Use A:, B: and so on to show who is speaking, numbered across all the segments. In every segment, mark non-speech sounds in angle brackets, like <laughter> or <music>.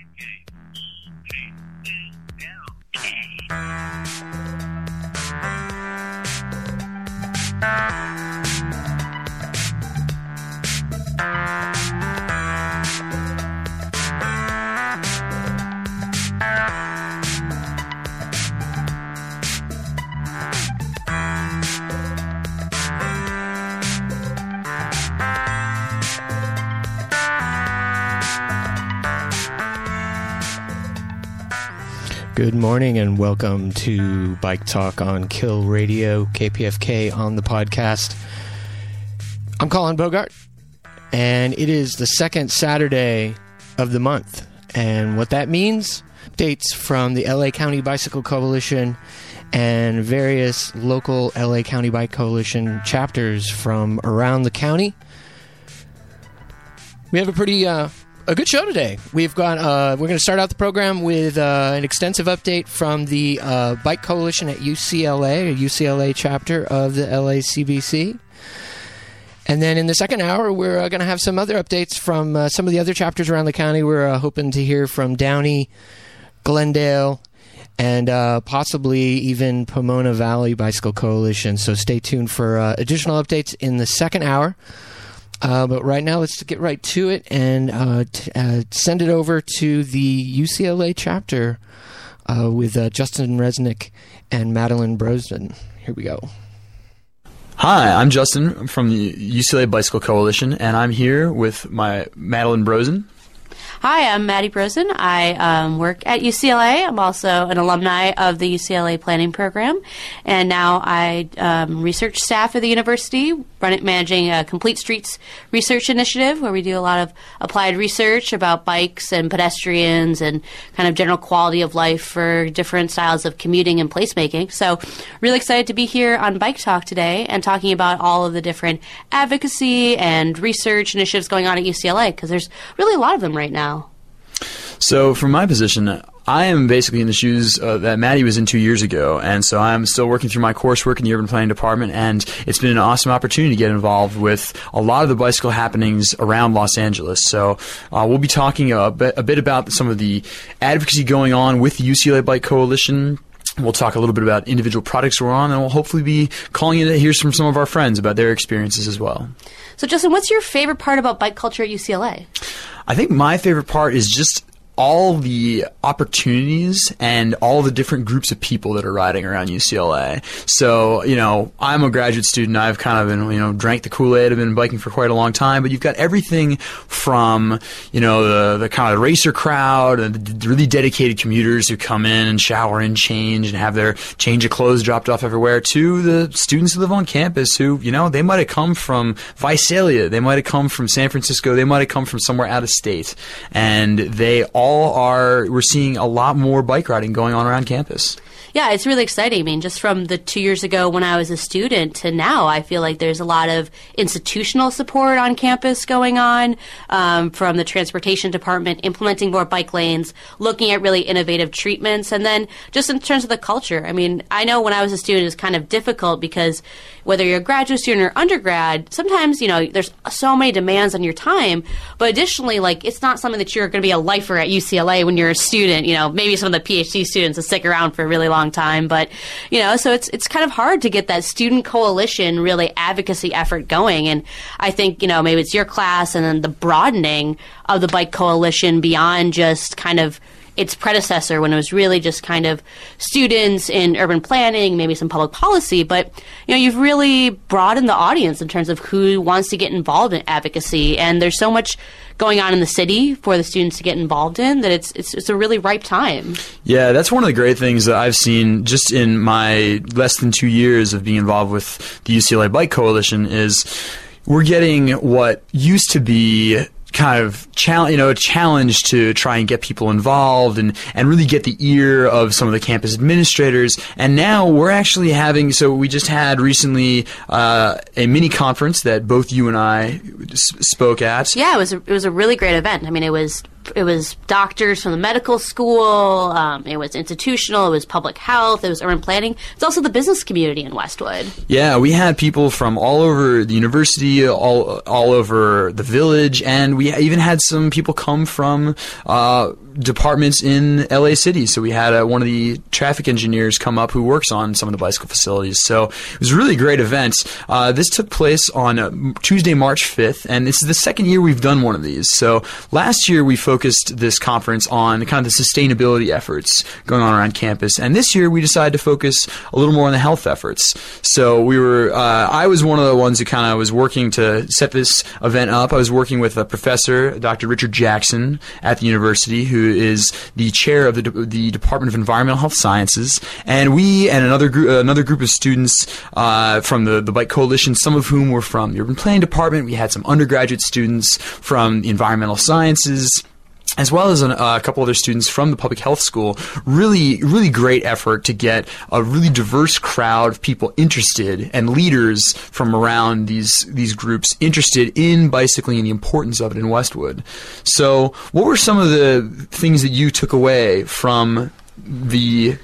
A: Okay. G. Good morning and welcome to Bike Talk on Kill Radio, KPFK on the podcast. I'm Colin Bogart, and it is the second Saturday of the month. And what that means dates from the LA County Bicycle Coalition and various local LA County Bike Coalition chapters from around the county. We have a pretty uh, a good show today. We've got uh, we're going to start out the program with uh, an extensive update from the uh, Bike Coalition at UCLA, a UCLA chapter of the LACBC. And then in the second hour, we're uh, going to have some other updates from uh, some of the other chapters around the county. We're uh, hoping to hear from Downey, Glendale, and possibly even Pomona Valley Bicycle Coalition. So stay tuned for additional updates in the second hour. Uh, but right now, let's get right to it and uh, t- uh, send it over to the UCLA chapter uh, with uh, Justin Resnick and Madeline Brozen. Here we go.
B: Hi, I'm Justin from the UCLA Bicycle Coalition, and I'm here with my Madeline Brozen.
C: Hi, I'm Maddie Brozen. I um, work at UCLA. I'm also an alumni of the UCLA Planning Program, and now I um, research staff at the university, running, managing a Complete Streets research initiative where we do a lot of applied research about bikes and pedestrians and kind of general quality of life for different styles of commuting and placemaking. So, really excited to be here on Bike Talk today and talking about all of the different advocacy and research initiatives going on at UCLA because there's really a lot of them right now.
B: So, from my position, I am basically in the shoes uh, that Maddie was in two years ago, and so I'm still working through my coursework in the urban planning department, and it's been an awesome opportunity to get involved with a lot of the bicycle happenings around Los Angeles. So uh, we'll be talking a bit, a bit about some of the advocacy going on with the UCLA Bike Coalition, We'll talk a little bit about individual products we're on, and we'll hopefully be calling in to hear from some of our friends about their experiences as well.
C: So, Justin, what's your favorite part about bike culture at UCLA?
B: I think my favorite part is just all the opportunities and all the different groups of people that are riding around UCLA. So, you know, I'm a graduate student. I've kind of been, you know, drank the Kool-Aid. I've been biking for quite a long time, but you've got everything from, you know, the, the kind of racer crowd and the really dedicated commuters who come in and shower and change and have their change of clothes dropped off everywhere to the students who live on campus who, you know, they might have come from Visalia. They might have come from San Francisco. They might have come from somewhere out of state. And they all all are we're seeing a lot more bike riding going on around campus.
C: Yeah, it's really exciting. I mean, just from the two years ago when I was a student to now, I feel like there's a lot of institutional support on campus going on um, from the transportation department, implementing more bike lanes, looking at really innovative treatments, and then just in terms of the culture. I mean, I know when I was a student, it was kind of difficult because whether you're a graduate student or undergrad, sometimes, you know, there's so many demands on your time. But additionally, like, it's not something that you're going to be a lifer at UCLA when you're a student. You know, maybe some of the PhD students will stick around for a really long time. But, you know, so it's, it's kind of hard to get that student coalition really advocacy effort going. And I think, you know, maybe it's your class and then the broadening of the bike coalition beyond just kind of its predecessor when it was really just kind of students in urban planning, maybe some public policy. But you know, you've really broadened the audience in terms of who wants to get involved in advocacy, and there's so much going on in the city for the students to get involved in that it's, it's it's a really ripe time.
B: Yeah, that's one of the great things that I've seen just in my less than two years of being involved with the UCLA Bike Coalition is we're getting what used to be kind of challenge, you know, a challenge to try and get people involved and, and really get the ear of some of the campus administrators. And now we're actually having, so we just had recently uh, a mini conference that both you and I s- spoke at.
C: Yeah, it was a, it was a really great event. I mean, it was it was doctors from the medical school. Um, it was institutional. It was public health. It was urban planning. It's also the business community in Westwood.
B: Yeah, we had people from all over the university, all all over the village, and we even had some people come from. Uh, departments in LA City. So we had uh, one of the traffic engineers come up who works on some of the bicycle facilities. So it was a really great event. Uh, this took place on uh, Tuesday, March 5th, and this is the second year we've done one of these. So last year we focused this conference on kind of the sustainability efforts going on around campus, and this year we decided to focus a little more on the health efforts. So we were, uh, I was one of the ones who kind of was working to set this event up. I was working with a professor, Dr. Richard Jackson, at the university, who is the chair of the, De- the Department of Environmental Health Sciences, and we and another group another group of students uh, from the the Bike Coalition, some of whom were from the Urban Planning Department. We had some undergraduate students from the Environmental Sciences as well as an, uh, a couple other students from the public health school. Really, really great effort to get a really diverse crowd of people interested and leaders from around these these groups interested in bicycling and the importance of it in Westwood. So, what were some of the things that you took away from the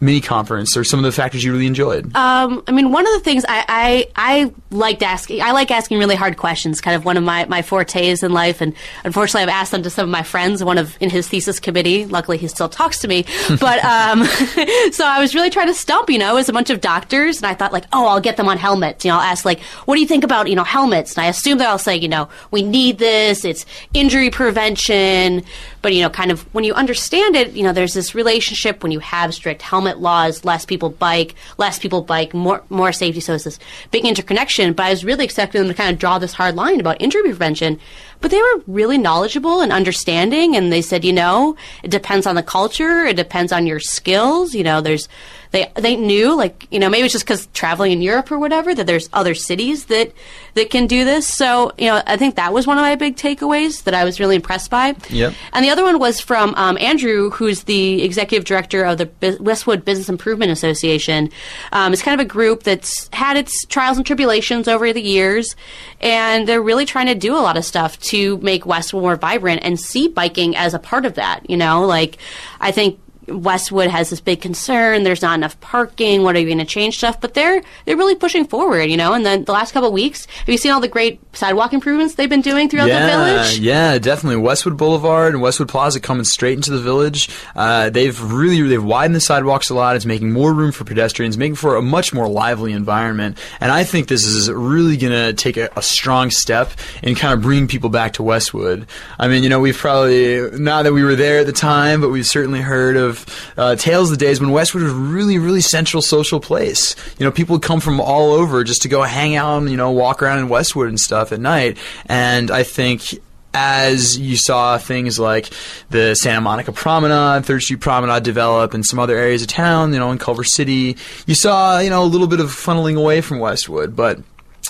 B: mini conference or some of the factors you really enjoyed?
C: Um, I mean, one of the things I, I, I liked asking, I like asking really hard questions, kind of one of my, my fortes in life. And unfortunately, I've asked them to some of my friends, one of in his thesis committee. Luckily, he still talks to me. <laughs> But um, <laughs> so I was really trying to stump, you know, as a bunch of doctors. And I thought, like, oh, I'll get them on helmets. You know, I'll ask, like, what do you think about, you know, helmets? And I assume that I'll say, you know, we need this, it's injury prevention. But, you know, kind of when you understand it, you know, there's this relationship when you have strict helmet laws, less people bike, less people bike, more more safety. So it's this big interconnection. But I was really expecting them to kind of draw this hard line about injury prevention. But they were really knowledgeable and understanding, and they said, you know, it depends on the culture, it depends on your skills. You know, there's they they knew like you know maybe it's just because traveling in Europe or whatever that there's other cities that that can do this. So you know I think that was one of my big takeaways that I was really impressed by.
B: Yep.
C: And the other one was from um, Andrew, who's the executive director of the Westwood Business Improvement Association. Um, it's kind of a group that's had its trials and tribulations over the years, and they're really trying to do a lot of stuff to make Westwood more vibrant and see biking as a part of that. You know, like I think Westwood has this big concern. There's not enough parking. What are you going to change stuff? But they're they're really pushing forward, you know. And then the last couple of weeks, have you seen all the great sidewalk improvements they've been doing throughout
B: yeah,
C: the village?
B: Yeah, definitely. Westwood Boulevard and Westwood Plaza coming straight into the village. Uh, they've really they've widened the sidewalks a lot. It's making more room for pedestrians, making for a much more lively environment. And I think this is really going to take a, a strong step in kind of bringing people back to Westwood. I mean, you know, we've probably not that we were there at the time, but we've certainly heard of uh, tales of the days when Westwood was really, really central social place. You know, people would come from all over just to go hang out and you know walk around in Westwood and stuff at night. And I think as you saw things like the Santa Monica Promenade, Third Street Promenade develop, and some other areas of town, you know, in Culver City, you saw, you know, a little bit of funneling away from Westwood, but.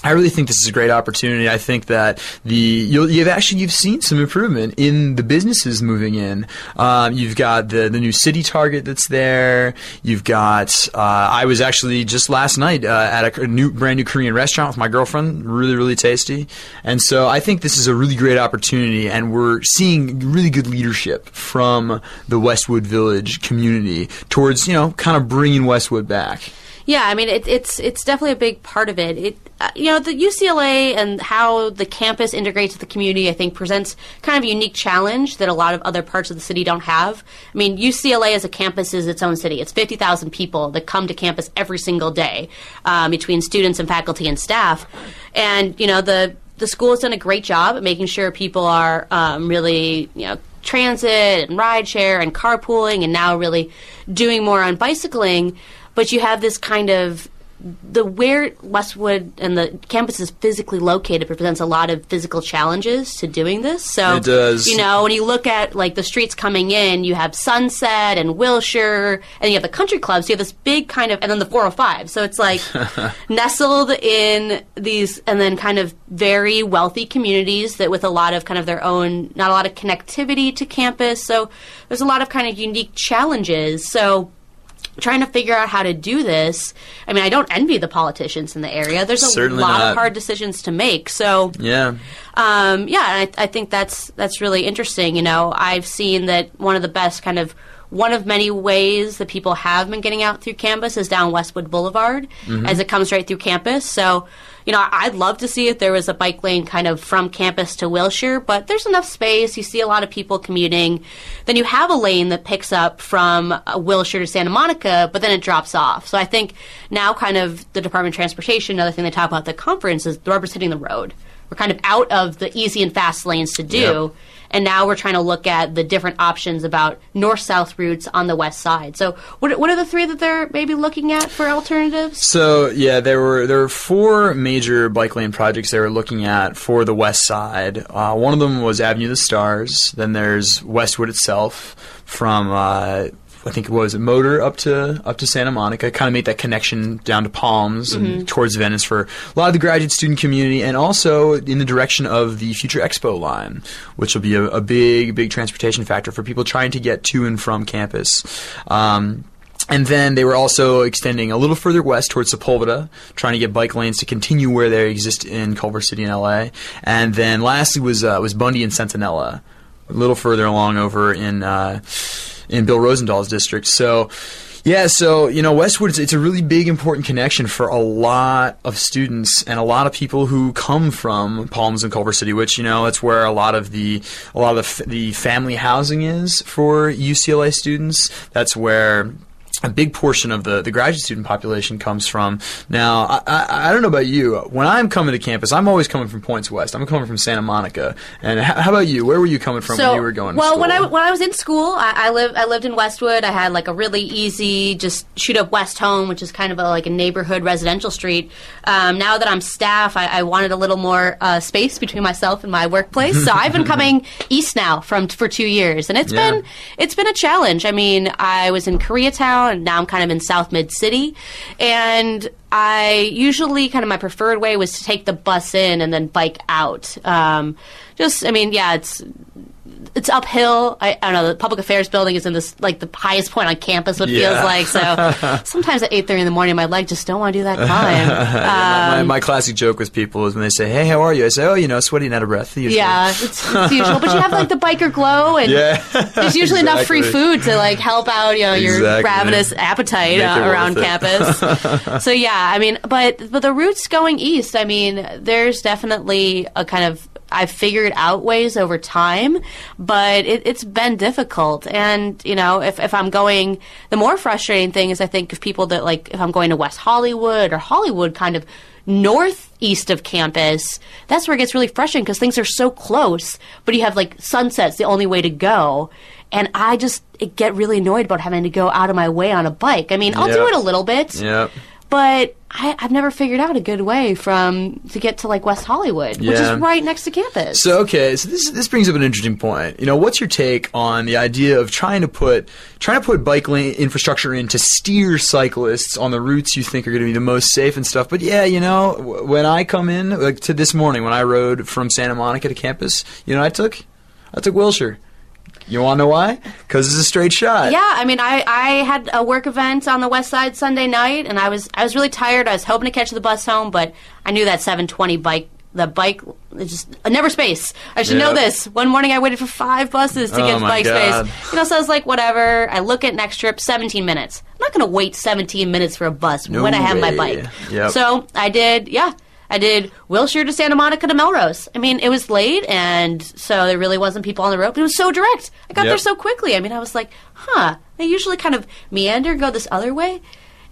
B: I really think this is a great opportunity. I think that the you'll, you've actually you've seen some improvement in the businesses moving in. Um, you've got the the new city Target that's there. You've got uh, I was actually just last night uh, at a, new brand new Korean restaurant with my girlfriend. Really really tasty. And so I think this is a really great opportunity, and we're seeing really good leadership from the Westwood Village community towards you know kind of bringing Westwood back.
C: Yeah, I mean it, it's it's definitely a big part of it. It uh, you know the UCLA and how the campus integrates with the community. I think presents kind of a unique challenge that a lot of other parts of the city don't have. I mean UCLA as a campus is its own city. It's fifty thousand people that come to campus every single day um, between students and faculty and staff, and you know the the school has done a great job at making sure people are um, really you know transit and rideshare and carpooling and now really doing more on bicycling but you have this kind of the where Westwood and the campus is physically located presents a lot of physical challenges to doing this. So
B: It does.
C: you know when you look at like the streets coming in, you have Sunset and Wilshire, and you have the country clubs. You have this big kind of, and then the 405. So it's like <laughs> nestled in these, and then kind of very wealthy communities that with a lot of kind of their own, not a lot of connectivity to campus. So there's a lot of kind of unique challenges. So trying to figure out how to do this. I mean, I don't envy the politicians in the area. There's a
B: Certainly
C: lot
B: not.
C: of hard decisions to make. So,
B: Yeah.
C: um, yeah, I, I think that's that's really interesting. You know, I've seen that one of the best kind of one of many ways that people have been getting out through campus is down Westwood Boulevard
B: Mm-hmm.
C: as it comes right through campus. So, you know, I'd love to see if there was a bike lane kind of from campus to Wilshire, but there's enough space. You see a lot of people commuting. Then you have a lane that picks up from uh, Wilshire to Santa Monica, but then it drops off. So I think now, kind of, the Department of Transportation, another thing they talk about at the conference is the rubber's hitting the road. We're kind of out of the easy and fast lanes to do.
B: Yep.
C: And now we're trying to look at the different options about north-south routes on the west side. So, what, what are the three that they're maybe looking at for alternatives?
B: So yeah, there were there were four major bike lane projects they were looking at for the west side. Uh, one of them was Avenue of the Stars. Then there's Westwood itself from. Uh, I think it was Motor up to up to Santa Monica, kind of made that connection down to Palms and towards Venice for a lot of the graduate student community, and also in the direction of the Future Expo line, which will be a, a big, big transportation factor for people trying to get to and from campus. Um, and then they were also extending a little further west towards Sepulveda, trying to get bike lanes to continue where they exist in Culver City and LA. And then lastly was uh, was Bundy and Centinela, a little further along over in uh, in Bill Rosendahl's district. So. Yeah, so you know Westwood, it's, it's a really big, important connection for a lot of students and a lot of people who come from Palms and Culver City, which you know that's where a lot of the a lot of the, the family housing is for UCLA students. That's where a big portion of the, the graduate student population comes from. Now, I, I, I don't know about you. When I'm coming to campus, I'm always coming from Points West. I'm coming from Santa Monica. And h- how about you? Where were you coming from when you were going?
C: well, when I when I was in school, I, I lived I lived in Westwood. I had like a really easy just shoot up Westholme, which is kind of a, like a neighborhood residential street. Um, now that I'm staff, I, I wanted a little more uh, space between myself and my workplace, so I've been <laughs> coming east now from for two years, and it's
B: Yeah.
C: been it's been a challenge. I mean, I was in Koreatown, and now I'm kind of in South Mid City, and I usually kind of my preferred way was to take the bus in and then bike out. Um, just, I mean, yeah, it's it's uphill. I, I don't know. The public affairs building is in this like the highest point on campus. What it
B: Yeah.
C: feels like. So <laughs> sometimes at eight thirty in the morning, my leg just don't want to do that climb. <laughs>
B: my, my classic joke with people is when they say, "Hey, how are you?" I say, "Oh, you know, sweaty and out of breath." Usually.
C: yeah, it's, it's usual. But you have like the biker glow, and
B: Yeah.
C: there's usually enough free food to like help out you know your
B: Exactly.
C: ravenous appetite uh, around campus. <laughs> so yeah, I mean, but but the routes going east, I mean, there's definitely a kind of I've figured out ways over time, but it, it's been difficult. And you know, if if I'm going, the more frustrating thing is I think if people that like if I'm going to West Hollywood or Hollywood, kind of northeast of campus, that's where it gets really frustrating because things are so close, but you have like sunsets the only way to go. And I just get really annoyed about having to go out of my way on a bike. I mean, I'll do it a little bit,
B: Yep.
C: But I, I've never figured out a good way from to get to like West Hollywood, which is right next to campus.
B: So okay, so this this brings up an interesting point. You know, what's your take on the idea of trying to put trying to put bike lane infrastructure in to steer cyclists on the routes you think are going to be the most safe and stuff? But yeah, you know, w- when I come in like to this morning when I rode from Santa Monica to campus, you know, I took I took Wilshire. You want to know why? Because it's a straight shot.
C: Yeah, I mean, I, I had a work event on the West Side Sunday night, and I was I was really tired. I was hoping to catch the bus home, but I knew that 720 bike. The bike, it just uh, never space. I should know this. One morning, I waited for five buses to
B: Oh
C: get
B: my
C: bike
B: God.
C: space. You know, so I was like, whatever. I look at next trip, 17 minutes. I'm not going to wait 17 minutes for a bus
B: No
C: when I have my bike.
B: Yep.
C: So I did, yeah. I did Wilshire to Santa Monica to Melrose. I mean, it was late, and so there really wasn't people on the road. But it was so direct. I got
B: Yep.
C: there so quickly. I mean, I was like, huh. I usually kind of meander, go this other way.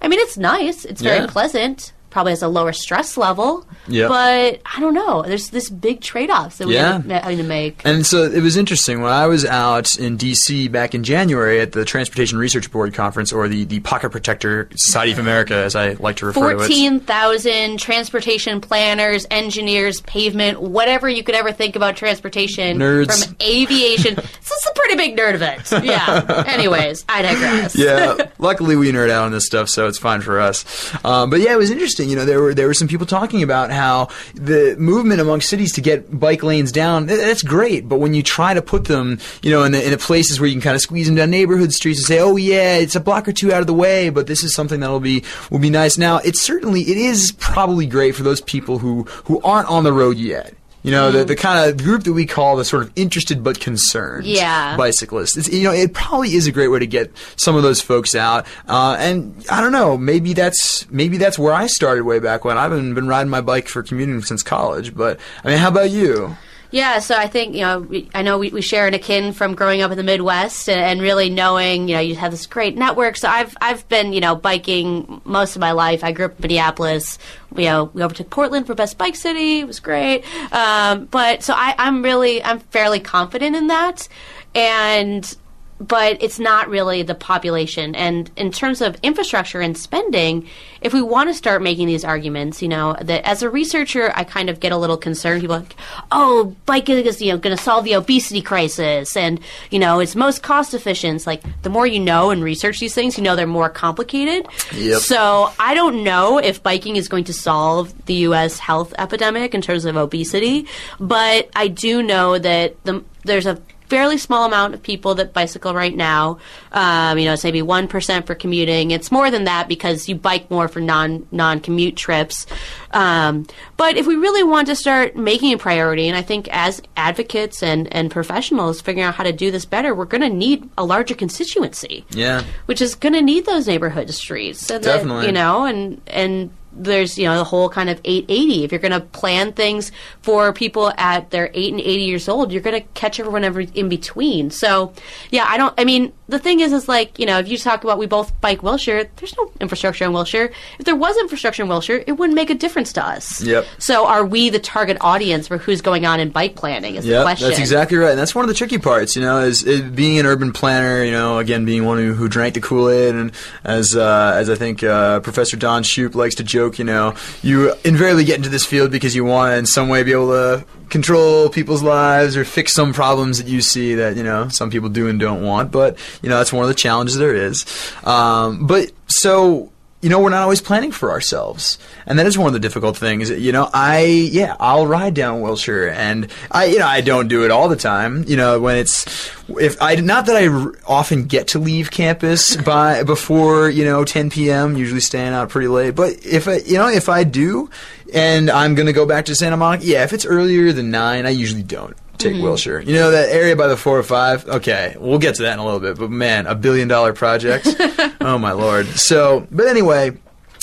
C: I mean, it's nice. It's very
B: Yeah.
C: pleasant. Probably has a lower stress level.
B: Yep.
C: But I don't know. There's this big trade offs that we
B: Yeah.
C: end up having to make.
B: And so it was interesting when I was out in D.C. back in January at the Transportation Research Board conference, or the, the Pocket Protector Society of America, as I like to refer to it.
C: 14,000 transportation planners, engineers, pavement, whatever you could ever think about transportation.
B: Nerds.
C: From aviation. this is a pretty big nerd event. Yeah. Anyways, I digress.
B: yeah, <laughs> luckily we nerd out on this stuff, so it's fine for us. Um, but yeah, it was interesting. You know, there were there were some people talking about how the movement among cities to get bike lanes down. That's great, but when you try to put them, you know, in the, in the places where you can kind of squeeze them down neighborhood streets and say, oh yeah, it's a block or two out of the way, but this is something that'll be will be nice. Now, it's certainly it is probably great for those people who who aren't on the road yet. You know, the, the kind of group that we call the sort of interested but concerned
C: Yeah.
B: bicyclists. It's, you know, it probably is a great way to get some of those folks out. Uh, and I don't know, maybe that's maybe that's where I started way back when. I haven't been riding my bike for commuting since college. But I mean, how about you?
C: Yeah, so I think you know, we, I know we, we share an akin from growing up in the Midwest and, and really knowing, you know, you have this great network. So I've I've been you know biking most of my life. I grew up in Minneapolis. You know, we overtook Portland for best bike city. It was great. Um, but so I, I'm really I'm fairly confident in that, and but it's not really the population. And in terms of infrastructure and spending, if we want to start making these arguments, you know, that as a researcher, I kind of get a little concerned. People are like, oh, biking is you know going to solve the obesity crisis, and you know, it's most cost efficient. It's like the more you know and research these things, you know they're more complicated.
B: Yep.
C: So I don't know if biking is going to solve the U.S. health epidemic in terms of obesity, but I do know that the, there's a fairly small amount of people that bicycle right now. Um, you know, it's maybe one percent for commuting. It's more than that because you bike more for non non commute trips. Um, but if we really want to start making a priority, and I think as advocates and and professionals figuring out how to do this better, we're going to need a larger constituency
B: Yeah.
C: which is going to need those neighborhood streets. And that,
B: Definitely.
C: you know, and and there's you know the whole kind of 880. If you're going to plan things for people at their eight and 80 years old, you're going to catch everyone every, in between. So, yeah, I don't. I mean, the thing is, is like you know, if you talk about we both bike Wilshire, there's no infrastructure in Wilshire. If there was infrastructure in Wilshire, it wouldn't make a difference to us.
B: Yep.
C: So, are we the target audience for who's going on in bike planning? Is the
B: Yeah,
C: question.
B: that's exactly right. And that's one of the tricky parts, you know, is, is being an urban planner. You know, again, being one who, who drank the Kool Aid, and as uh, as I think uh, Professor Don Shoup likes to joke, you know, you invariably get into this field because you want to, in some way, be able to control people's lives or fix some problems that you see that you know some people do and don't want. But you know, that's one of the challenges there is. Um, but so you know, we're not always planning for ourselves. And that is one of the difficult things. You know, I, yeah, I'll ride down Wilshire and I, you know, I don't do it all the time. You know, when it's, if I, not that I r- often get to leave campus <laughs> by, before, you know, 10 p.m., usually staying out pretty late. But if I, you know, if I do and I'm going to go back to Santa Monica, yeah, if it's earlier than nine, I usually don't take mm-hmm. Wilshire. You know that area by the 405? Okay, we'll get to that in a little bit. But man, a billion dollar project. <laughs> oh my lord. So, but anyway,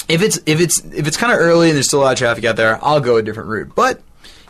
B: if it's if it's if it's kind of early and there's still a lot of traffic out there, I'll go a different route. But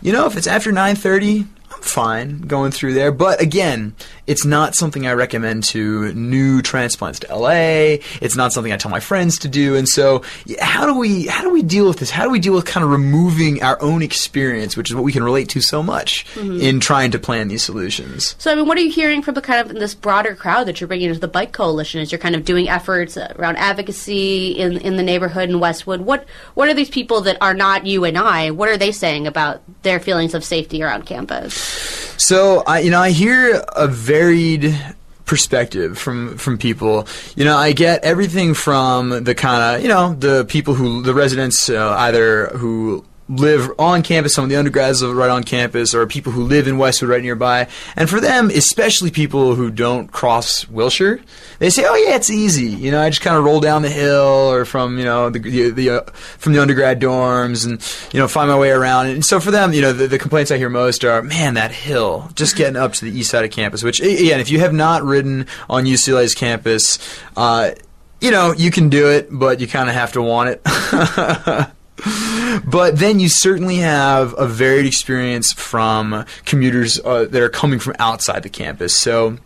B: you know, if it's after 9:30, I'm fine going through there. But again, it's not something I recommend to new transplants to LA. It's not something I tell my friends to do. And so, how do we how do we deal with this? How do we deal with kind of removing our own experience, which is what we can relate to so much mm-hmm. in trying to plan these solutions?
C: So, I mean, what are you hearing from the kind of this broader crowd that you're bringing into the bike coalition? As you're kind of doing efforts around advocacy in in the neighborhood in Westwood, what what are these people that are not you and I? What are they saying about their feelings of safety around campus?
B: So I, you know, I hear a varied perspective from from people. You know, I get everything from the kind of you know the people who the residents uh, either who live on campus, some of the undergrads live right on campus, or people who live in Westwood right nearby. And for them, especially people who don't cross Wilshire, they say, "Oh yeah, it's easy." You know, I just kind of roll down the hill, or from you know the the, the uh, from the undergrad dorms, and you know find my way around. And so for them, you know, the, the complaints I hear most are, "Man, that hill, just getting up to the east side of campus." Which again, if you have not ridden on UCLA's campus, uh, you know you can do it, but you kind of have to want it. <laughs> But then you certainly have a varied experience from commuters uh, that are coming from outside the campus. So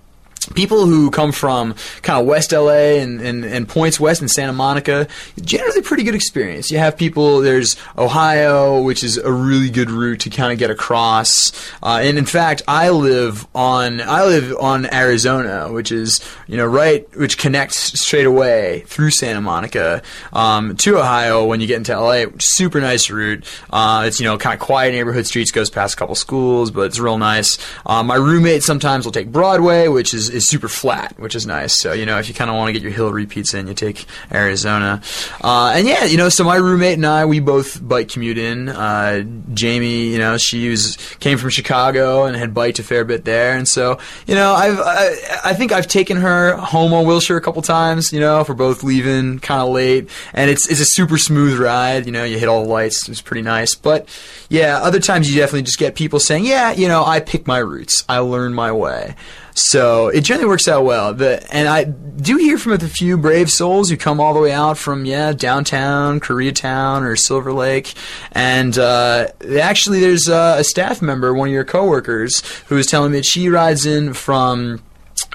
B: people who come from kind of West LA and, and, and points west in Santa Monica, generally pretty good experience. You have people, there's Ohio, which is a really good route to kind of get across. Uh, and in fact, I live on, I live on Arizona, which is, you know, right, which connects straight away through Santa Monica, um, to Ohio when you get into LA. Super nice route. Uh, it's, you know, kind of quiet neighborhood streets, goes past a couple schools, but it's real nice. Uh, my roommate sometimes will take Broadway, which is, is super flat, which is nice. So you know, if you kind of want to get your hill repeats in, you take Arizona. Uh, and yeah, you know, so my roommate and I, we both bike commute in. Uh, Jamie, you know, she was came from Chicago and had biked a fair bit there, and so you know, I've I, I think I've taken her home on Wilshire a couple times. You know, we're both leaving kind of late, and it's it's a super smooth ride. You know, you hit all the lights. It's pretty nice. But yeah, other times you definitely just get people saying, yeah, you know, I pick my routes. I learn my way. So it generally works out well. The, and I do hear from a few brave souls who come all the way out from yeah downtown Koreatown or Silver Lake, and uh, actually there's uh, a staff member, one of your coworkers, who was telling me that she rides in from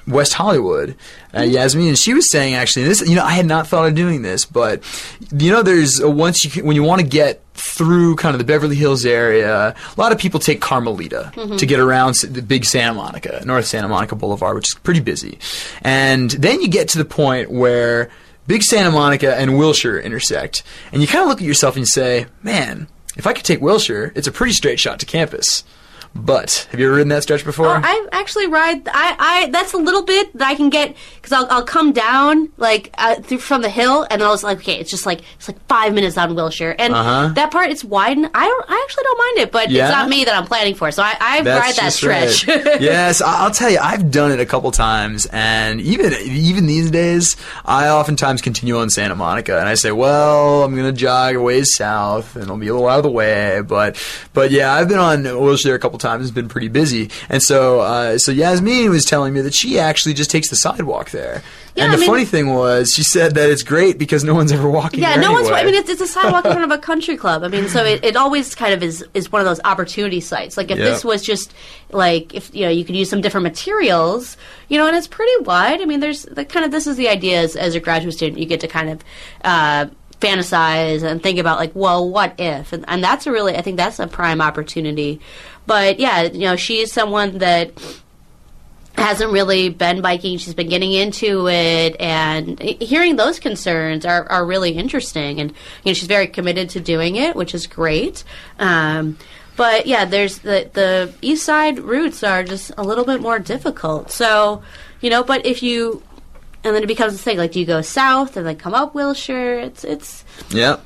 B: West Hollywood, uh, Yasmin, and she was saying actually this. You know, I had not thought of doing this, but you know, there's a, once you when you want to get through kind of the Beverly Hills area, a lot of people take Carmelita to get around the big Santa Monica, North Santa Monica Boulevard, which is pretty busy, and then you get to the point where Big Santa Monica and Wilshire intersect, and you kind of look at yourself and you say, "Man, if I could take Wilshire, it's a pretty straight shot to campus." But have you ever ridden that stretch before?
C: Oh, I actually ride. I, I that's a little bit that I can get because I'll, I'll come down like uh, through from the hill and I was like, okay, it's just like it's like five minutes on Wilshire and
B: Uh-huh.
C: that part it's wide. And I don't. I actually don't mind it, but
B: Yeah?
C: it's not me that I'm planning for. So I, I
B: That's
C: ride that stretch.
B: right. <laughs> yes, I- I'll tell you, I've done it a couple times, and even even these days, I oftentimes continue on Santa Monica, and I say, well, I'm gonna jog a ways south, and I'll be a little out of the way, but but yeah, I've been on Wilshire a couple times. It's been pretty busy, and so uh, so Yasmin was telling me that she actually just takes the sidewalk there.
C: Yeah,
B: and the
C: I mean-
B: funny thing was, she said that it's great because no one's ever walking.
C: Yeah, no one's. I mean, it's, it's a sidewalk in front of a country club. I mean, so it, it always kind of is is one of those opportunity sites. Like if
B: Yeah.
C: this was just like if you know you could use some different materials, you know, and it's pretty wide. I mean, there's the kind of this is the idea as, as a graduate student, you get to kind of. Uh, fantasize and think about like well what if and, and that's a really i think that's a prime opportunity but yeah you know she's someone that hasn't really been biking. She's been getting into it, and hearing those concerns are, are really interesting. And you know, she's very committed to doing it, which is great. Um, but yeah, there's the the east side routes are just a little bit more difficult. So you know, but if you and then it becomes a thing like do you go south and then come up Wilshire? It's it's
B: Yeah.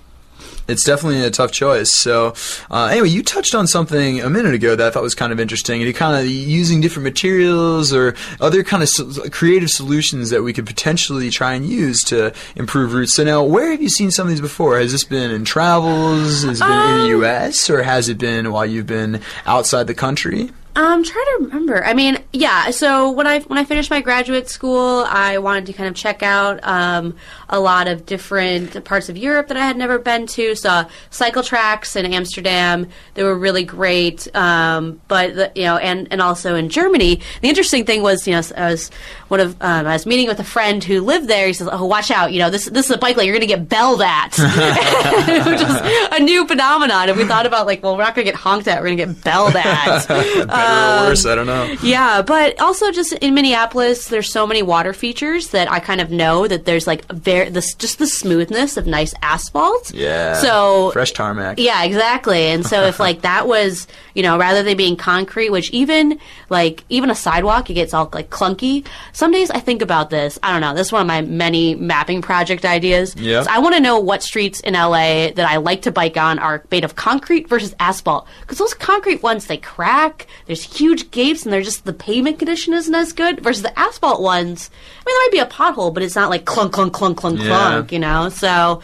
B: It's definitely a tough choice. So, uh, anyway, you touched on something a minute ago that I thought was kind of interesting. And You kind of using different materials or other kind of so- creative solutions that we could potentially try and use to improve routes. So now, where have you seen some of these before? Has this been in travels? Has it been in the
C: Um,
B: U.S. or has it been while you've been outside the country?
C: I'm trying to remember. I mean, yeah. So when I when I finished my graduate school, I wanted to kind of check out um, a lot of different parts of Europe that I had never been to. Saw cycle tracks in Amsterdam; they were really great. Um, but the, you know, and and also in Germany. The interesting thing was, you know, I was one of um, I was meeting with a friend who lived there. He says, "Oh, watch out! You know, this this is a bike lane. You're going to get belled at," <laughs> which is a new phenomenon. And we thought about like, well, we're not going to get honked at. We're going to get belled at. <laughs> <laughs>
B: Better
C: Um,
B: or worse? I don't know.
C: Yeah, but also just in Minneapolis, there's so many water features that I kind of know that there's like very this just the smoothness of nice asphalt.
B: Yeah.
C: So
B: fresh tarmac.
C: yeah, exactly. And so if like that was, you know, rather than being concrete, which even like even a sidewalk, it gets all like clunky. Some days I think about this. I don't know. This is one of my many mapping project ideas.
B: Yeah.
C: So I want to know what streets in LA that I like to bike on are made of concrete versus asphalt. Because those concrete ones they crack. There's huge gaps, and they're just the pavement condition isn't as good. Versus the asphalt ones, I mean, there might be a pothole, but it's not like clunk, clunk, clunk, clunk,
B: Yeah.
C: clunk. You know, so.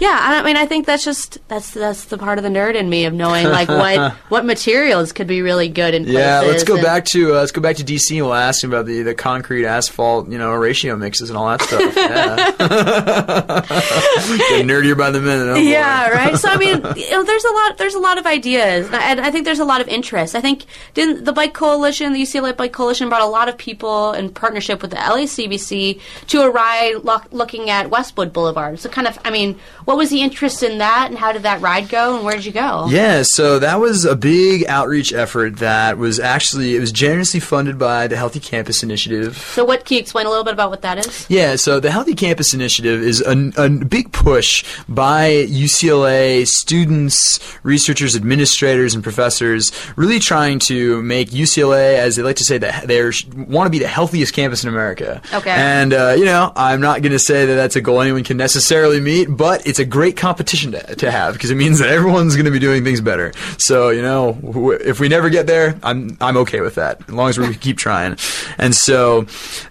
C: Yeah, I mean, I think that's just that's that's the part of the nerd in me of knowing like what <laughs> what materials could be really good in
B: Yeah,
C: places.
B: let's go
C: and-
B: back to uh, let's go back to DC. and We'll ask him about the, the concrete asphalt, you know, ratio mixes and all that stuff. <laughs> Yeah, <laughs> Getting nerdier by the minute. oh.
C: Yeah, right. So I mean, you know, there's a lot. There's a lot of ideas, and I think there's a lot of interest. I think didn't the Bike Coalition, the UCLA Bike Coalition, brought a lot of people in partnership with the LACBC to a ride lo- looking at Westwood Boulevard. So kind of, I mean, what was the interest in that, and how did that ride go, and where did you go?
B: Yeah, so that was a big outreach effort that was actually it was generously funded by the Healthy Campus Initiative.
C: So, what can you explain a little bit about what that is?
B: Yeah, so the Healthy Campus Initiative is a, a big push by UCLA students, researchers, administrators, and professors, really trying to make UCLA, as they like to say, that they want to be the healthiest campus in America.
C: Okay.
B: And uh, you know, I'm not going to say that that's a goal anyone can necessarily meet, but it's a great competition to, to have because it means that everyone's going to be doing things better. So you know, wh- if we never get there, I'm I'm okay with that as long as we <laughs> keep trying. And so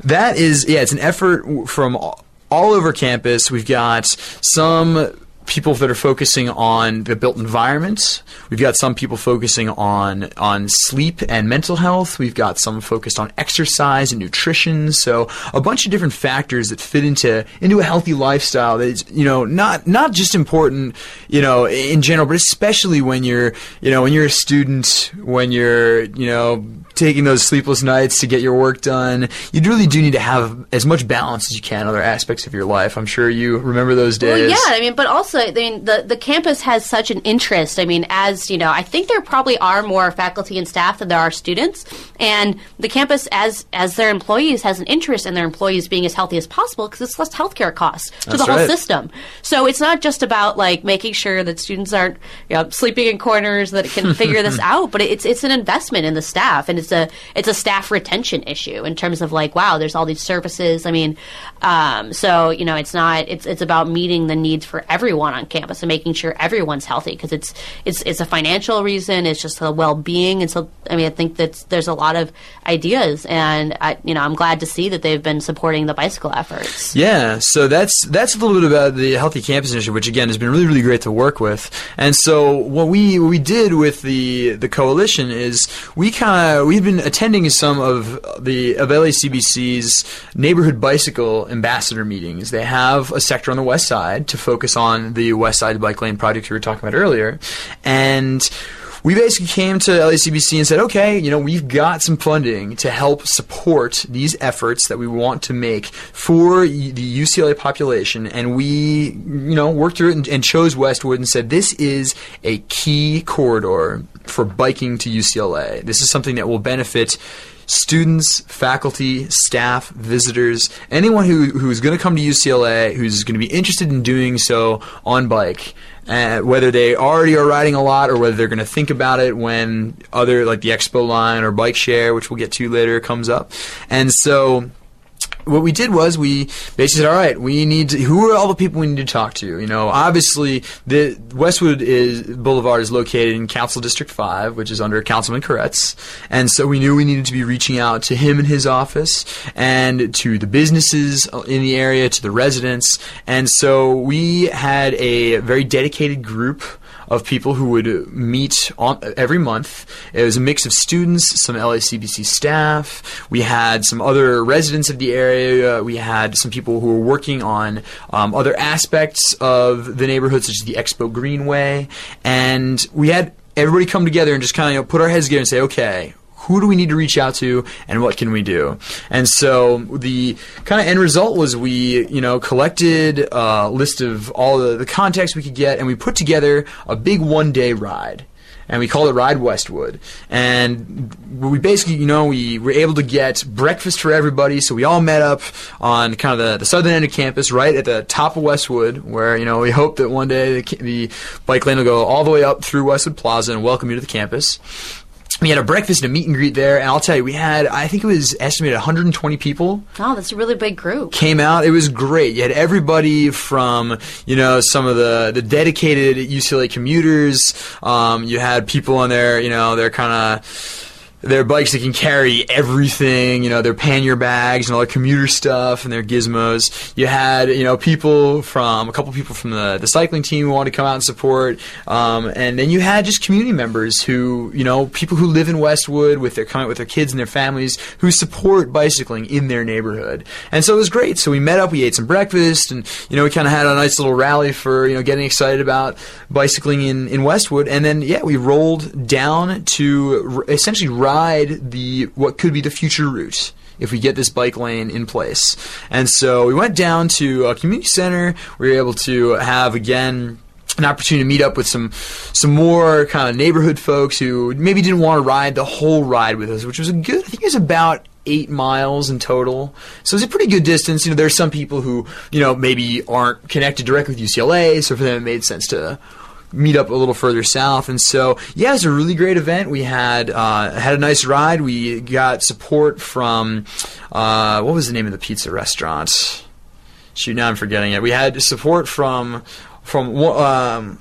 B: that is yeah, it's an effort from all all over campus. We've got some people that are focusing on the built environment. We've got some people focusing on on sleep and mental health. We've got some focused on exercise and nutrition. So a bunch of different factors that fit into into a healthy lifestyle that is you know not not just important you know in general, but especially when you're you know when you're a student, when you're you know taking those sleepless nights to get your work done. You really do need to have as much balance as you can in other aspects of your life. I'm sure you remember those days.
C: Well, yeah, I mean, but also, I mean, the the campus has such an interest. I mean, as you know, I think there probably are more faculty and staff than there are students, and the campus, as as their employees, has an interest in their employees being as healthy as possible because it's less healthcare costs to
B: That's
C: the whole
B: right.
C: system. So it's not just about like making sure that students aren't you know, sleeping in corners that can <laughs> figure this out, but it's it's an investment in the staff, and it's a it's a staff retention issue in terms of like, wow, there's all these services. I mean, um, so you know, it's not it's it's about meeting the needs for everyone on campus and making sure everyone's healthy because it's it's it's a financial reason, it's just a well being, and so I mean, I think that there's a lot of ideas, and I you know, I'm glad to see that they've been supporting the bicycle efforts.
B: Yeah, so that's that's a little bit about the Healthy Campus Initiative, which again has been really really great to work with. And so what we what we did with the the coalition is we kind of we've been attending some of the of LACBC's neighborhood bicycle ambassador meetings. They have a sector on the west side to focus on the west side bike lane project we were talking about earlier, and we basically came to LACBC and said, okay, you know, we've got some funding to help support these efforts that we want to make for the UCLA population, and we, you know, worked through it and, and chose Westwood and said this is a key corridor for biking to UCLA. This is something that will benefit students, faculty, staff, visitors, anyone who, who's going to come to UCLA who's going to be interested in doing so on bike. Uh, whether they already are riding a lot or whether they're going to think about it when other, like the Expo line or Bike Share, which we'll get to later, comes up. And so what we did was we basically said, all right, we need to, who are all the people we need to talk to? You know, obviously the Westwood is Boulevard is located in Council District Five, which is under Councilman Koretz, and so we knew we needed to be reaching out to him in his office and to the businesses in the area, to the residents, and so we had a very dedicated group of people who would meet on, every month. It was a mix of students, some LACBC staff. We had some other residents of the area. We had some people who were working on um, other aspects of the neighborhood, such as the Expo Greenway. And we had everybody come together and just kind of you know, put our heads together and say, okay, who do we need to reach out to and what can we do and so the kind of end result was we you know collected a list of all the, the contacts we could get and we put together a big one day ride and we called it Ride Westwood. And we basically, you know, we were able to get breakfast for everybody. So we all met up on kind of the, the southern end of campus, right at the top of Westwood, where, you know, we hope that one day the, the bike lane will go all the way up through Westwood Plaza and welcome you to the campus. We had a breakfast and a meet and greet there, and I'll tell you, we had, I think it was estimated 120 people
C: Oh, that's a really big group.
B: came out. It was great. You had everybody from you know some of the the dedicated UCLA commuters. Um, you had people on there. You know they're kind of. Their bikes that can carry everything, you know, their pannier bags and all their commuter stuff and their gizmos. You had, you know, people from a couple people from the, the cycling team who wanted to come out and support, um, and then you had just community members who, you know, people who live in Westwood with their coming with their kids and their families who support bicycling in their neighborhood. And so it was great. So we met up, we ate some breakfast, and you know, we kind of had a nice little rally for you know getting excited about bicycling in in Westwood. And then yeah, we rolled down to essentially ride the what could be the future route if we get this bike lane in place. And so we went down to a community center. We were able to have again an opportunity to meet up with some some more kind of neighborhood folks who maybe didn't want to ride the whole ride with us, which was a good. I think it was about eight miles in total. So it's a pretty good distance. You know, there's some people who you know maybe aren't connected directly with UCLA, so for them it made sense to meet up a little further south. And so, yeah, it was a really great event. We had uh, had a nice ride. We got support from uh, what was the name of the pizza restaurant? Shoot, now I'm forgetting it. We had support from from um,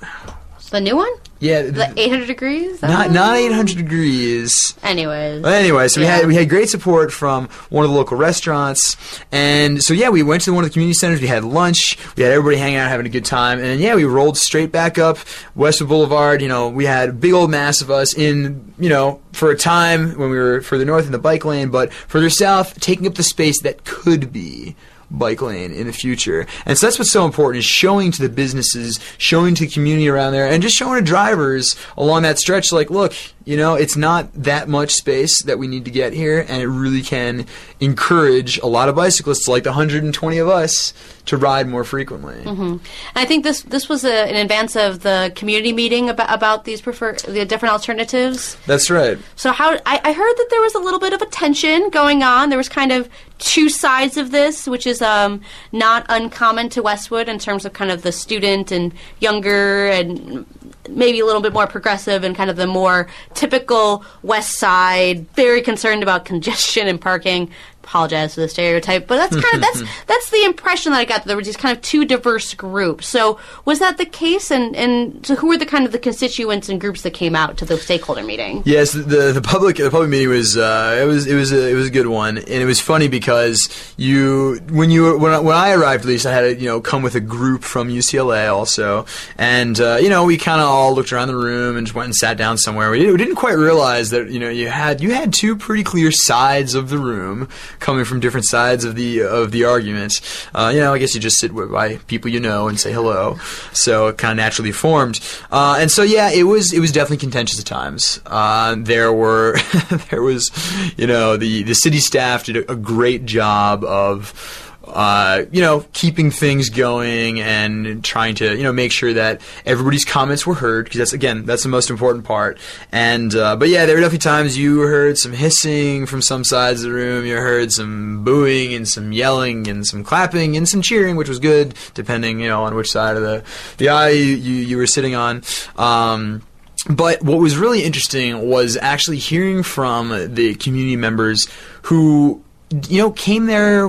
C: The new one?
B: Yeah,
C: The 800 degrees?
B: Not not 800 degrees.
C: Anyways.
B: But anyway, so we had we had great support from one of the local restaurants, and so yeah, we went to one of the community centers. We had lunch. We had everybody hanging out, having a good time, and yeah, we rolled straight back up Westwood Boulevard. You know, we had a big old mass of us in you know for a time when we were further north in the bike lane, but further south, taking up the space that could be bike lane in the future. And so that's what's so important is showing to the businesses, showing to the community around there, and just showing to drivers along that stretch, like, look, you know, it's not that much space that we need to get here, and it really can encourage a lot of bicyclists, like the 120 of us, to ride more frequently.
C: And I think this this was a, in advance of the community meeting about about these prefer the different alternatives.
B: That's right.
C: So how I, I heard that there was a little bit of a tension going on. There was kind of two sides of this, which is um, not uncommon to Westwood in terms of kind of the student and younger and maybe a little bit more progressive and kind of the more typical West Side, very concerned about congestion and parking. Apologize for the stereotype, but that's kind of that's <laughs> that's the impression that I got. That there were these kind of two diverse groups. So was that the case? And and so who were the kind of the constituents and groups that came out to the stakeholder meeting?
B: Yes, the the public the public meeting was uh, it was it was a, it was a good one, and it was funny because you when you when I, when I arrived at least I had to you know come with a group from UCLA also, and uh, you know we kind of all looked around the room and just went and sat down somewhere. We didn't, we didn't quite realize that you know you had you had two pretty clear sides of the room coming from different sides of the of the argument. Uh, you know I guess you just sit by people you know and say hello, so it kind of naturally formed. Uh, and so yeah, it was it was definitely contentious at times. Uh, there were <laughs> there was you know the the city staff did a, a great job of. Uh, you know, keeping things going and trying to, you know, make sure that everybody's comments were heard because that's again that's the most important part. And uh, but yeah, there were definitely times you heard some hissing from some sides of the room. You heard some booing and some yelling and some clapping and some cheering, which was good depending, you know, on which side of the the aisle you you, you were sitting on. Um, but what was really interesting was actually hearing from the community members who, you know, came there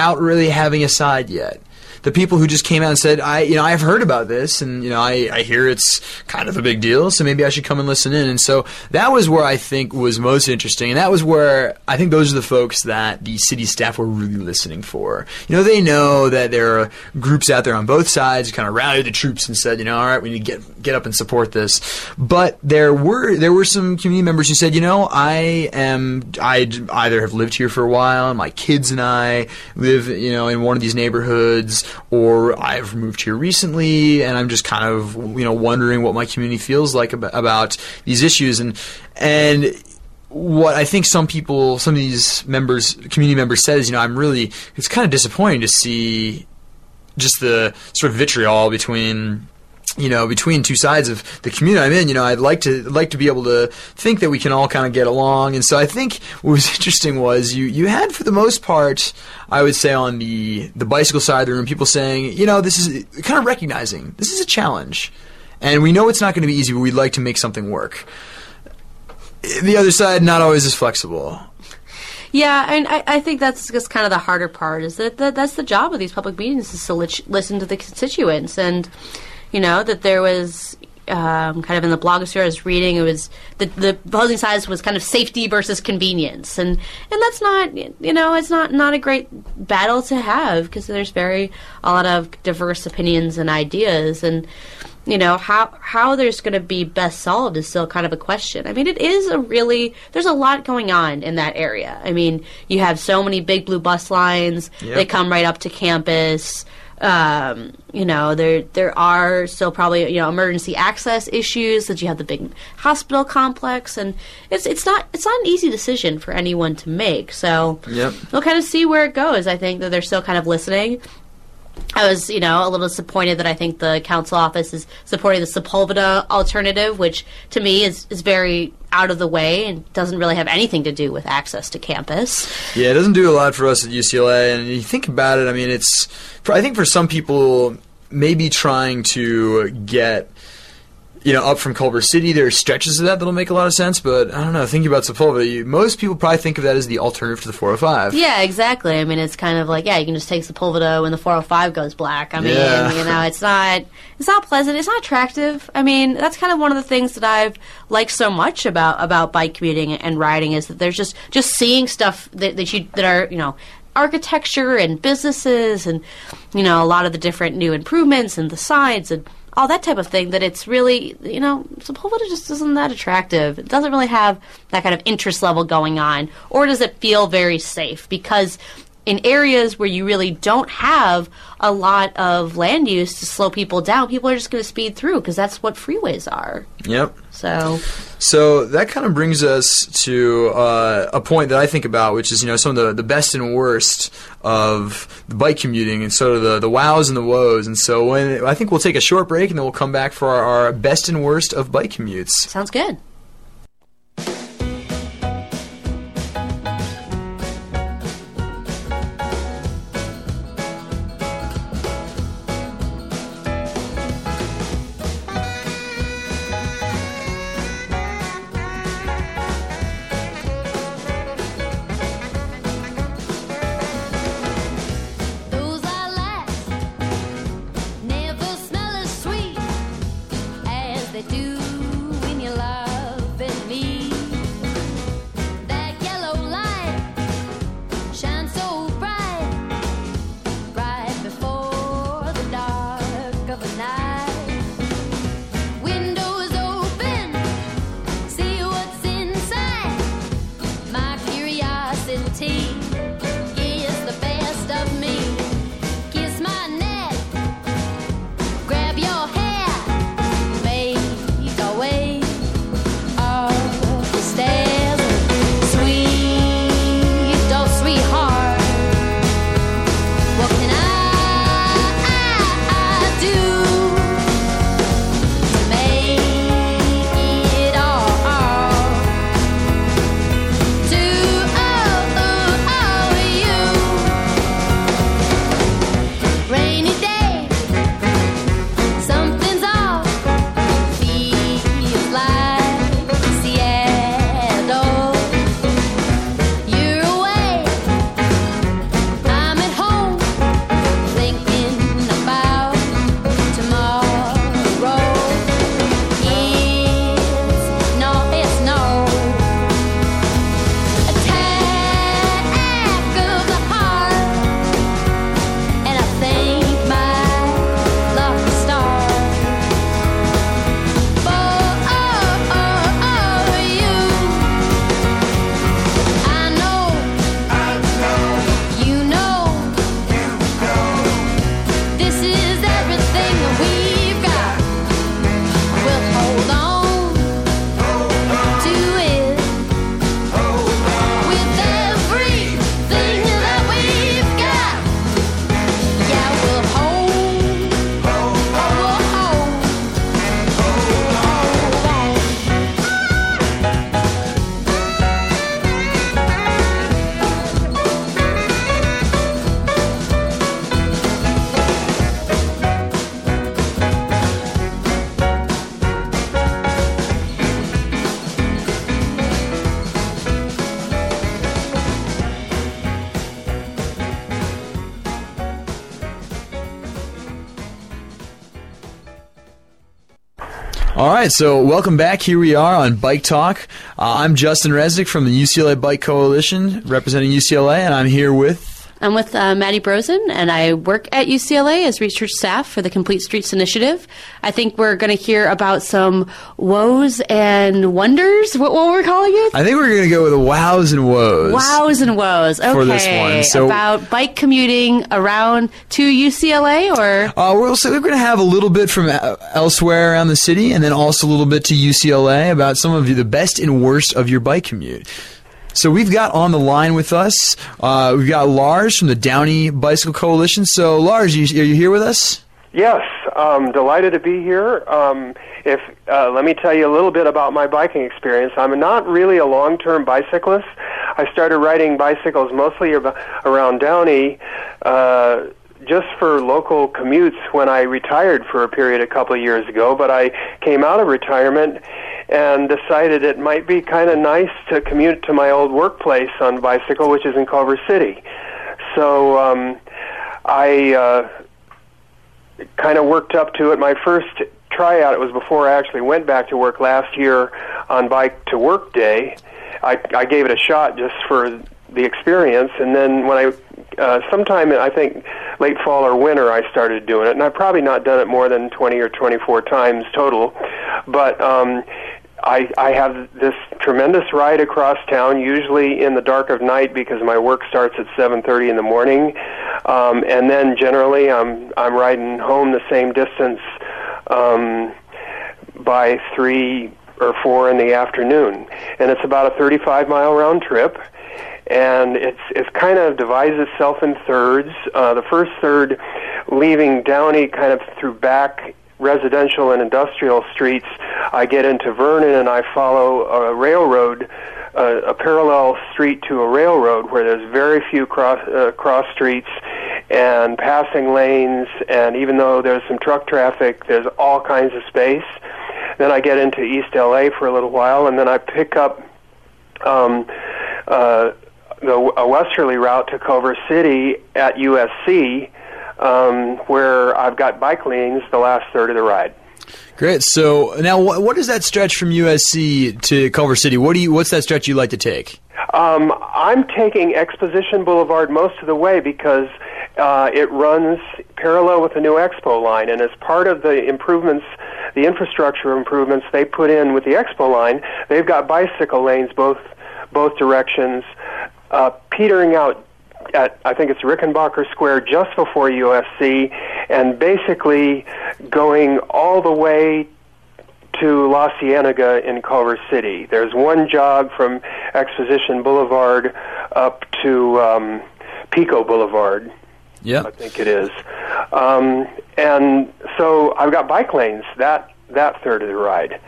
B: without really having a side yet. The people who just came out and said, "I, you know, I've heard about this, and you know, I, I hear it's kind of a big deal, so maybe I should come and listen in." And so that was where I think was most interesting, and that was where I think those are the folks that the city staff were really listening for. You know, they know that there are groups out there on both sides who kind of rallied the troops and said, you know, all right, we need to get get up and support this. But there were there were some community members who said, you know, I am I either have lived here for a while, my kids and I live, you know, in one of these neighborhoods, or I've moved here recently, and I'm just kind of you know wondering what my community feels like about, about these issues, and and what I think some people, some of these members, community members says, you know, I'm really, it's kind of disappointing to see just the sort of vitriol between you know between two sides of the community I'm in you know I'd like to like to be able to think that we can all kind of get along. And so I think what was <laughs> interesting was you you had for the most part I would say on the the bicycle side of the room people saying you know this is kind of recognizing this is a challenge. And we know it's not going to be easy but we'd like to make something work. The other side not always as flexible.
C: Yeah, and I, I think that's just kind of the harder part. Is that, that that's the job of these public meetings is to listen to the constituents, and you know that there was um, kind of in the blogosphere I was reading it was the the opposing sides was kind of safety versus convenience, and and that's not you know it's not not a great battle to have because there's very a lot of diverse opinions and ideas and you know how how there's going to be best solved is still kind of a question. I mean, it is a really there's a lot going on in that area. I mean, you have so many big blue bus lines.
B: Yep.
C: They come right up to campus.
D: Um, you know, there there are still probably you know emergency access issues that you have the big hospital complex, and it's it's not it's not an easy decision for anyone to make. So
B: Yep.
D: we'll kind of see where it goes. I think that they're still kind of listening. I was, you know, a little disappointed that I think the council office is supporting the Sepulveda alternative, which to me is, is very out of the way and doesn't really have anything to do with access to campus.
B: Yeah, it doesn't do a lot for us at UCLA, and you think about it. I mean, it's. For, I think for some people, maybe trying to get. You know, up from Culver City, there are stretches of that that'll make a lot of sense, but I don't know. Thinking about Sepulveda, you, most people probably think of that as the alternative to the 405.
D: Yeah, exactly. I mean, it's kind of like, yeah, you can just take Sepulveda when the 405 goes black. I mean,
B: Yeah.
D: you know, it's not it's not pleasant. It's not attractive. I mean, that's kind of one of the things that I've liked so much about about bike commuting and riding is that there's just just seeing stuff that, that you that are you know architecture and businesses and you know a lot of the different new improvements and the signs and all that type of thing that it's really you know Sepulveda just isn't that attractive. It doesn't really have that kind of interest level going on, or does it feel very safe? Because in areas where you really don't have a lot of land use to slow people down, people are just going to speed through because that's what freeways are.
B: Yep.
D: So
B: So that kind of brings us to uh, a point that I think about, which is you know some of the, the best and worst of the bike commuting, and sort of the, the wows and the woes. And so when I think we'll take a short break, and then we'll come back for our, our best and worst of bike commutes.
D: sounds good.
E: All
B: right, so welcome back. Here we are on Bike Talk. Uh, I'm Justin Resnick from the UCLA Bike Coalition, representing UCLA, and I'm here with.
C: I'm with uh, Maddie Brozen, and I work at UCLA as research staff for the Complete Streets Initiative. I think we're going to hear about some woes and wonders. What, what we're calling it?
B: I think we're going to go with wows and woes.
C: Wows and woes. Okay,
B: For this one, so-
C: about bike commuting around to UCLA, or
B: Uh, we're also we're going to have a little bit from uh, elsewhere around the city, and then also a little bit to UCLA about some of the best and worst of your bike commute. So we've got on the line with us, uh, we've got Lars from the Downey Bicycle Coalition. So Lars, you, are you here with us?
F: Yes, um, delighted to be here. Um, if uh, let me tell you a little bit about my biking experience. I'm not really a long-term bicyclist. I started riding bicycles mostly ab- around Downey. Uh, just for local commutes when I retired for a period a couple of years ago, but I came out of retirement and decided it might be kind of nice to commute to my old workplace on bicycle, which is in Culver City. So um, I uh, kind of worked up to it. My first tryout, it was before I actually went back to work last year on Bike to Work Day. I, I gave it a shot just for the experience, and then when I, uh, sometime I think late fall or winter, I started doing it, and I've probably not done it more than 20 or 24 times total, but um, I, I have this tremendous ride across town, usually in the dark of night because my work starts at 7:30 in the morning, um, and then generally I'm I'm riding home the same distance um, by three or four in the afternoon, and it's about a 35 mile round trip. And it's it's kind of divides itself in thirds. Uh, the first third, leaving Downey kind of through back residential and industrial streets, I get into Vernon and I follow a railroad, uh, a parallel street to a railroad where there's very few cross uh, cross streets and passing lanes, and even though there's some truck traffic, there's all kinds of space. Then I get into East LA for a little while, and then I pick up um, uh, the a westerly route to Culver City at USC um, where I've got bike lanes the last third of the ride.
B: Great. So now, what, what is that stretch from USC to Culver City? What do you? What's that stretch you like to take?
F: Um, I'm taking Exposition Boulevard most of the way because uh, it runs parallel with the new Expo line, and as part of the improvements, the infrastructure improvements they put in with the Expo line, they've got bicycle lanes both both directions, uh, petering out at I think it's Rickenbacker Square just before USC, and basically going all the way to La Cienega in Culver City. There's one jog from Exposition Boulevard up to um, Pico Boulevard.
B: Yeah.
F: I think it is. Um, and so I've got bike lanes that that third of the ride.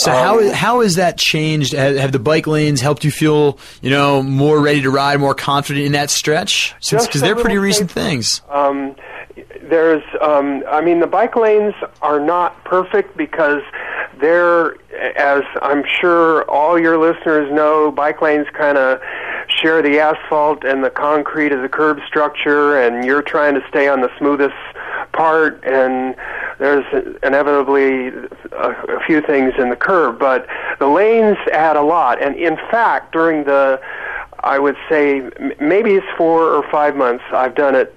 B: So how how has that changed? Have, have the bike lanes helped you feel you know more ready to ride, more confident in that stretch? Since because they're pretty recent things.
F: Um, there's, um, I mean, the bike lanes are not perfect because they're, as I'm sure all your listeners know, bike lanes kind of share the asphalt and the concrete as a curb structure, and you're trying to stay on the smoothest part, and there's inevitably a, a few things in the curb, but the lanes add a lot. And in fact, during the I would say maybe it's four or five months. I've done it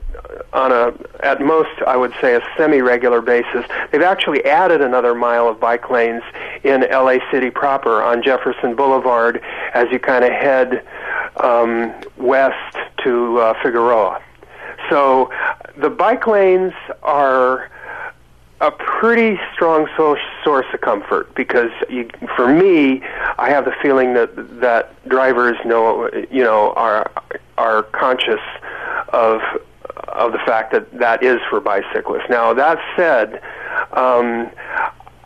F: on a, at most, I would say a semi-regular basis. They've actually added another mile of bike lanes in LA City proper on Jefferson Boulevard as you kind of head um, west to uh, Figueroa. So the bike lanes are a pretty strong so- source of comfort because you, for me, I have the feeling that that drivers know, you know, are are conscious of of the fact that that is for bicyclists. Now that said, um,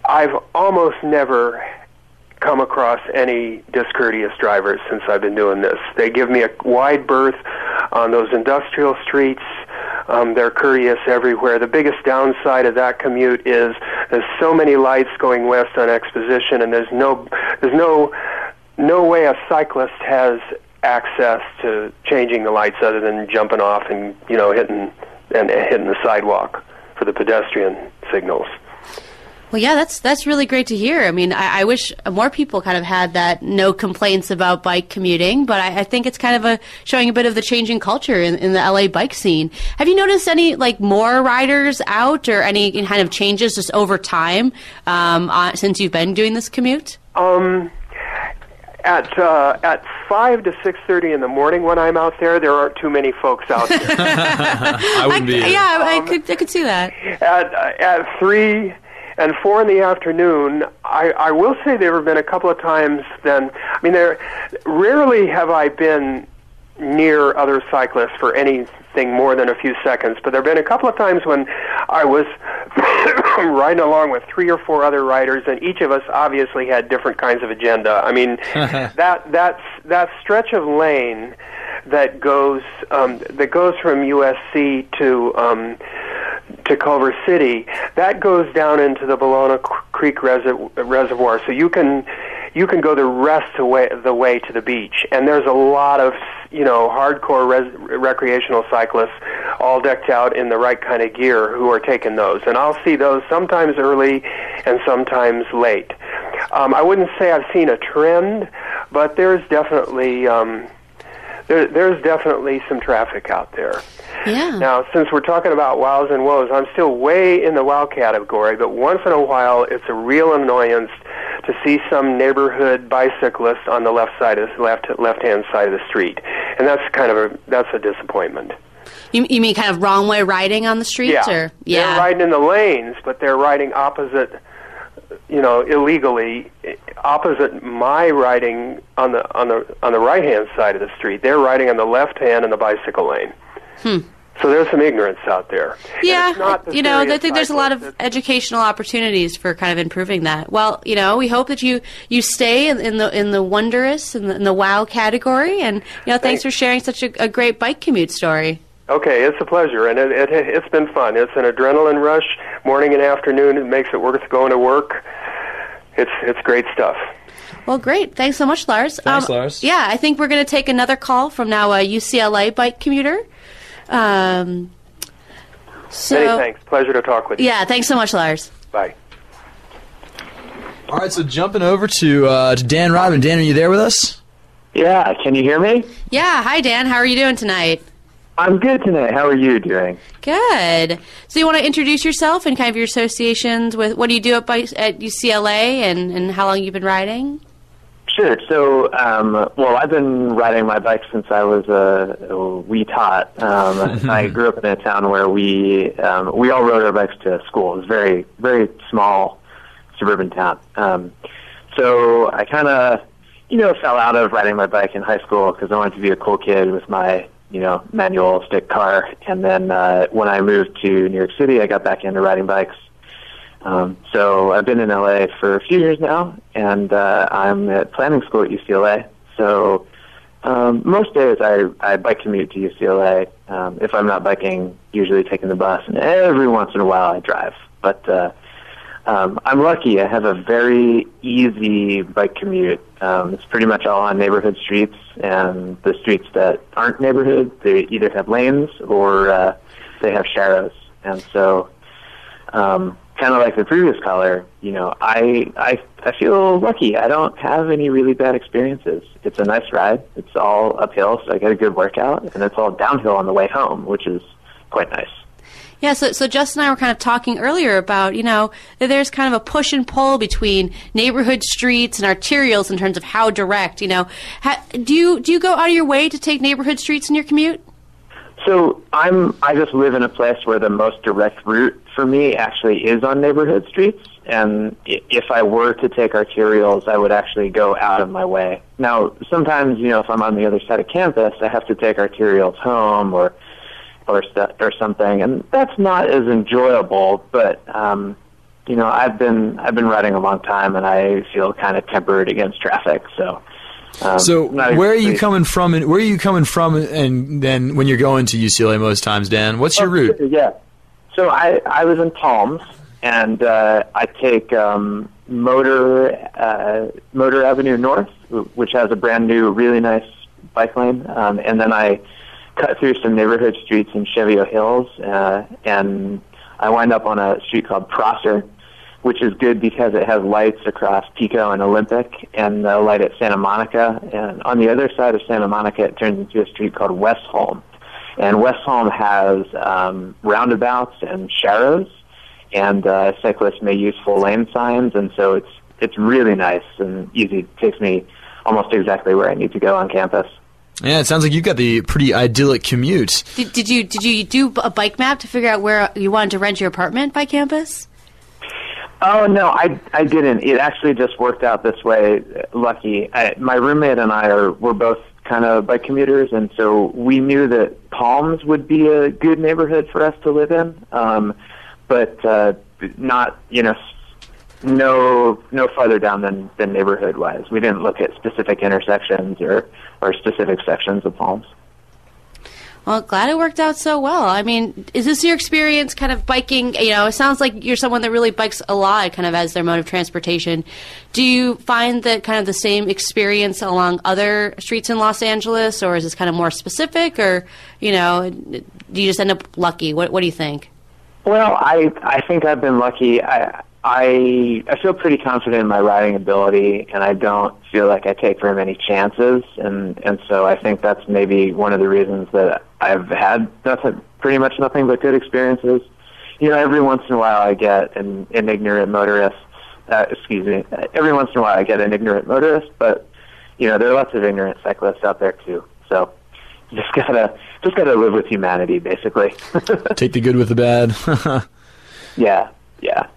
F: I've almost never come across any discourteous drivers since I've been doing this. They give me a wide berth on those industrial streets. Um, they're courteous everywhere. The biggest downside of that commute is there's so many lights going west on Exposition, and there's no there's no no way a cyclist has access to changing the lights other than jumping off and you know hitting and hitting the sidewalk for the pedestrian signals.
C: Well, yeah, that's that's really great to hear. I mean, I, I wish more people kind of had that no complaints about bike commuting, but I, I think it's kind of a showing a bit of the changing culture in, in the LA bike scene. Have you noticed any like more riders out or any kind of changes just over time um, uh, since you've been doing this commute?
F: Um, at uh, at five to six thirty in the morning when I'm out there, there aren't too many folks out there. <laughs>
B: I wouldn't be. either.
C: yeah, I could I could see that.
F: at at three and four in the afternoon, I, I will say there have been a couple of times. Then, I mean, there rarely have I been near other cyclists for anything more than a few seconds. But there have been a couple of times when I was riding along with three or four other riders, and each of us obviously had different kinds of agenda. I mean, <laughs> that that's that stretch of lane that goes um, that goes from USC to um, to Culver City, that goes down into the Ballona Creek resi- reservoir. So you can you can go the rest of the way, the way to the beach, and there's a lot of you know hardcore res- recreational cyclists, all decked out in the right kind of gear, who are taking those. And I'll see those sometimes early, and sometimes late. Um, I wouldn't say I've seen a trend, but there's definitely um, there, there's definitely some traffic out there.
C: Yeah.
F: Now, since we're talking about wows and woes, I'm still way in the wow category, but once in a while it's a real annoyance to see some neighborhood bicyclist on the left side of the left left hand side of the street, and that's kind of a that's a disappointment.
C: You, you mean kind of wrong way riding on the streets,
F: Yeah,
C: or
F: they're riding in the lanes, but they're riding opposite. You know, illegally opposite my riding on the on the on the right hand side of the street. They're riding on the left hand in the bicycle lane. So there's some ignorance out there.
C: Hmm. Yeah, you know, I think there's a lot of. Educational opportunities for kind of improving that. Well, you know, we hope that you you stay in, in the in the wondrous and the, in the wow category, and you know, thanks
F: Thanks.
C: for sharing such a, a great bike commute story.
F: Okay, it's a pleasure, and it, it, it's been fun. It's an adrenaline rush, morning and afternoon. It makes it worth going to work. It's it's great stuff.
C: Well, great. Thanks so much, Lars. Um,
B: Thanks, Lars.
C: Yeah, I think we're going to take another call from now a UCLA bike commuter. Um, so,
F: Many thanks. Pleasure to talk with you.
C: Yeah, thanks so much, Lars.
F: Bye.
B: All right, so jumping over to uh, to Dan Robin. Dan, are you there with us?
G: Yeah, can you hear me?
C: Yeah, hi Dan. How are you doing tonight?
G: I'm good tonight. How are you doing?
C: Good. So you want to introduce yourself and kind of your associations with what do you do at, at UCLA and, and how long you've been riding?
G: Sure. So, um, well, I've been riding my bike since I was a, a wee tot. Um, <laughs> I grew up in a town where we um, we all rode our bikes to school. It was a very very small suburban town. Um, so I kind of you know fell out of riding my bike in high school because I wanted to be a cool kid with my you know manual stick car. And then uh, when I moved to New York City, I got back into riding bikes. Um, so I've been in LA for a few years now, and uh, I'm at planning school at UCLA. So um, most days I, I bike commute to UCLA. Um, if I'm not biking, usually taking the bus, and every once in a while I drive. But uh, um, I'm lucky. I have a very easy bike commute. Um, it's pretty much all on neighborhood streets, and the streets that aren't neighborhood, they either have lanes or uh, they have sharrows. And so um, kind of like the previous caller, you know, I, I I feel lucky. I don't have any really bad experiences. It's a nice ride. It's all uphill, so I get a good workout, and it's all downhill on the way home, which is quite nice.
C: Yeah, so, so Justin and I were kind of talking earlier about, you know, there's kind of a push and pull between neighborhood streets and arterials in terms of how direct, you know. Ha, do you do you go out of your way to take neighborhood streets in your commute?
G: So I'm I just live in a place where the most direct route for me actually is on neighborhood streets, and if I were to take arterials, I would actually go out of my way. Now, sometimes you know if I'm on the other side of campus, I have to take arterials home or or st- or something, and that's not as enjoyable. But um, you know, I've been I've been riding a long time, and I feel kind of tempered against traffic. So. Um,
B: So where are you coming from? And where are you coming from? And then when you're going to UCLA most times, Dan, what's your route?
G: Yeah. So I I was in Palms, and uh, I take um, Motor uh, Motor Avenue North, which has a brand new, really nice bike lane, um, and then I cut through some neighborhood streets in Cheviot Hills, uh, and I wind up on a street called Prosser, which is good because it has lights across Pico and Olympic, and the light at Santa Monica. And on the other side of Santa Monica, it turns into a street called Westholme. And Westholme has um, roundabouts and sharrows, and uh, cyclists may use full lane signs, and so it's it's really nice and easy. It takes me almost exactly where I need to go on campus.
B: Yeah, it sounds like you've got the pretty idyllic commute.
C: Did, did you did you do a bike map to figure out where you wanted to rent your apartment by campus?
G: Oh no, I I didn't. It actually just worked out this way. Lucky, I, my roommate and I are we're both kind of bike commuters, and so we knew that Palms would be a good neighborhood for us to live in, um, but uh, not you know s- no no farther down than than neighborhood wise. We didn't look at specific intersections or or specific sections of Palms.
C: Well, glad it worked out so well. I mean, is this your experience kind of biking? You know, it sounds like you're someone that really bikes a lot, kind of as their mode of transportation. Do you find that kind of the same experience along other streets in Los Angeles, or is this kind of more specific, or, you know, do you just end up lucky? What, what do you think?
G: Well, I I think I've been lucky. I I I feel pretty confident in my riding ability, and I don't feel like I take very many chances, and and so I think that's maybe one of the reasons that I've had nothing, pretty much nothing but good experiences. You know, every once in a while I get an, an ignorant motorist. Uh, excuse me. Every once in a while I get an ignorant motorist, but you know there are lots of ignorant cyclists out there too. So just gotta just gotta live with humanity, basically. <laughs>
B: Take the good with the bad. <laughs>
G: yeah, yeah.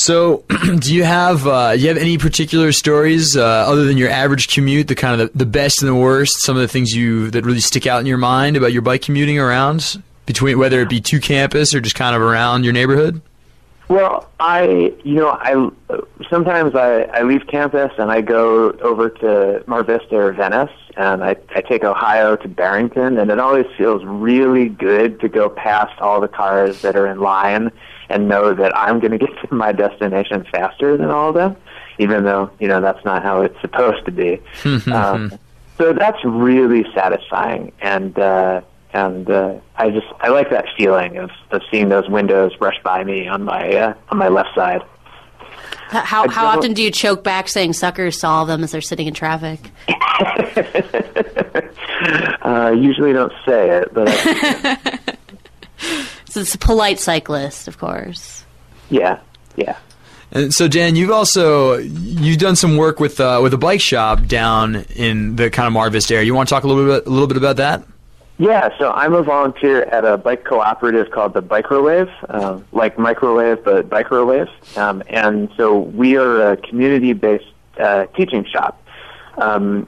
B: So, <clears throat> do you have uh, you have any particular stories uh, other than your average commute? The kind of the, the best and the worst. Some of the things you that really stick out in your mind about your bike commuting around between whether it be to campus or just kind of around your neighborhood.
G: Well, I, you know, I sometimes I, I leave campus and I go over to Mar Vista or Venice, and I, I take Ohio to Barrington, and it always feels really good to go past all the cars that are in line and know that I'm going <laughs> to get to my destination faster than all of them, even though you know that's not how it's supposed to be. <laughs> um, so that's really satisfying, and uh, and uh, I just I like that feeling of, of seeing those windows rush by me on my uh, on my left side.
C: How, how, how often do you choke back saying suckers to all of them as they're sitting in traffic? <laughs>
G: uh, usually don't say it, but I,
C: So it's a polite cyclist, of course.
G: yeah, yeah.
B: And so, Dan, you've also you've done some work with uh, with a bike shop down in the kind of Mar Vista area. You want to talk a little bit a little bit about that?
G: Yeah, so I'm a volunteer at a bike cooperative called the Bicrowave, um, like microwave but Bicrowave. Um, and so we are a community-based uh, teaching shop. Um,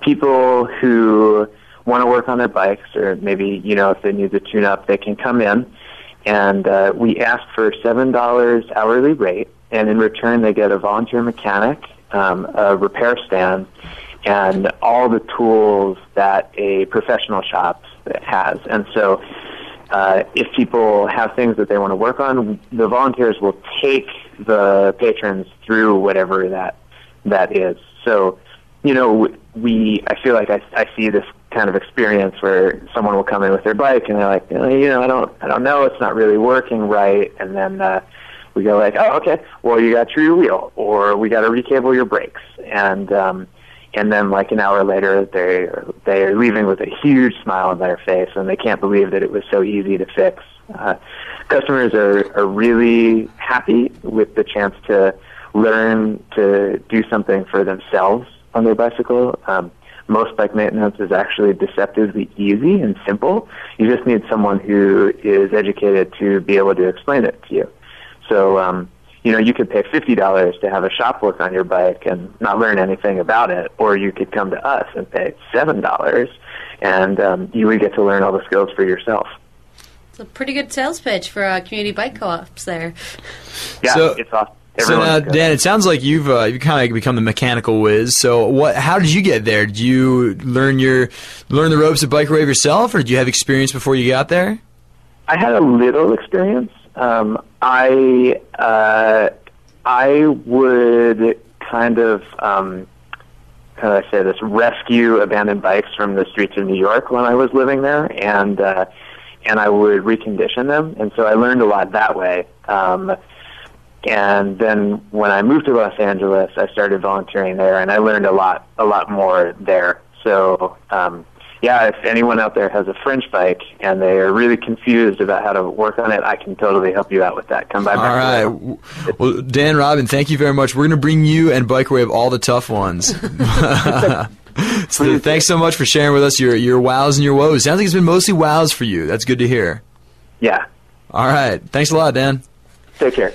G: people who want to work on their bikes, or maybe you know if they need to tune up, they can come in, and uh, we ask for seven dollars hourly rate, and in return they get a volunteer mechanic, um, a repair stand, and all the tools that a professional shop has. And so, uh, if people have things that they want to work on, the volunteers will take the patrons through whatever that that is. So, you know, we I feel like I, I see this kind of experience where someone will come in with their bike and they're like, "Uh, you know, I don't I don't know, it's not really working right, and then. Uh, we go like, oh, okay. Well, you got to your wheel, or we got to recable your brakes, and um, and then like an hour later, they they're leaving with a huge smile on their face, and they can't believe that it was so easy to fix. Uh, customers are are really happy with the chance to learn to do something for themselves on their bicycle. Um, most bike maintenance is actually deceptively easy and simple. You just need someone who is educated to be able to explain it to you. So, um, you know, you could pay fifty dollars to have a shop work on your bike and not learn anything about it, or you could come to us and pay seven dollars, and um, you would get to learn all the skills for yourself.
C: It's a pretty good sales pitch for uh, community bike co-ops there.
G: Yeah,
B: So-
G: it's awesome.
B: So now. Dan, it sounds like you've uh, you've kind of become the mechanical whiz. So, what? How did you get there? Did you learn your learn the ropes of Bicrowave yourself, or did you have experience before you got there?
G: I had a little experience. Um, I uh, I would kind of um, how do I say this? Rescue abandoned bikes from the streets of New York when I was living there, and uh, and I would recondition them, and so I learned a lot that way. Um, and then when I moved to Los Angeles, I started volunteering there, and I learned a lot, a lot more there. So, um, yeah, if anyone out there has a French bike and they are really confused about how to work on it, I can totally help you out with that. Come by.
B: All
G: my
B: right.
G: school.
B: Well, Dan Robin, thank you very much. We're going to bring you and Bicrowave all the tough ones. <laughs> <laughs> so thanks so much for sharing with us your, your wows and your woes. Sounds like it's been mostly wows for you. That's good to hear.
G: Yeah.
B: All right. Thanks a lot, Dan.
G: Take care.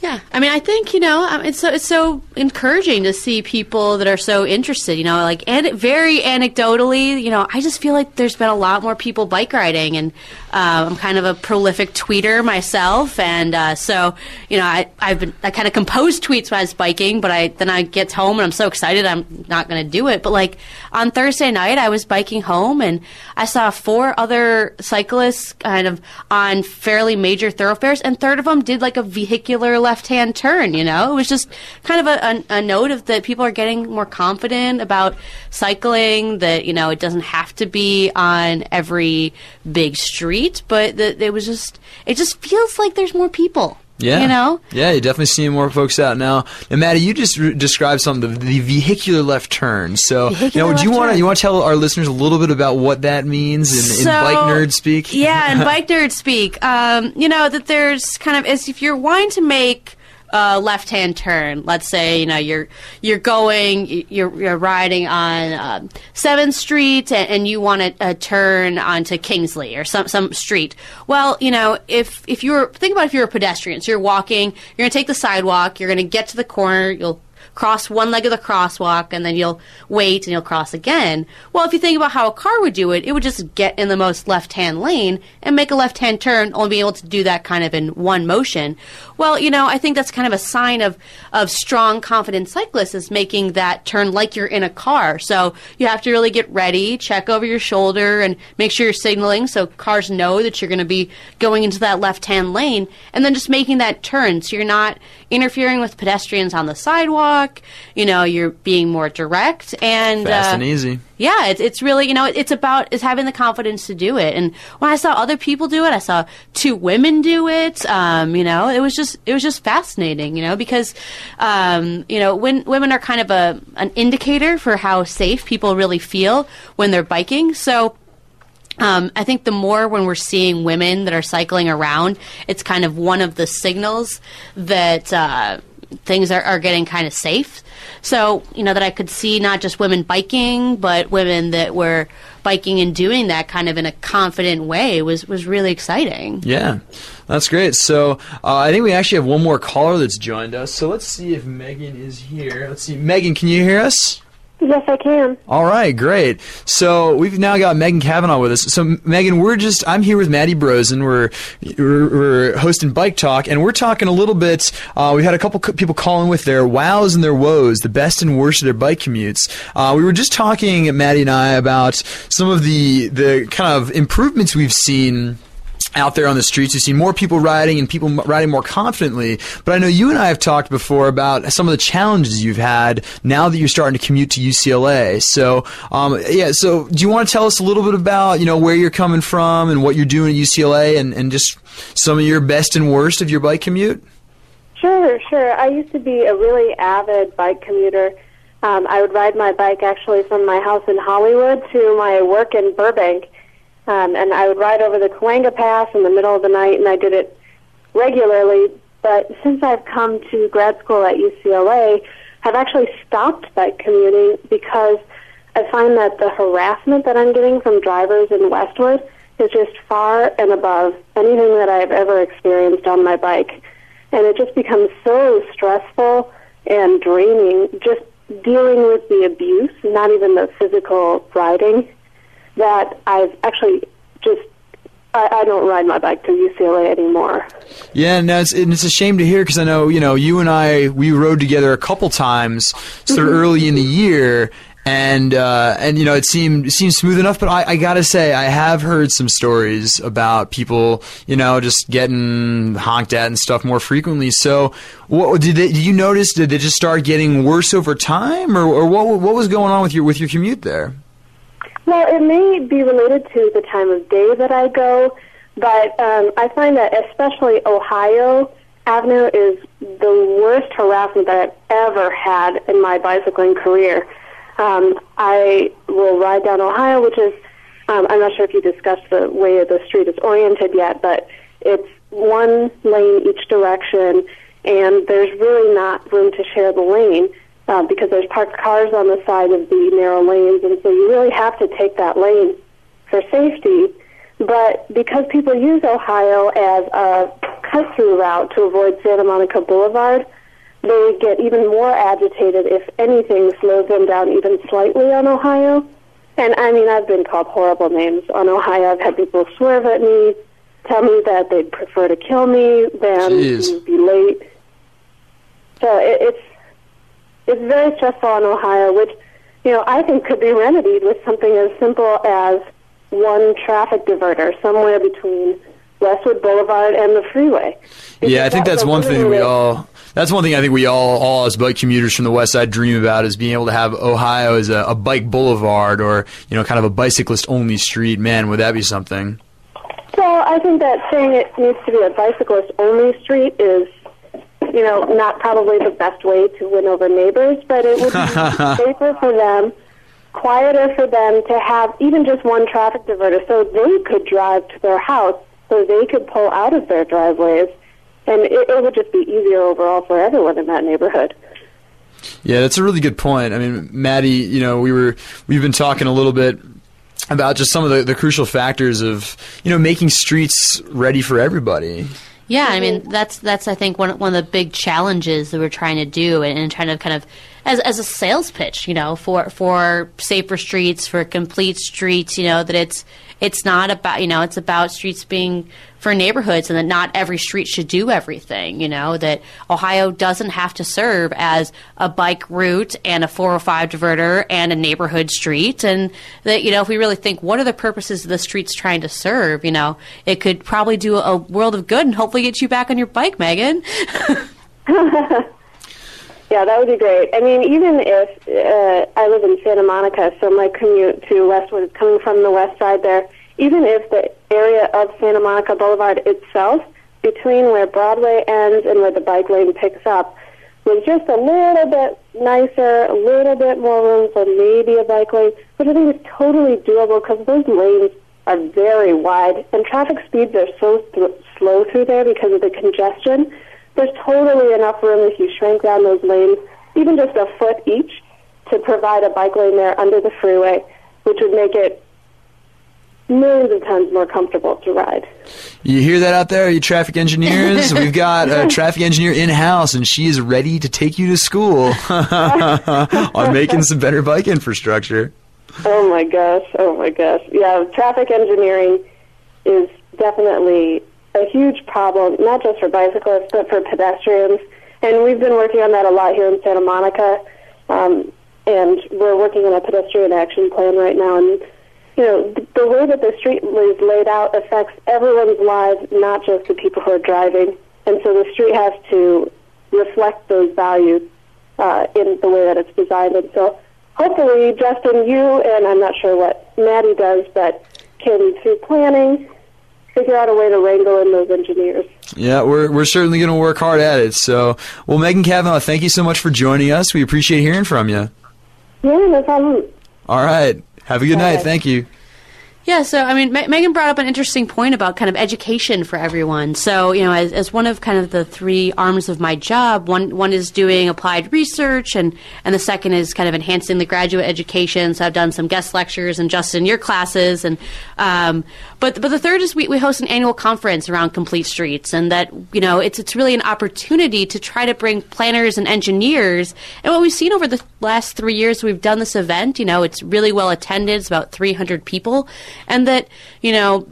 C: Yeah, I mean, I think you know, um, it's so it's so encouraging to see people that are so interested. You know, like and very anecdotally, you know, I just feel like there's been a lot more people bike riding, and uh, I'm kind of a prolific tweeter myself, and uh, so you know, I I've been I kind of compose tweets when I was biking, but I then I get home and I'm so excited I'm not going to do it. But like on Thursday night, I was biking home and I saw four other cyclists kind of on fairly major thoroughfares, and third of them did like a vehicular left-hand turn. You know, it was just kind of a, a, a note of that people are getting more confident about cycling. That you know, it doesn't have to be on every big street, but that it was just it just feels like there's more people.
B: Yeah.
C: you know.
B: Yeah, you're definitely seeing more folks out now. And Maddie, you just re- described something, the, the vehicular left turn. So, you know, do you want to you want to tell our listeners a little bit about what that means in, in bike nerd speak?
C: Yeah, in <laughs> bike nerd speak. Um, you know that there's kind of as if you're wanting to make a left-hand turn. Let's say you know you're you're going you're you're riding on um, Seventh Street and, and you want to uh, turn onto Kingsley or some some street. Well, you know if if you're think about if you're a pedestrian, so you're walking, you're gonna take the sidewalk, you're gonna get to the corner, you'll cross one leg of the crosswalk and then you'll wait and you'll cross again. Well, if you think about how a car would do it, it would just get in the most left hand lane and make a left hand turn, only being able to do that kind of in one motion. Well, you know, I think that's kind of a sign of, of strong, confident cyclists is making that turn like you're in a car. So you have to really get ready, check over your shoulder, and make sure you're signaling so cars know that you're going to be going into that left hand lane, and then just making that turn so you're not interfering with pedestrians on the sidewalk. You know, you're being more direct and
B: Fast
C: uh,
B: and easy.
C: yeah, it's, it's really you know it's about is having the confidence to do it. And when I saw other people do it, I saw two women do it. Um, you know, it was just it was just fascinating. You know, because um, you know when women are kind of a an indicator for how safe people really feel when they're biking. So. Um, I think the more when we're seeing women that are cycling around, it's kind of one of the signals that uh, things are, are getting kind of safe. So, you know, that I could see not just women biking, but women that were biking and doing that kind of in a confident way was, was really exciting.
B: Yeah, that's great. So uh, I think we actually have one more caller that's joined us. So let's see if Megan is here. Let's see, Megan, can you hear us?
H: Yes, I can.
B: All right, great. So we've now got Megan Kavanaugh with us. So Megan, we're just I'm here with Maddie Brozen. We're we're, we're hosting Bike Talk, and we're talking a little bit. Uh, we had a couple people calling with their wows and their woes, the best and worst of their bike commutes. Uh, we were just talking, Maddie and I, about some of the the kind of improvements we've seen out there on the streets. You've seen more people riding and people riding more confidently. But I know you and I have talked before about some of the challenges you've had now that you're starting to commute to UCLA. So, um, yeah. So, do you want to tell us a little bit about you know where you're coming from and what you're doing at UCLA and, and just some of your best and worst of your bike commute?
H: Sure, sure. I used to be a really avid bike commuter. Um, I would ride my bike actually from my house in Hollywood to my work in Burbank. Um, and I would ride over the Cahuenga Pass in the middle of the night, and I did it regularly. But since I've come to grad school at UCLA, I've actually stopped bike commuting because I find that the harassment that I'm getting from drivers in Westwood is just far and above anything that I've ever experienced on my bike. And it just becomes so stressful and draining just dealing with the abuse, not even the physical riding, that I've actually just, I, I don't ride my bike to UCLA anymore.
B: Yeah, no, it's, and it's a shame to hear because I know you know you and I we rode together a couple times sort of early in the year, and uh, and you know it seemed it seemed smooth enough. But I, I gotta say I have heard some stories about people you know just getting honked at and stuff more frequently. So what did they, did you notice? Did it just start getting worse over time, or, or what what was going on with your with your commute there?
H: Well, it may be related to the time of day that I go, but um, I find that especially Ohio Avenue is the worst harassment that I've ever had in my bicycling career. Um, I will ride down Ohio, which is, um, I'm not sure if you discussed the way the street is oriented yet, but it's one lane each direction, and there's really not room to share the lane uh, because there's parked cars on the side of the narrow lanes, and so you really have to take that lane for safety. But because people use Ohio as a cut through route to avoid Santa Monica Boulevard, they get even more agitated if anything slows them down even slightly on Ohio. And I mean, I've been called horrible names on Ohio. I've had people swerve at me, tell me that they'd prefer to kill me than
B: Jeez.
H: be late. So it, it's it's very stressful in Ohio, which you know I think could be remedied with something as simple as one traffic diverter somewhere between Westwood Boulevard and the freeway.
B: Yeah, I think
H: Because
B: that's one thing we all. That's one thing I think we all, all as bike commuters from the West Side, dream about is being able to have Ohio as a, a bike boulevard or you know kind of a bicyclist only street. Man, would that be something?
H: So I think that saying it needs to be a bicyclist only street is, you know, not probably the best way to win over neighbors, but it would be <laughs> safer for them, quieter for them to have even just one traffic diverter so they could drive to their house, so they could pull out of their driveways, and it, it would just be easier overall for everyone in that neighborhood.
B: Yeah, that's a really good point. I mean, Maddie, you know, we were we've been talking a little bit about just some of the, the crucial factors of you know making streets ready for everybody.
C: Yeah, I mean mm-hmm. that's that's I think one one of the big challenges that we're trying to do and, and trying to kind of as as a sales pitch, you know, for for safer streets, for complete streets, you know, that it's it's not about you know it's about streets being for neighborhoods and that not every street should do everything you know that ohio doesn't have to serve as a bike route and a 405 diverter and a neighborhood street. And that you know if we really think what are the purposes of the streets trying to serve you know it could probably do a world of good and hopefully get you back on your bike megan <laughs> <laughs>
H: Yeah, that would be great. I mean, even if uh, I live in Santa Monica, so my commute to Westwood is coming from the west side there, even if the area of Santa Monica Boulevard itself, between where Broadway ends and where the bike lane picks up, was just a little bit nicer, a little bit more room for maybe a bike lane, which I think is totally doable because those lanes are very wide and traffic speeds are so th- slow through there because of the congestion. There's totally enough room if you shrink down those lanes, even just a foot each, to provide a bike lane there under the freeway, which would make it millions of times more comfortable to ride.
B: You hear that out there, you traffic engineers? <laughs> We've got a traffic engineer in house, and she is ready to take you to school <laughs> on making some better bike infrastructure.
H: Oh my gosh, oh my gosh. Yeah, traffic engineering is definitely a huge problem, not just for bicyclists, but for pedestrians. And we've been working on that a lot here in Santa Monica. Um, and we're working on a pedestrian action plan right now. And, you know, th- the way that the street is laid out affects everyone's lives, not just the people who are driving. And so the street has to reflect those values uh, in the way that it's designed. And so hopefully, Justin, you and I'm not sure what Maddie does, but can through planning figure out a way to wrangle in those engineers.
B: Yeah, we're, we're certainly going to work hard at it. So, well, Megan Kavanaugh, thank you so much for joining us. We appreciate hearing from you.
H: Yeah, no problem.
B: All right. Have a good night. Thank you.
C: Yeah, so I mean, Me- Megan brought up an interesting point about kind of education for everyone. So, you know, as, as one of kind of the three arms of my job, one one is doing applied research, and and the second is kind of enhancing the graduate education. So, I've done some guest lectures and just in your classes, and um, but but the third is we, we host an annual conference around complete streets, and that you know it's it's really an opportunity to try to bring planners and engineers. And what we've seen over the last three years, we've done this event. You know, it's really well attended. It's about 300 people, and that you know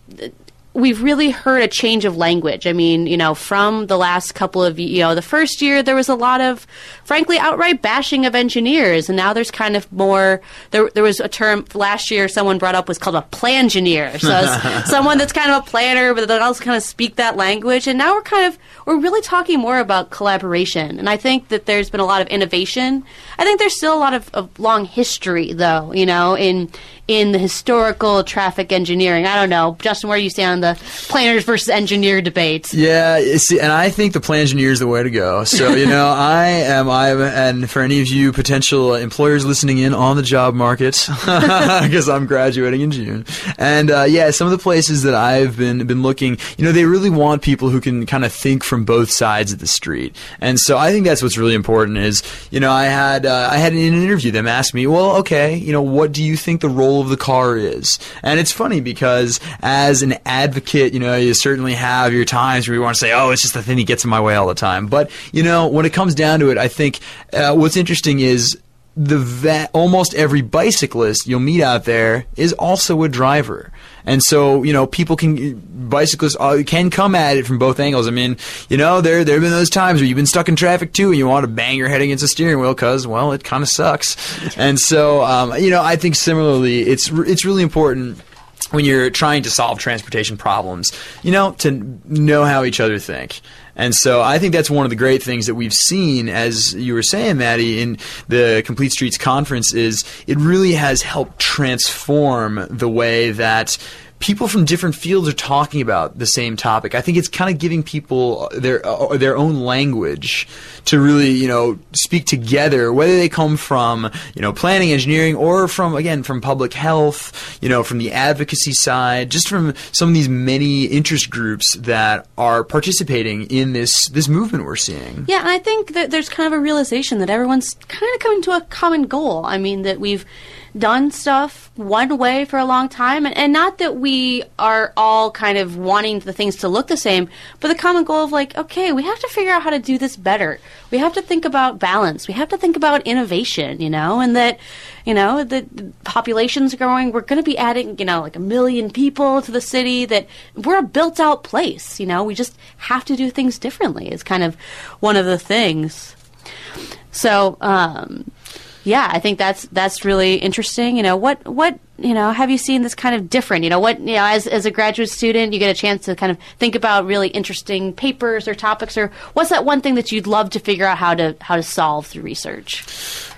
C: we've really heard a change of language. I mean, you know, from the last couple of you know, the first year there was a lot of, frankly, outright bashing of engineers, and now there's kind of more. There, there was a term last year someone brought up was called a plan engineer, so <laughs> someone that's kind of a planner, but that also kind of speak that language. And now we're kind of we're really talking more about collaboration, and I think that there's been a lot of innovation. I think there's still a lot of, of long history, though, you know, in in the historical traffic engineering. I don't know, Justin, where you stand on the planners versus engineer debate?
B: Yeah, see, and I think the plan engineer is the way to go. So you know, <laughs> I am, I am, and for any of you potential employers listening in on the job market, <laughs> because I'm graduating in June, and uh, yeah, some of the places that I've been been looking, you know, they really want people who can kind of think from both sides of the street, and so I think that's what's really important. Is you know, I had uh, I had an interview them ask me, well, okay, you know, what do you think the role of the car is? And it's funny because as an advocate, you know, you certainly have your times where you want to say, oh, it's just the thing that gets in my way all the time. But, you know, when it comes down to it, I think uh, what's interesting is the va- almost every bicyclist you'll meet out there is also a driver. And so, you know, people can, bicyclists uh, can come at it from both angles. I mean, you know, there, there have been those times where you've been stuck in traffic too and you want to bang your head against the steering wheel because, well, it kind of sucks. And so, um, you know, I think similarly, it's, it's really important when you're trying to solve transportation problems, you know, to know how each other think. And so I think that's one of the great things that we've seen, as you were saying, Maddie, in the Complete Streets conference, is it really has helped transform the way that people from different fields are talking about the same topic. I think it's kind of giving people their uh, their own language to really, you know, speak together, whether they come from, you know, planning, engineering, or from again from public health, you know, from the advocacy side, just from some of these many interest groups that are participating in this this movement we're seeing.
C: Yeah, and I think that there's kind of a realization that everyone's kind of coming to a common goal. I mean, that we've done stuff one way for a long time, and, and not that we are all kind of wanting the things to look the same, but the common goal of like, okay, we have to figure out how to do this better. We have to think about balance. We have to think about innovation, you know, and that, you know, the the population's growing. We're going to be adding, you know, like a million people to the city. That we're a built-out place. You know, we just have to do things differently. It's kind of one of the things. So, um, yeah, I think that's that's really interesting. You know, what what you know have you seen this kind of different? You know, what you know as as a graduate student, you get a chance to kind of think about really interesting papers or topics, or what's that one thing that you'd love to figure out how to how to solve through research?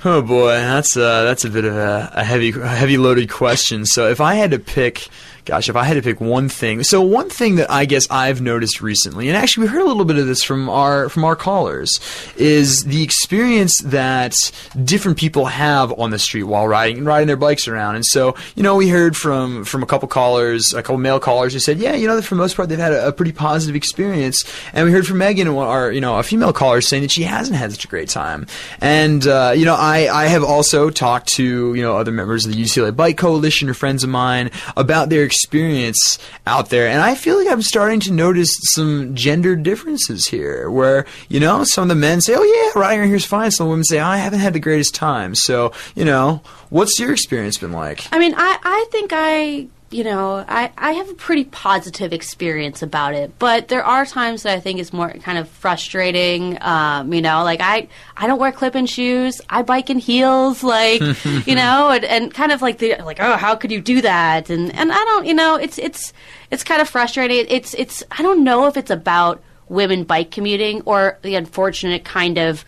B: Oh boy, that's uh, that's a bit of a, a heavy heavy loaded question. So if I had to pick, gosh, if I had to pick one thing, so one thing that I guess I've noticed recently, and actually we heard a little bit of this from our from our callers, is the experience that different people have on the street while riding and riding their bikes around. And so you know we heard from from a couple callers, a couple male callers who said, yeah, you know, for the most part they've had a, a pretty positive experience, and we heard from Megan, our you know a female caller, saying that she hasn't had such a great time. And uh, you know I I have also talked to you know other members of the UCLA Bike Coalition or friends of mine about their experience out there, and I feel like I'm starting to notice some gender differences here, where you know some of the men say, "Oh yeah, riding here's fine," some women say, "I haven't had the greatest time." So you know, what's your experience been like?
C: I mean, I, I think I, you know, I, I have a pretty positive experience about it, but there are times that I think it's more kind of frustrating. Um, you know, like I, I don't wear clip-in shoes. I bike in heels, <laughs> like, you <laughs> know, and, and kind of like the, like, oh, how could you do that? And, and I don't, you know, it's, it's, it's kind of frustrating. It's, it's, I don't know if it's about women bike commuting or the unfortunate kind of,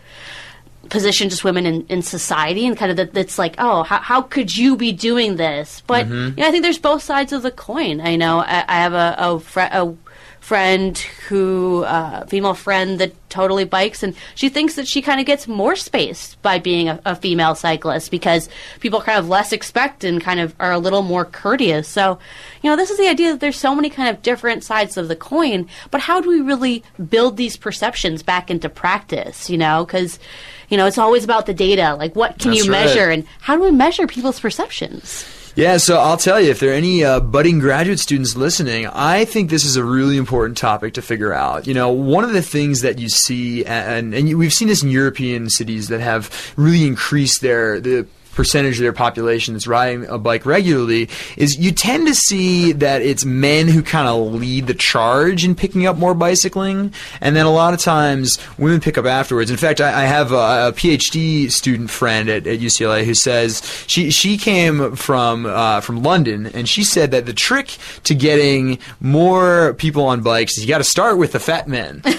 C: position just women in, in society and kind of that that's like oh how, how could you be doing this? But you know, I think there's both sides of the coin. I know I, I have a a, fr- a friend who uh, female friend that totally bikes and she thinks that she kind of gets more space by being a, a female cyclist because people kind of less expect and kind of are a little more courteous. So you know this is the idea that there's so many kind of different sides of the coin but how do we really build these perceptions back into practice you know? Because you know it's always about the data like what can
B: That's
C: you
B: right.
C: measure and how do we measure people's perceptions
B: Yeah, so I'll tell you, if there are any uh, budding graduate students listening, I think this is a really important topic to figure out. You know, one of the things that you see, and, and we've seen this in European cities that have really increased their the percentage of their population that's riding a bike regularly is you tend to see that it's men who kind of lead the charge in picking up more bicycling and then a lot of times women pick up afterwards. In fact i, I have a, a phd student friend at, at ucla who says she she came from uh, from london and she said that the trick to getting more people on bikes is you got to start with the fat men. <laughs>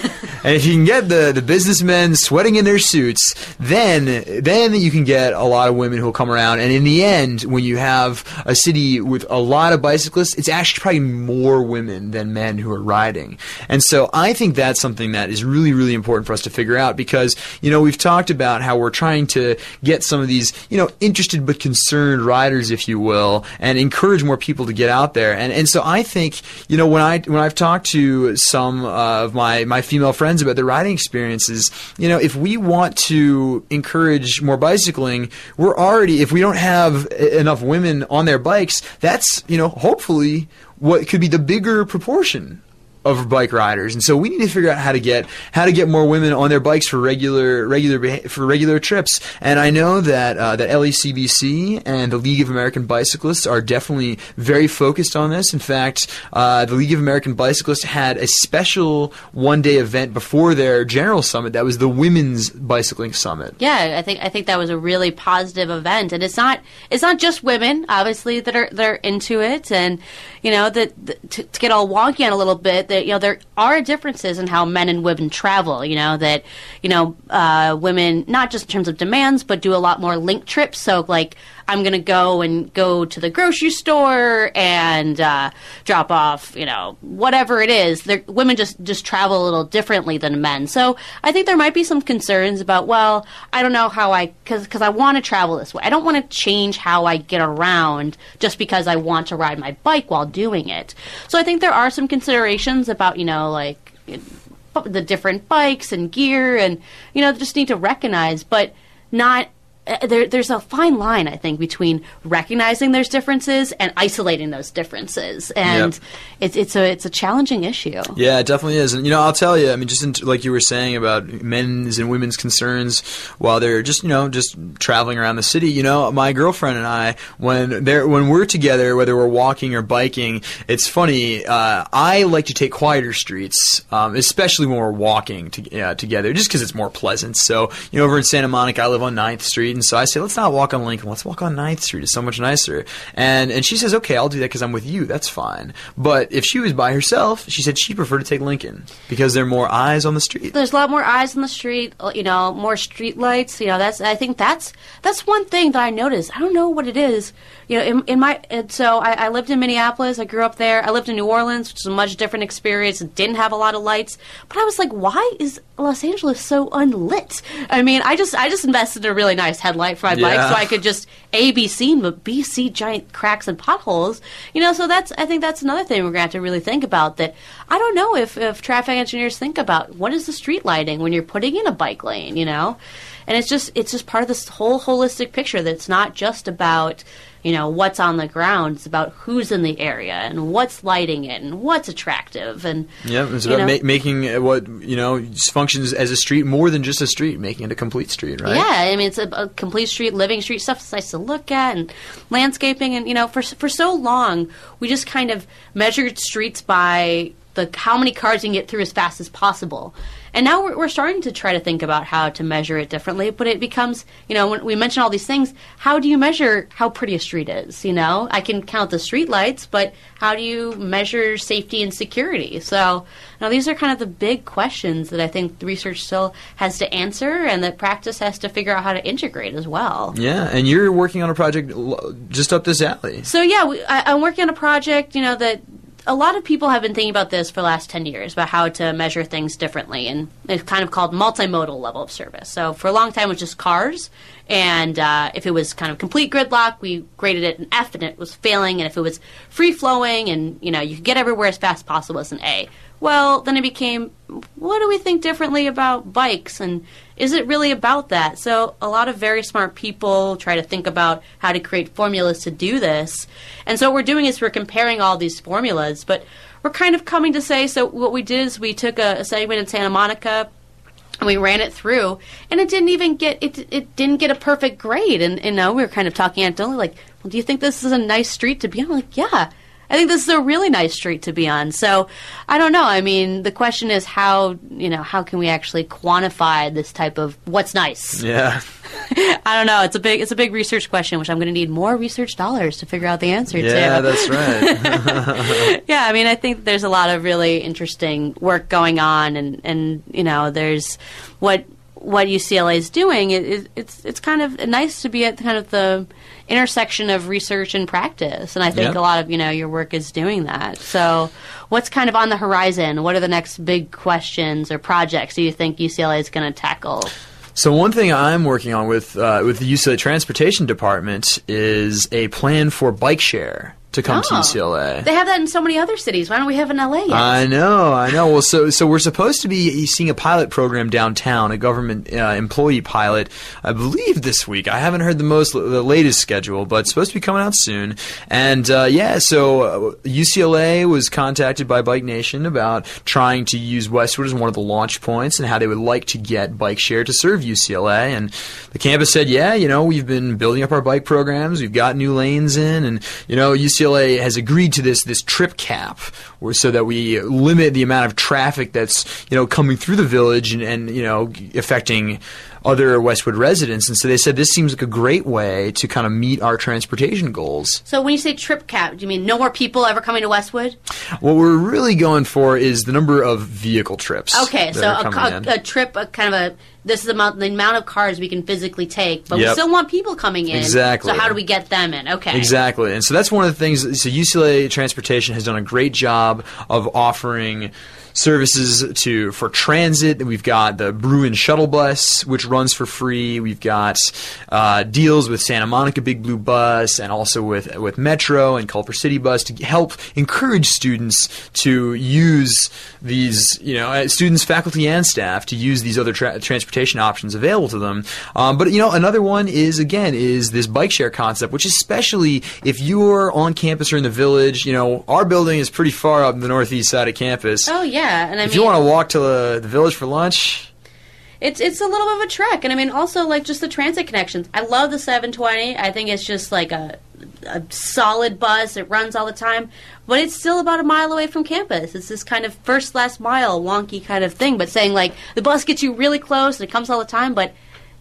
B: And if you can get the, the businessmen sweating in their suits, then then you can get a lot of women who who will come around. And in the end, when you have a city with a lot of bicyclists, it's actually probably more women than men who are riding. And so I think that's something that is really, really important for us to figure out because, you know, we've talked about how we're trying to get some of these, you know, interested but concerned riders, if you will, and encourage more people to get out there. And, and so I think, you know, when I, when I've talked to some of my, my female friends about their riding experiences, you know, if we want to encourage more bicycling, we're already, if we don't have enough women on their bikes, that's, you know, hopefully what could be the bigger proportion of bike riders, and so we need to figure out how to get how to get more women on their bikes for regular regular for regular trips. And I know that uh, that LACBC and the League of American Bicyclists are definitely very focused on this. In fact, uh, the League of American Bicyclists had a special one day event before their general summit that was the Women's Bicycling Summit.
C: Yeah, I think I think that was a really positive event, and it's not it's not just women, obviously, that are that are into it, and you know that that- to, to get all wonky on a little bit, that you know there are differences in how men and women travel. You know that you know uh, women not just in terms of demands, but do a lot more link trips. So like I'm going to go and go to the grocery store and uh, drop off, you know, whatever it is. They're, women just just travel a little differently than men. So I think there might be some concerns about, well, I don't know how I because because I want to travel this way. I don't want to change how I get around just because I want to ride my bike while doing it. So I think there are some considerations about, you know, like the different bikes and gear and you know just need to recognize but not there, there's a fine line, I think, between recognizing there's differences and isolating those differences, and
B: Yep.
C: it's it's a it's a challenging issue.
B: Yeah, it definitely is. And, you know, I'll tell you, I mean, just in, like you were saying about men's and women's concerns while they're just, you know, just traveling around the city, you know, my girlfriend and I, when they're, when we're together, whether we're walking or biking, it's funny, uh, I like to take quieter streets, um, especially when we're walking to, uh, together, just because it's more pleasant. So, you know, over in Santa Monica, I live on 9th Street, and so I say, let's not walk on Lincoln, let's walk on 9th Street. It's so much nicer. And, and she says, okay, I'll do that because I'm with you. That's fine. But if she was by herself, she said she'd prefer to take Lincoln because there are more eyes on the street.
C: There's a lot more eyes on the street, you know, more street lights. You know, that's I think that's that's one thing that I noticed. I don't know what it is. You know, in, in my and so I, I lived in Minneapolis. I grew up there. I lived in New Orleans, which is a much different experience. It didn't have a lot of lights, but I was like, why is Los Angeles so unlit? I mean, I just I just invested in a really nice headlight for my bike so I could just a be seen, but b see giant cracks and potholes. You know, so that's I think that's another thing we're gonna have to really think about. That I don't know if if traffic engineers think about what is the street lighting when you're putting in a bike lane. You know, and it's just it's just part of this whole holistic picture that it's not just about you know what's on the ground it's about who's in the area and what's lighting it and what's attractive and
B: Yeah, it's about ma- making what you know functions as a street more than just a street, making it a complete street, right?
C: Yeah, I mean it's a, a complete street, living street stuff that's nice to look at, and landscaping, and you know, for for so long we just kind of measured streets by the how many cars you can get through as fast as possible. And now we're, we're starting to try to think about how to measure it differently, but it becomes, you know, when we mention all these things, how do you measure how pretty a street is? You know, I can count the street lights, but how do you measure safety and security? So, now these are kind of the big questions that I think the research still has to answer, and that practice has to figure out how to integrate as well.
B: Yeah, and you're working on a project just up this alley.
C: So yeah, we, I, I'm working on a project. You know that a lot of people have been thinking about this for the last ten years about how to measure things differently, and it's kind of called multimodal level of service. So for a long time, it was just cars, and uh, if it was kind of complete gridlock, we graded it an F, and it was failing. And if it was free flowing, and you know you could get everywhere as fast as possible, it's an A. Well, then it became, what do we think differently about bikes? And is it really about that? So, a lot of very smart people try to think about how to create formulas to do this. And so, what we're doing is we're comparing all these formulas, but we're kind of coming to say so, what we did is we took a, a segment in Santa Monica and we ran it through and it didn't even get it it didn't get a perfect grade and and now we were kind of talking anecdotally like well do you think this is a nice street to be on like yeah I think this is a really nice street to be on. So I don't know. I mean, the question is how you know how can we actually quantify this type of what's nice?
B: Yeah. <laughs> <laughs>
C: I don't know. It's a big it's a big research question, which I'm going to need more research dollars to figure out the answer
B: Yeah,
C: to.
B: Yeah, that's right. <laughs>
C: yeah, I mean, I think there's a lot of really interesting work going on, and and you know, there's what what UCLA is doing, it, it, it's it's kind of nice to be at kind of the intersection of research and practice, and I think a lot of you know your work is doing that. So, what's kind of on the horizon? What are the next big questions or projects do you think UCLA is going to tackle?
B: So one thing I'm working on with uh, with the UCLA Transportation Department is a plan for bike share to come to
C: Oh.
B: UCLA.
C: They have that in so many other cities. Why don't we have in LA yet?
B: I know, I know. Well, so so we're supposed to be seeing a pilot program downtown, a government uh, employee pilot, I believe this week. I haven't heard the most the latest schedule, but it's supposed to be coming out soon. And uh, yeah, so uh, UCLA was contacted by Bike Nation about trying to use Westwood as one of the launch points and how they would like to get bike share to serve UCLA. And the campus said, yeah, you know, we've been building up our bike programs, we've got new lanes in, and you know, UCLA has agreed to this this trip cap, so that we limit the amount of traffic that's you know coming through the village and, and you know affecting other Westwood residents. And so they said this seems like a great way to kind of meet our transportation goals.
C: so, when you say trip cap, do you mean no more people ever coming to Westwood?
B: What we're really going for is the number of vehicle trips.
C: Okay, so a, a, a trip, a kind of a this is the amount the amount of cars we can physically take, but we still want people coming in.
B: Exactly.
C: So how do we get them in? Okay.
B: Exactly. And so that's one of the things. So UCLA Transportation has done a great job of offering services to for transit. We've got the Bruin shuttle bus, which runs for free. We've got uh, deals with Santa Monica Big Blue Bus, and also with with Metro and Culver City Bus to help encourage students to use these, you know, uh, students, faculty, and staff to use these other tra- transportation options available to them. Um, but you know, another one is again is this bike share concept, which especially if you're on campus or in the village, you know, our building is pretty far up in the northeast side of campus.
C: Oh yeah, and I
B: if
C: mean,
B: you want to walk to the, the village for lunch,
C: it's it's a little bit of a trek, and I mean also like just the transit connections. I love the 720. I think it's just like a a solid bus. It runs all the time, but it's still about a mile away from campus. It's this kind of first last mile wonky kind of thing. But saying like the bus gets you really close and it comes all the time, but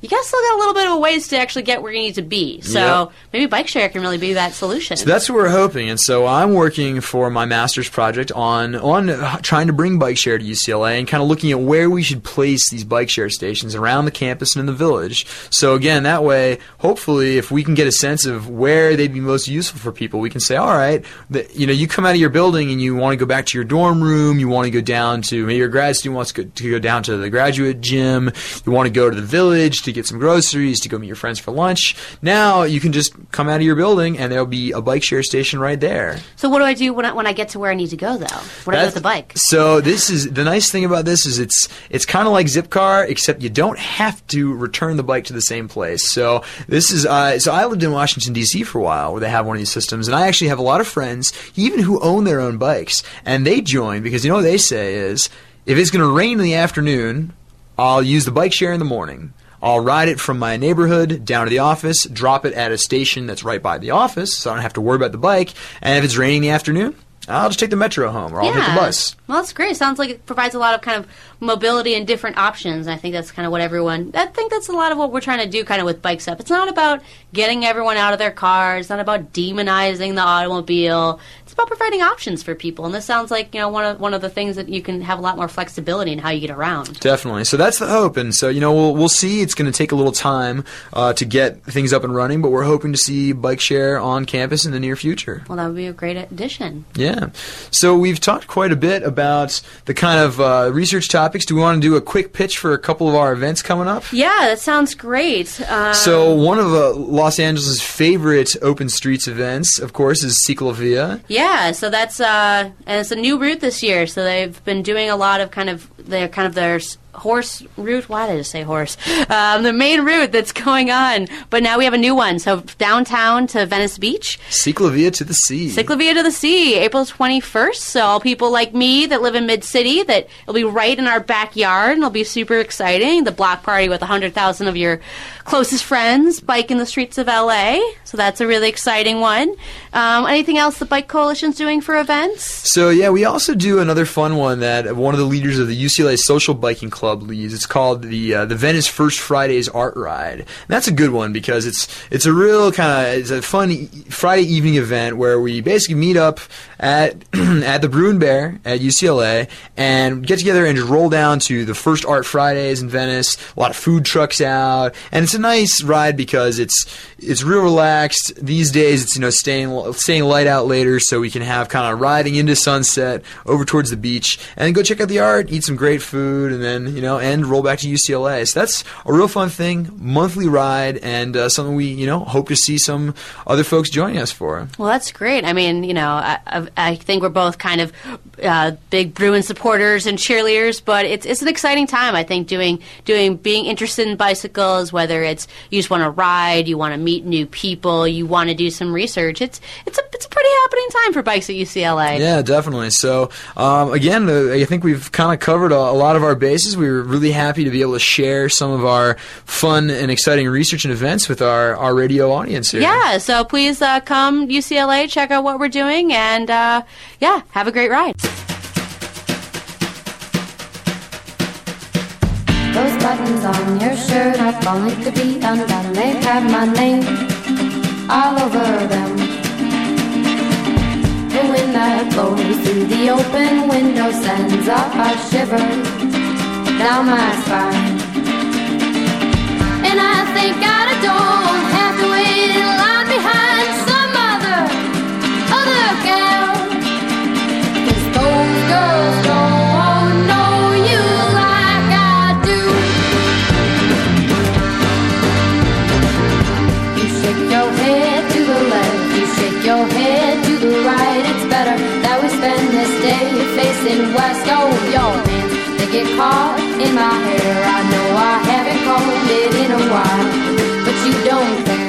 C: you guys still got a little bit of a ways to actually get where you need to be. So
B: Yep.
C: maybe bike share can really be that solution.
B: So that's what we're hoping, and so I'm working for my master's project on on trying to bring bike share to UCLA and kind of looking at where we should place these bike share stations around the campus and in the village. So again, that way, hopefully, if we can get a sense of where they'd be most useful for people, we can say, all right, the, you know, you come out of your building and you want to go back to your dorm room, you want to go down to maybe your grad student wants to go, to go down to the graduate gym, you want to go to the village to get some groceries, to go meet your friends for lunch. Now you can just come out of your building and there'll be a bike share station right there.
C: so what do I do when I, when I get to where I need to go though? What do I do with the bike?
B: So this is the nice thing about this is it's it's kind of like Zipcar, except you don't have to return the bike to the same place. So this is uh, so I lived in Washington D.C. for a while, where they have one of these systems, and I actually have a lot of friends, even who own their own bikes, and they join because you know what they say is if it's going to rain in the afternoon, I'll use the bike share in the morning. I'll ride it from my neighborhood down to the office, drop it at a station that's right by the office, so I don't have to worry about the bike. And if it's raining in the afternoon, I'll just take the metro home, or I'll take the bus.
C: Well, that's great. Sounds like it provides a lot of kind of mobility and different options. I think that's kind of what everyone. I think that's a lot of what we're trying to do, kind of with bikes up. It's not about getting everyone out of their cars. It's not about demonizing the automobile. It's about providing options for people. And this sounds like you know one of one of the things that you can have a lot more flexibility in how you get around.
B: Definitely. So that's the hope, and so you know we'll we'll see. It's going to take a little time uh, to get things up and running, but we're hoping to see bike share on campus in the near future.
C: Well, that would be a great addition.
B: Yeah. So we've talked quite a bit about the kind of uh, research topics. Do we want to do a quick pitch for a couple of our events coming up?
C: Yeah, that sounds great. Uh,
B: So one of uh, Los Angeles' favorite open streets events, of course, is CicLAvia.
C: Yeah, so that's uh, and it's a new route this year. So they've been doing a lot of kind of their kind of their horse route. Why did I say horse? Um, the main route that's going on, but now we have a new one. So downtown to Venice Beach,
B: CicLAvia to the sea.
C: CicLAvia to the Sea, April twenty first. So all people like me that live in Mid City, that it'll be right in our backyard, and it'll be super exciting. The block party with hundred thousand of your closest friends biking the streets of LA. So that's a really exciting one. Um, anything else the Bike Coalition's doing for events?
B: So yeah, we also do another fun one that one of the leaders of the UCLA Social Biking Club club leads. It's called the uh, the Venice First Fridays Art Ride. And that's a good one because it's it's a real kind of it's a fun e- Friday evening event where we basically meet up at <clears throat> at the Bruin Bear at UCLA and get together and just roll down to the first Art Fridays in Venice. A lot of food trucks out, and it's a nice ride because it's it's real relaxed. These days, it's you know staying staying light out later, so we can have kind of riding into sunset over towards the beach, and go check out the art, eat some great food, and then you know and roll back to UCLA. So that's a real fun thing, monthly ride, and uh, something we you know hope to see some other folks joining us for.
C: Well, that's great. I mean, you know, I, I, think we're both kind of uh, big Bruin supporters and cheerleaders, but it's it's an exciting time. I think doing doing being interested in bicycles, whether it's you just want to ride, you want to meet new people, you want to do some research. It's it's a happening time for bikes at UCLA.
B: Yeah, definitely. So, um, again, uh, I think we've kind of covered a, a lot of our bases. We were really happy to be able to share some of our fun and exciting research and events with our, our radio audience here.
C: Yeah, so please uh, come UCLA, check out what we're doing, and uh, yeah, have a great ride.
D: Those buttons on your shirt are falling to be undone. They have my name all over them. Wind that blows through the open window sends a, a shiver down my spine. And I think I don't in my hair. I know I haven't combed it in a while, but you don't care.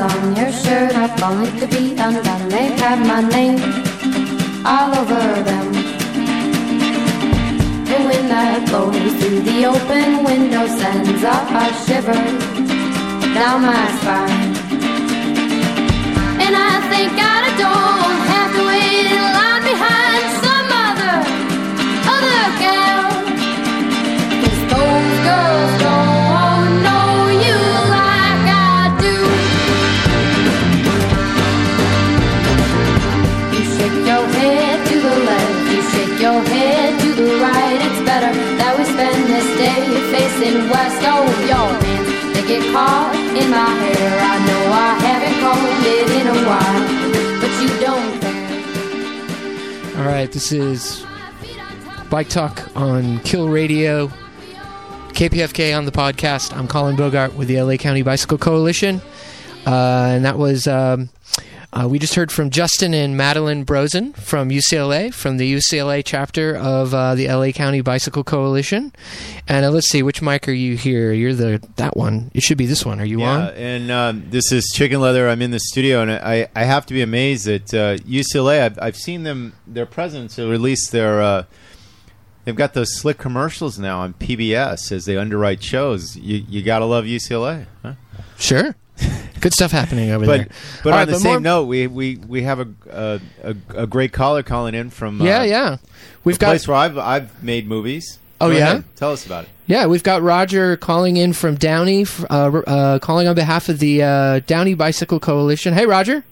D: On your shirt are falling to be undone. They have my name all over them. The wind that blows through the open window sends a, a shiver down my spine. And I think I don't have to wait in line behind some other, other gal. 'Cause those girls your head to the right. It's better that we spend this day facing west. Oh, your hands, they get caught in my hair. I know I haven't combed it in a while, but you don't care.
A: All right, this is Bike Talk on Kill Radio. KPFK on the podcast. I'm Colin Bogart with the LA County Bicycle Coalition. Uh, and that was, um, uh, we just heard from Justin and Madeline Brozen from UCLA, from the UCLA chapter of uh, the LA County Bicycle Coalition. And uh, let's see, which mic are you here? You're the, that one. It should be this one. Are you
I: Yeah,
A: on?
I: and um, this is Chicken Leather. I'm in the studio, and I, I have to be amazed that uh, UCLA. I've, I've seen them, their presidents have released their. Uh, they've got those slick commercials now on PBS as they underwrite shows. You you gotta love UCLA. Huh?
A: Sure. <laughs> Good stuff happening over
I: But
A: there.
I: but
A: All
I: on
A: right,
I: the
A: but
I: same
A: more-
I: note, we, we, we have a, a a a great caller calling in from
A: Yeah,
I: uh,
A: yeah. We've got
I: place where I've I've made movies.
A: Oh,
I: Go
A: yeah?
I: ahead. tell us about it.
A: Yeah, we've got Roger calling in from Downey, uh, uh, calling on behalf of the uh, Downey Bicycle Coalition. Hey, Roger.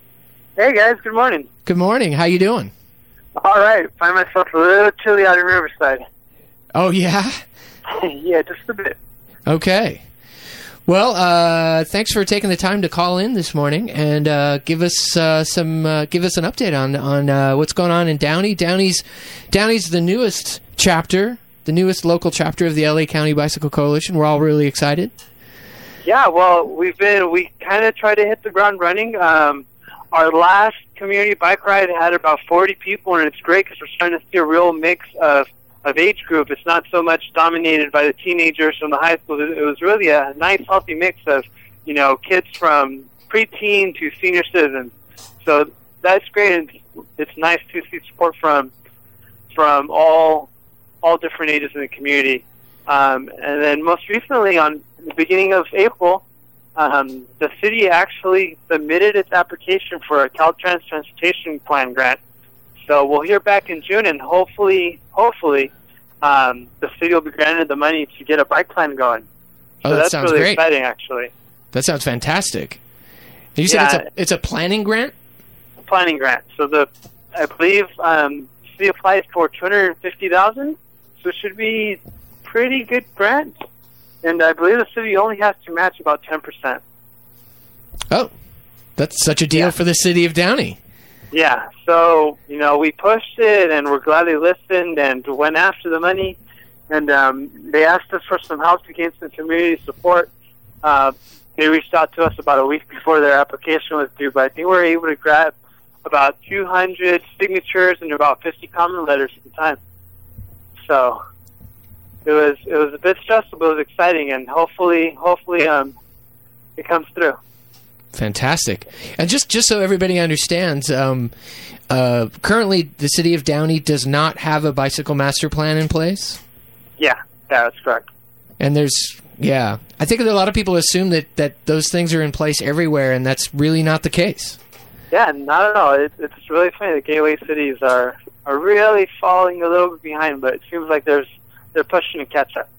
J: Hey guys, good morning.
A: Good morning. How you doing?
J: All right, find myself a little chilly out in Riverside.
A: Oh yeah. <laughs>
J: yeah, just a bit.
A: Okay. Well, uh, thanks for taking the time to call in this morning and uh, give us uh, some uh, give us an update on on uh, what's going on in Downey. Downey's Downey's the newest chapter, the newest local chapter of the LA County Bicycle Coalition. We're all really excited.
J: Yeah, well, we've been we kind of tried to hit the ground running. Um, our last community bike ride had about 40 people, and it's great because we're starting to see a real mix of of age group. It's not so much dominated by the teenagers from the high school. It was really a nice, healthy mix of you know kids from preteen to senior citizens. So that's great, and it's nice to see support from from all all different ages in the community. Um, and then most recently, on the beginning of April, um, the city actually submitted its application for a Caltrans Transportation Plan grant. So we'll hear back in June, and hopefully, hopefully, um, the city will be granted the money to get a bike plan going. So
A: Oh, that
J: that's
A: sounds
J: really
A: great.
J: exciting, actually.
A: That sounds fantastic. You said
J: Yeah.
A: it's a it's a planning grant.
J: Planning grant. So the, I believe, um, city applies for two hundred fifty thousand. So it should be pretty good grant. And I believe the city only has to match about ten percent.
A: Oh, that's such a deal
J: Yeah.
A: for the city of Downey.
J: Yeah, so you know we pushed it, and we're glad they listened and went after the money, and um, they asked us for some help to gain some community support. Uh, they reached out to us about a week before their application was due, but I think we were able to grab about 200 signatures and about 50 comment letters at the time. So it was it was a bit stressful, but it was exciting, and hopefully hopefully um, it comes through.
A: Fantastic. And just just so everybody understands, um, uh, currently the city of Downey does not have a bicycle master plan in place.
J: Yeah, that's correct.
A: And there's yeah, I think that a lot of people assume that that those things are in place everywhere, and that's really not the case.
J: Yeah, not at all. It, it's really funny. The gateway cities are are really falling a little bit behind, but it seems like there's they're pushing to catch up.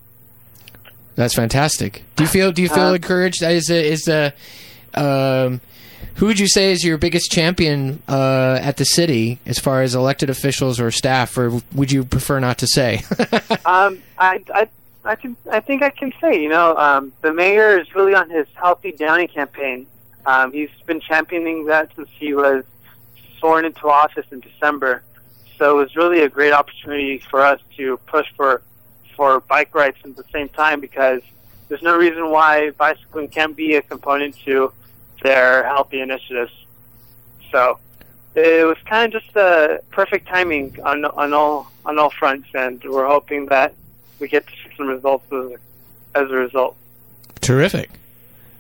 A: That's fantastic. Do you feel do you feel
J: Uh,
A: encouraged? Is a, is a, um, who would you say is your biggest champion uh, at the city as far as elected officials or staff, or would you prefer not to say? <laughs>
J: Um, I, I, I can, I think I can say, you know, um, the mayor is really on his Healthy Downey campaign. Um, he's been championing that since he was sworn into office in December. So it was really a great opportunity for us to push for, for bike rights at the same time because there's no reason why bicycling can't be a component to their healthy initiatives. So it was kind of just uh, perfect timing on on all on all fronts, and we're hoping that we get to see some results as, as a result.
A: Terrific.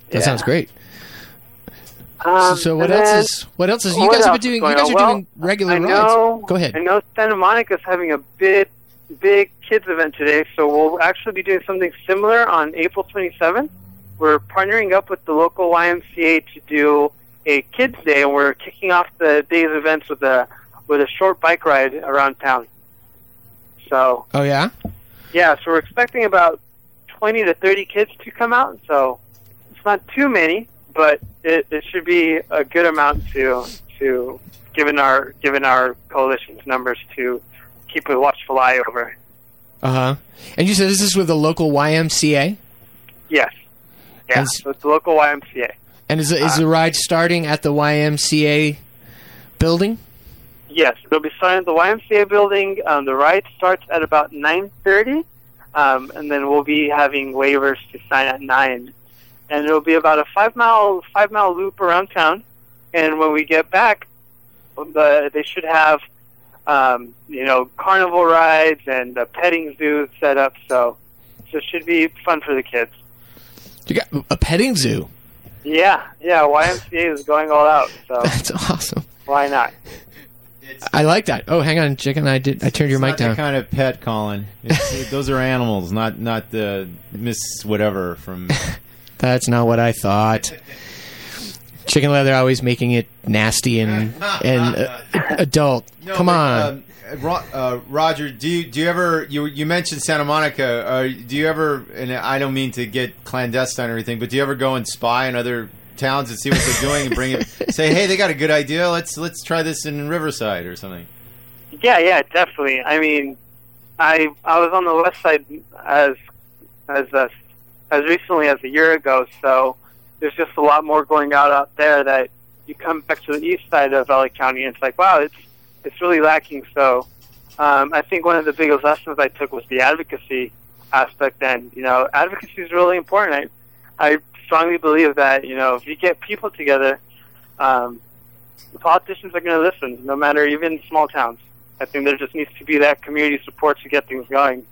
A: That
J: Yeah.
A: sounds great.
J: Um,
A: so what else
J: then-
A: is what else is you guys have been doing? You guys are
J: Well,
A: doing regular
J: I know,
A: rides. Go ahead.
J: I know Santa Monica's having a big, big kids event today, so we'll actually be doing something similar on April 27th. We're partnering up with the local YMCA to do a kids day, and we're kicking off the day's events with a with a short bike ride around town. So
A: Oh yeah.
J: yeah, so we're expecting about 20 to 30 kids to come out. So it's not too many, but it, it should be a good amount to to given our given our coalition's numbers to keep a watchful eye over.
A: Uh huh. And you said this is with the local YMCA,
J: Yes. Yeah, so it's the local YMCA.
A: and is the, is the ride starting at the YMCA building?
J: Yes, it'll be starting at the YMCA building. Um, the ride starts at about 9:30, um, and then we'll be having waivers to sign at nine. And it'll be about a five mile five mile loop around town. And when we get back, the, they should have um, you know carnival rides and a petting zoo set up. So, so it should be fun for the kids.
A: You got a petting zoo.
J: Yeah, yeah. YMCA is going all out. So <laughs>
A: That's awesome.
J: why not?
A: I like that. Oh, hang on, chicken. I did. I turned your
I: It's
A: mic
I: not
A: down.
I: the kind of pet, Colin. It's, <laughs> those are animals, not not the Miss whatever from. <laughs>
A: That's not what I thought. Chicken leather always making it nasty and <laughs> and uh, adult.
I: No,
A: Come
I: but,
A: on.
I: um, Ro- uh, Roger. Do you do you ever you you mentioned Santa Monica? Uh, do you ever? And I don't mean to get clandestine or anything, but do you ever go and spy in other towns and see what they're doing and bring it? <laughs> Say, hey, they got a good idea. Let's let's try this in Riverside or something.
J: Yeah, yeah, definitely. I mean, I I was on the west side as as uh, as recently as a year ago, so there's just a lot more going out out there that you come back to the east side of LA County and it's like, wow, it's it's really lacking. So um, I think one of the biggest lessons I took was the advocacy aspect. And you know, advocacy is really important. I I strongly believe that you know if you get people together, um, the politicians are going to listen, no matter even small towns. I think there just needs to be that community support to get things going.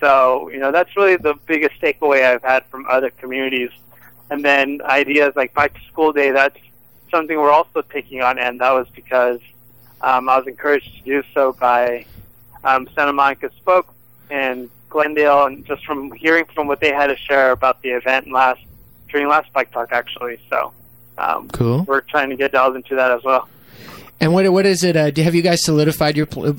J: So you know that's really the biggest takeaway I've had from other communities. And then ideas like Bike to School Day, that's something we're also taking on, and that was because um, I was encouraged to do so by um, Santa Monica Spoke and Glendale, and just from hearing from what they had to share about the event last during last Bike Talk, actually. So um,
A: Cool.
J: we're trying to get dialed into that as well.
A: And what what is it? Uh, have you guys solidified your pl-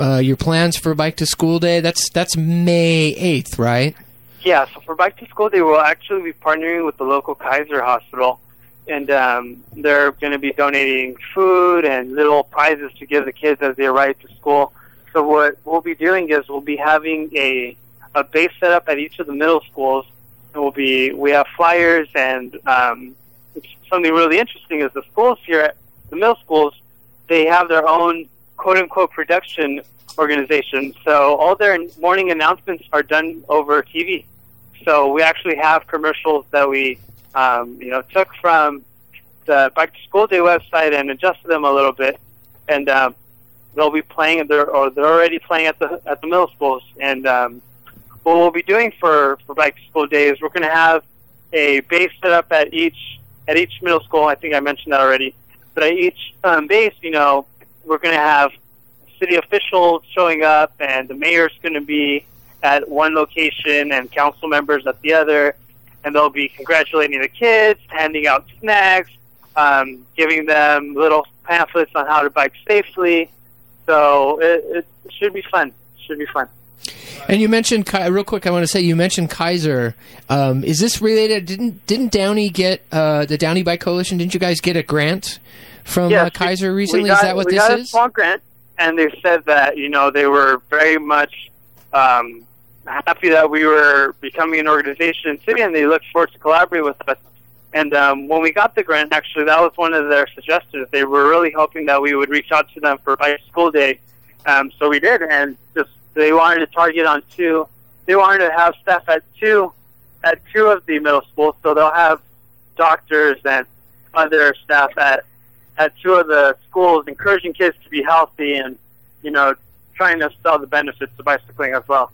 A: uh, your plans for Bike to School Day? That's that's May eighth, right?
J: Yeah, so for Bike to School Day, we'll actually be partnering with the local Kaiser Hospital, and um, they're going to be donating food and little prizes to give the kids as they arrive to school. So what we'll be doing is we'll be having a a base set up at each of the middle schools, and we'll be we have flyers and um, something really interesting is the schools here at the middle schools they have their own quote unquote production organization. So all their morning announcements are done over TV. So we actually have commercials that we, um, you know, took from the Back to School Day website and adjusted them a little bit, and um, they'll be playing. They're or they're already playing at the at the middle schools. And um, what we'll be doing for for Back to School Day is we're going to have a base set up at each at each middle school. I think I mentioned that already. But at each um, base, you know, we're going to have city officials showing up, and the mayor's going to be at one location, and council members at the other, and they'll be congratulating the kids, handing out snacks, um, giving them little pamphlets on how to bike safely. So it, it should be fun. Should be fun.
A: And you mentioned real quick. I want to say you mentioned Kaiser. Um, is this related? Didn't didn't Downey get uh, the Downey Bike Coalition? Didn't you guys get a grant from
J: Yes,
A: uh, Kaiser recently?
J: Got,
A: is that what this is
J: we
A: this
J: got a
A: is?
J: small grant, and they said that you know they were very much um, happy that we were becoming an organization in the city, and they looked forward to collaborate with us. And um, when we got the grant, actually, that was one of their suggestions. They were really hoping that we would reach out to them for Bike School Day. Um, so we did, and just they wanted to target on two. They wanted to have staff at two, at two of the middle schools. So they'll have doctors and other staff at at two of the schools, encouraging kids to be healthy and you know trying to sell the benefits of bicycling as well.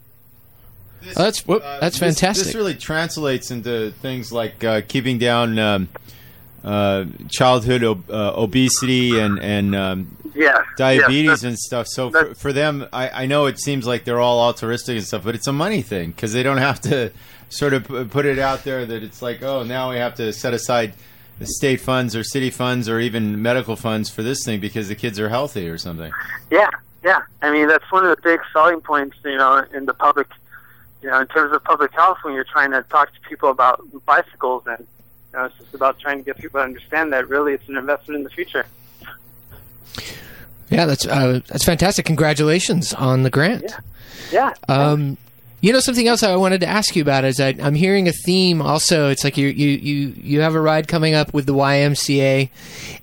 I: This,
A: Oh, that's- whoop,
I: uh,
A: that's
I: this-
A: fantastic.
I: This really translates into things like uh, keeping down um, uh, childhood ob- uh, obesity and and um,
J: Yeah,
I: diabetes and stuff. So for, for them, I, I know it seems like they're all altruistic and stuff, but it's a money thing because they don't have to sort of p- put it out there that it's like, oh, now we have to set aside the state funds or city funds or even medical funds for this thing because the kids are healthy or something.
J: Yeah, yeah. I mean, that's one of the big selling points, you know, in the public, you know, in terms of public health when you're trying to talk to people about bicycles. And, you know, it's just about trying to get people to understand that really it's an investment in the future.
A: Yeah, that's uh, that's fantastic. Congratulations on the grant.
J: Yeah. Yeah.
A: Um, you know something else I wanted to ask you about is I, I'm hearing a theme. Also, it's like you you you you have a ride coming up with the YMCA,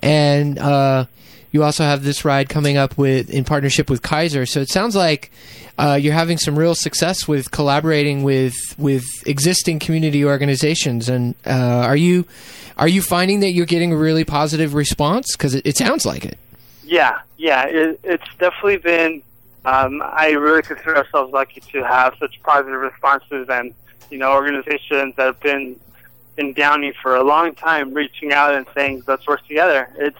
A: and uh, you also have this ride coming up with in partnership with Kaiser. So it sounds like uh, you're having some real success with collaborating with with existing community organizations. And uh, are you are you finding that you're getting a really positive response? Because it, it sounds like it.
J: Yeah, yeah, it, it's definitely been. Um, I really consider ourselves lucky to have such positive responses, and you know, organizations that have been in Downey for a long time, reaching out and saying, "Let's work together." It's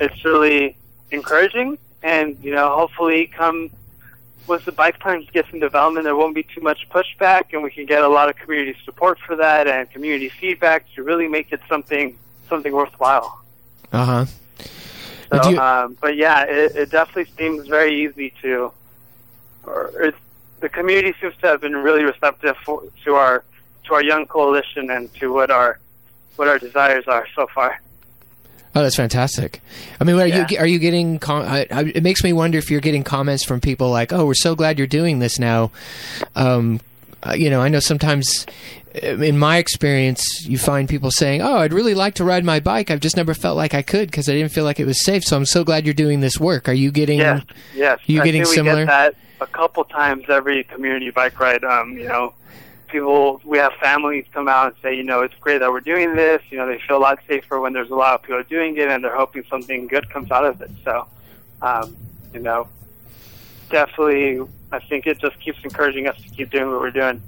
J: it's really encouraging, and you know, hopefully, come once the bike plans get some development, there won't be too much pushback, and we can get a lot of community support for that and community feedback to really make it something something worthwhile.
A: Uh huh.
J: So,
A: you-
J: um, but yeah, it, it definitely seems very easy to, or it's, the community seems to have been really receptive for, to our to our young coalition and to what our what our desires are so far.
A: Oh, that's fantastic. I mean, are
J: Yeah.
A: you are you getting? Com- I, I, it makes me wonder if you're getting comments from people like, "Oh, we're so glad you're doing this now." Um, uh, you know, I know sometimes, uh, in my experience, you find people saying, "Oh, I'd really like to ride my bike. I've just never felt like I could because I didn't feel like it was safe." So I'm so glad you're doing this work. Are you getting?
J: Yes, yes.
A: You
J: I
A: getting
J: think we
A: similar?
J: get that a couple times every community bike ride. Um, you know, people, we have families come out and say, you know, it's great that we're doing this. You know, they feel a lot safer when there's a lot of people doing it, and they're hoping something good comes out of it. So, um, you know, definitely, I think it just keeps encouraging us to keep doing what we're doing.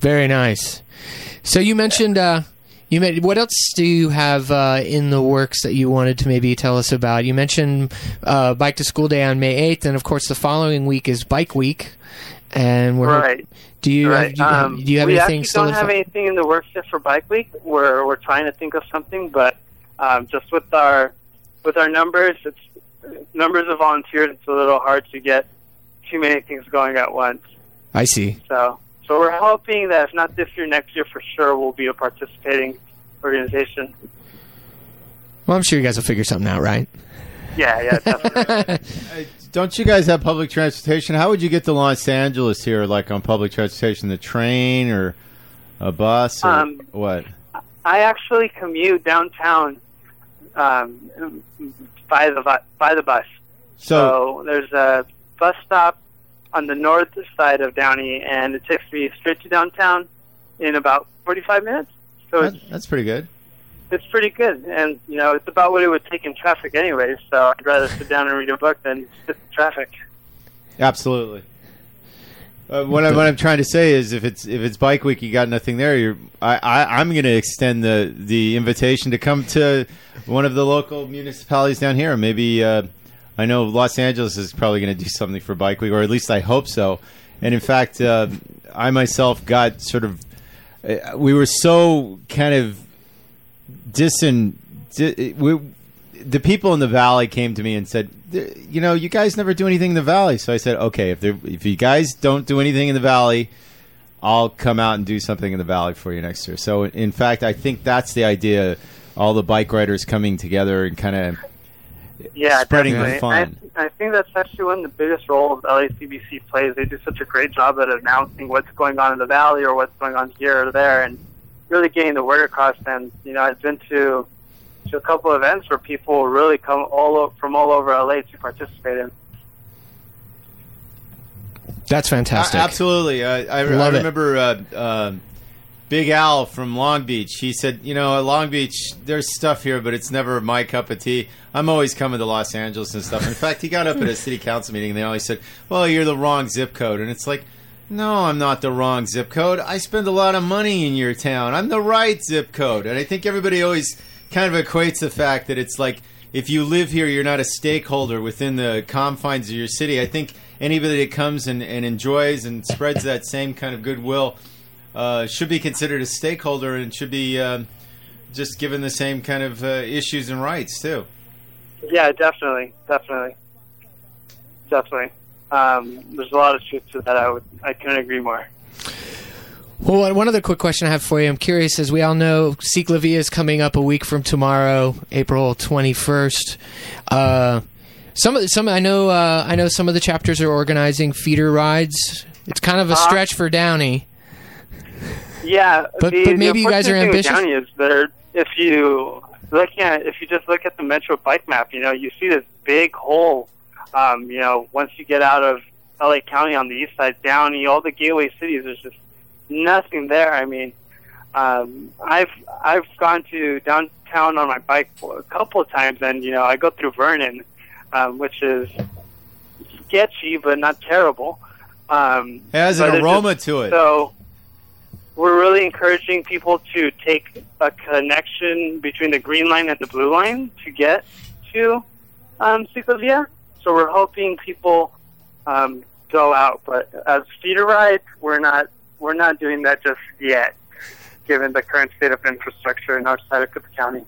A: Very nice. So you mentioned uh, you made, what else do you have uh, in the works that you wanted to maybe tell us about? You mentioned uh, Bike to School Day on May eighth, and of course the following week is Bike Week. And we're
J: Right.
A: do you
J: right.
A: have, do you,
J: um,
A: do you have
J: we
A: anything
J: actually don't have anything in the works yet for Bike Week. We're we're trying to think of something, but um, just with our with our numbers, it's numbers of volunteers. It's a little hard to get too many things going at once.
A: I see.
J: So so we're hoping that if not this year, next year for sure, we'll be a participating organization.
A: Well, I'm sure you guys will figure something out, right?
J: Yeah, yeah, definitely. <laughs>
I: Uh, Don't you guys have public transportation? How would you get to Los Angeles here, like on public transportation, the train or a bus or
J: Um,
I: what?
J: I actually commute downtown um, by the by the bus.
I: So,
J: So there's a bus stop on the north side of Downey, and it takes me straight to downtown in about 45 minutes. So
I: that,
J: it's
I: that's pretty good.
J: it's pretty good, and you know it's about what it would take in traffic anyway. So I'd rather sit down and read a book than sit in traffic.
I: Absolutely. Uh, what, I, what I'm trying to say is, if it's if it's Bike Week, you got nothing there. You're, I, I I'm going to extend the the invitation to come to one of the local municipalities down here. Maybe uh, I know Los Angeles is probably going to do something for Bike Week, or at least I hope so. And in fact, uh, I myself got sort of uh, we were so kind of disin. Di, we, the people in the valley came to me and said, "You know, you guys never do anything in the valley." So I said, "Okay, if if you guys don't do anything in the valley, I'll come out and do something in the valley for you next year." So in fact, I think that's the idea. All the bike riders coming together and kind of
J: Yeah,
I: Spreading the fun.
J: I, I think that's actually one of the biggest roles LACBC plays. They do such a great job at announcing what's going on in the valley or what's going on here or there, and really getting the word across. And you know, I've been to to a couple of events where people really come all o- from all over LA to participate in.
A: That's fantastic.
I: A- absolutely. Uh, I, I
A: Love it.
I: remember uh, uh, Big Al from Long Beach. He said, "You know, at Long Beach, there's stuff here, but it's never my cup of tea. I'm always coming to Los Angeles and stuff." In fact, he got up at a city council meeting, and they always said, "Well, you're the wrong zip code," and it's like. No, I'm not the wrong zip code. I spend a lot of money in your town. I'm the right zip code. And I think everybody always kind of equates the fact that it's like if you live here, you're not a stakeholder within the confines of your city. I think anybody that comes and, and enjoys and spreads that same kind of goodwill uh, should be considered a stakeholder and should be um, just given the same kind of uh, issues and rights too.
J: Yeah, definitely, definitely, definitely. Um, there's a lot of truth to that. I would, I couldn't agree more.
A: Well, one other quick question I have for you. I'm curious, as we all know, CicLAvia is coming up a week from tomorrow, April 21st. Uh, some, of- some, I know, uh, I know some of the chapters are organizing feeder rides. It's kind of a
J: Uh-huh.
A: stretch for Downey.
J: Yeah,
A: But-
J: the,
A: but maybe
J: the
A: you guys are
J: unfortunate thing with
A: ambitious?
J: Downey is there. If you look at, if you just look at the Metro bike map, you know, you see this big hole. Um, you know, once you get out of LA County on the east side, Downey, all the gateway cities, there's just nothing there. I mean, um, I've I've gone to downtown on my bike a couple of times, and you know, I go through Vernon, um, which is sketchy but not terrible. Um,
I: It has an aroma
J: just-
I: to it.
J: So we're really encouraging people to take a connection between the green line and the blue line to get to um, Ciclovia. So we're hoping people um, go out, but as feeder ride, we're not we're not doing that just yet, given the current state of infrastructure in our side of Cook County.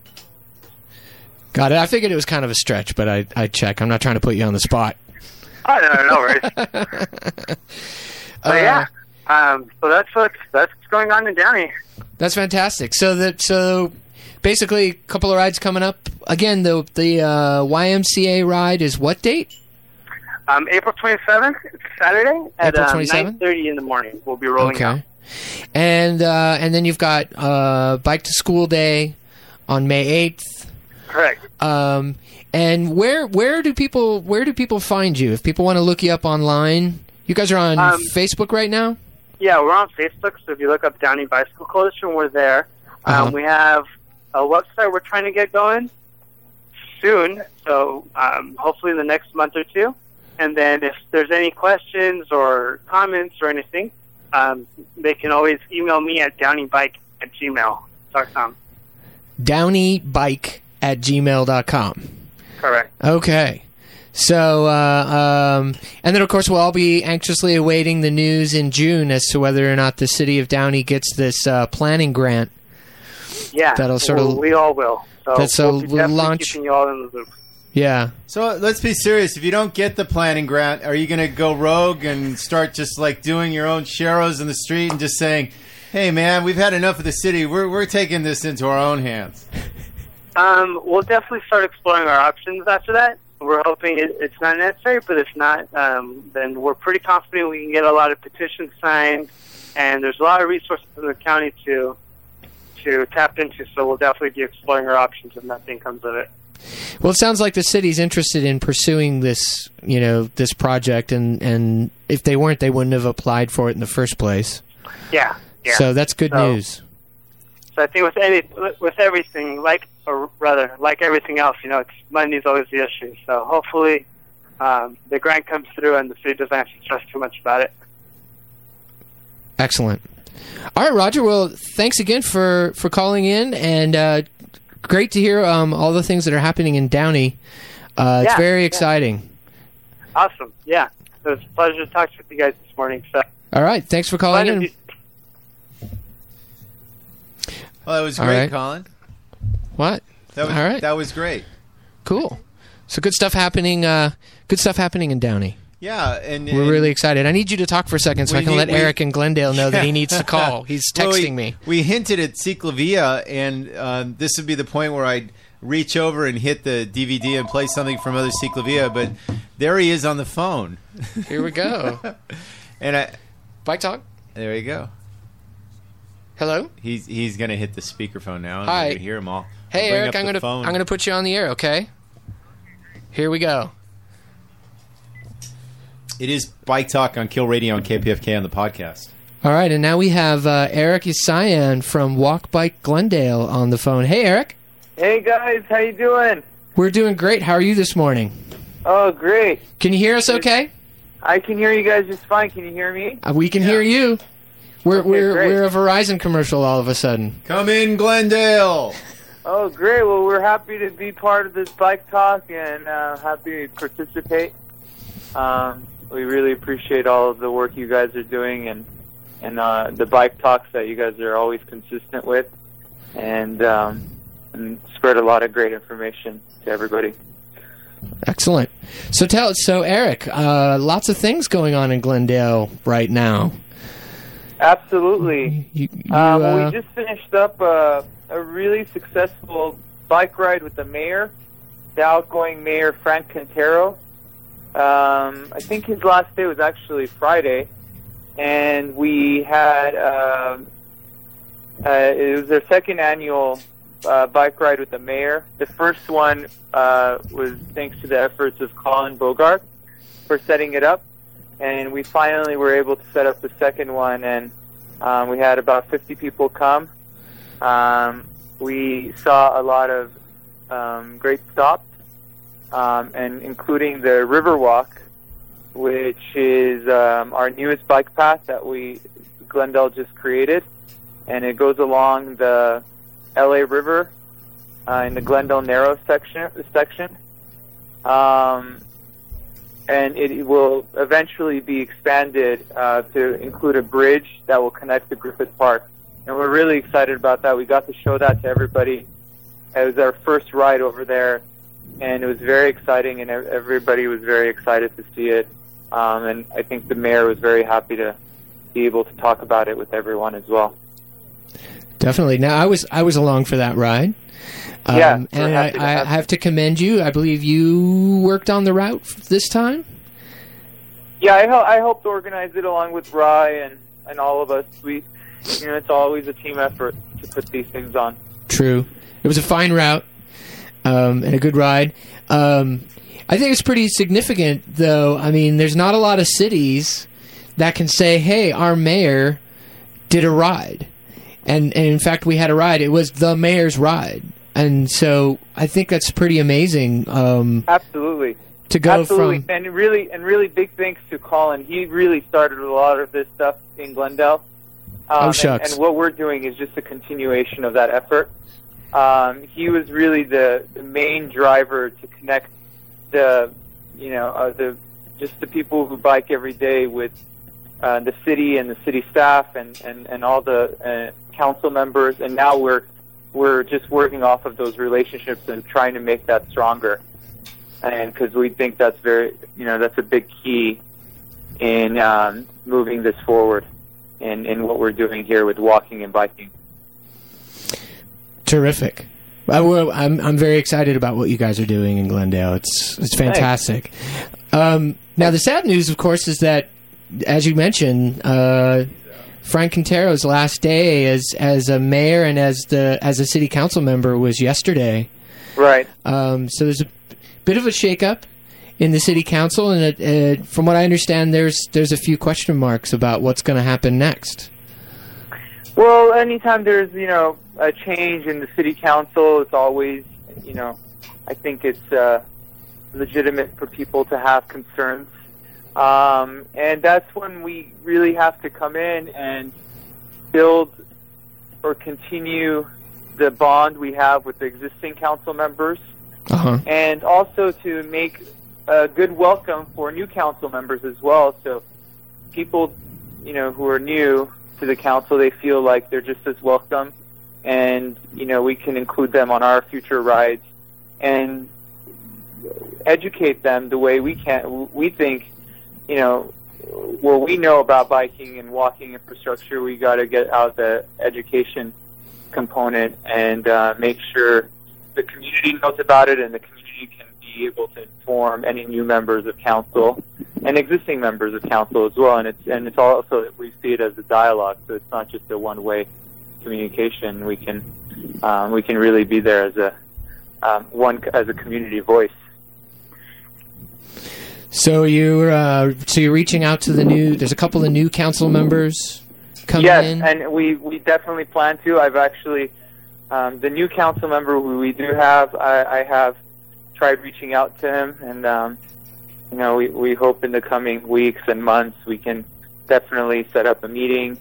A: Got it. I figured it was kind of a stretch, but I, I check. I'm not trying to put you on the spot.
J: Oh no, no, no worries. <laughs> but
A: Uh,
J: yeah, um, so that's what's that's what's going on in Downey.
A: That's fantastic. So that so basically a couple of rides coming up. Again, the the uh, YMCA ride is what date?
J: Um, April 27th, it's Saturday at
A: April
J: um,
A: 27th?
J: 9:30 in the morning. We'll be rolling out.
A: Okay. And uh, and then you've got uh, bike to school day on May eighth.
J: Correct.
A: Um, and where where do people where do people find you if people want to look you up online? You guys are on
J: Um,
A: Facebook right now.
J: Yeah, we're on Facebook, so if you look up Downey Bicycle Coalition, we're there.
A: Uh-huh.
J: Um, we have a website we're trying to get going soon, so um, hopefully in the next month or two. And then if there's any questions or comments or anything, um, they can always email me at downeybike at gmail.com.
A: Downeybike at gmail.com.
J: Correct.
A: Okay. So, uh, um, and then of course we'll all be anxiously awaiting the news in June as to whether or not the city of Downey gets this uh, planning grant.
J: Yeah,
A: That'll sort of-
J: we all will. So
A: That's
J: we'll
A: a
J: be definitely
A: launch-
J: keeping you all in the loop.
A: Yeah.
I: So let's be serious. If you don't get the planning grant, are you going to go rogue and start just like doing your own sharrows in the street and just saying, "Hey, man, we've had enough of the city. We're we're taking this into our own hands."
J: Um, we'll definitely start exploring our options after that. We're hoping it, it's not necessary, but if not, um, then we're pretty confident we can get a lot of petitions signed, and there's a lot of resources in the county to to tap into. So we'll definitely be exploring our options if nothing comes of it.
A: Well, it sounds like the city's interested in pursuing this, you know, this project, and and if they weren't, they wouldn't have applied for it in the first place.
J: Yeah, yeah.
A: So that's good
J: So-
A: news.
J: So I think with any with everything, like or rather, like everything else, you know, it's money's always the issue. So hopefully, um, the grant comes through and the city doesn't have to stress too much about it.
A: Excellent. All right, Roger. Well, thanks again for for calling in, and uh, great to hear um, all the things that are happening in Downey. Uh, it's
J: Yeah,
A: very
J: yeah.
A: exciting.
J: Awesome. Yeah, it was a pleasure to talk with you guys this morning. So
A: All right, thanks for calling in.
J: to be-
I: Well, that was great,
A: right.
I: Colin.
A: What?
I: That was
A: All right.
I: that was great.
A: Cool. So good stuff happening. Uh, good stuff happening in Downey.
I: Yeah, and,
A: We're really excited. I need you to talk for a second so I can
I: need-
A: let
I: we-
A: Eric in Glendale know that he <laughs> needs to call. He's texting
I: Well, we,
A: me.
I: We hinted at CicLAvia, and um, this would be the point where I'd reach over and hit the DVD and play something from other CicLAvia, but there he is on the phone.
A: Here we go. <laughs>
I: and I,
A: Bike talk.
I: there you go.
A: Hello.
I: He's he's gonna hit the speakerphone now. and
A: Hi.
I: we can hear him all.
A: Hey Eric, I'm gonna
I: phone.
A: I'm gonna put you on the air. Okay. Here we go.
I: It is Bike Talk on Kill Radio on KPFK on the podcast.
A: All right, and now we have uh, Eric Isayan from Walk Bike Glendale on the phone. Hey Eric,
K: Hey guys, how you doing?
A: we're doing great. How are you this morning?
K: Oh, great.
A: Can you hear us? Okay.
K: I can hear you guys just fine. Can you hear me?
A: Uh, we can hear you. We're
K: Okay,
A: we're
K: great.
A: we're a Verizon commercial all of a sudden.
I: Come in, Glendale.
K: Oh, great. Well, we're happy to be part of this bike talk and uh, happy to participate. Um, we really appreciate all of the work you guys are doing and and uh, the bike talks that you guys are always consistent with, and um, and spread a lot of great information to everybody.
A: Excellent. So tell so Eric, uh, lots of things going on in Glendale right now.
K: Absolutely.
A: You, you,
K: Um,
A: uh,
K: we just finished up a, a really successful bike ride with the mayor, the outgoing mayor Frank Quintero. Um, I think his last day was actually Friday, and we had um, uh, it was their second annual uh, bike ride with the mayor. The first one uh, was thanks to the efforts of Colin Bogart for setting it up, and we finally were able to set up the second one, and um, we had about 50 people come. Um, we saw a lot of um, great stops, um, and including the Riverwalk, which is um, our newest bike path that we Glendale just created, and it goes along the LA River uh, in the Glendale Narrow section. Section. Um, and it will eventually be expanded uh, to include a bridge that will connect to Griffith Park. And we're really excited about that. We got to show that to everybody. It was our first ride over there, and it was very exciting, and everybody was very excited to see it. Um, and I think the mayor was very happy to be able to talk about it with everyone as well.
A: Definitely. Now I was I was along for that ride. Um,
K: Yeah,
A: and I, I
K: have
A: have to commend you. I believe you worked on the route this time.
K: Yeah, I, hel- I helped organize it along with Rye and, and all of us. We, you know, it's always a team effort to put these things on.
A: True. It was a fine route um, and a good ride. Um, I think it's pretty significant, though. I mean, there's not a lot of cities that can say, "Hey, our mayor did a ride," and and in fact, we had a ride. It was the mayor's ride, and so I think that's pretty amazing. Um,
K: Absolutely.
A: to go
K: Absolutely,
A: from
K: and really, and really big thanks to Colin. He really started a lot of this stuff in Glendale. Um,
A: Oh,
K: and-
A: shucks.
K: And, what we're doing is just a continuation of that effort. Um, he was really the, the main driver to connect the, you know, uh, the just the people who bike every day with uh, the city and the city staff and and and all the uh, council members. And now we're we're just working off of those relationships and trying to make that stronger and because we think that's very, you know, that's a big key in um, moving this forward in, in what we're doing here with walking and biking.
A: Terrific. I, will- I'm I'm very excited about what you guys are doing in Glendale. It's it's fantastic. Um, now the sad news, of course, is that as you mentioned, uh, Frank Quintero's last day as as a mayor and as the as a city council member was yesterday.
K: Right.
A: Um, so there's a bit of a shakeup in the city council, and it, uh, from what I understand, there's there's a few question marks about what's going to happen next.
K: Well, anytime there's, you know, a change in the city council, it's always, you know, I think it's uh, legitimate for people to have concerns. Um, and that's when we really have to come in and build or continue the bond we have with the existing council members
A: Uh huh.
K: and also to make a good welcome for new council members as well. So people, you know, who are new to the council, they feel like they're just as welcome, and you know, we can include them on our future rides and educate them the way we can. We think, you know, what we know about biking and walking infrastructure, we got to get out the education component and uh, make sure the community knows about it and the community can be able to inform any new members of council and existing members of council as well. And it's and it's also that we see it as a dialogue, so it's not just a one-way communication. We can um, we can really be there as a um, one as a community voice.
A: So you're uh, so you're reaching out to the new. There's a couple of new council members coming
K: yes,
A: in.
K: and we we definitely plan to. I've actually um, the new council member who we do have. I, I have tried reaching out to him, and um, you know we we hope in the coming weeks and months we can definitely set up a meeting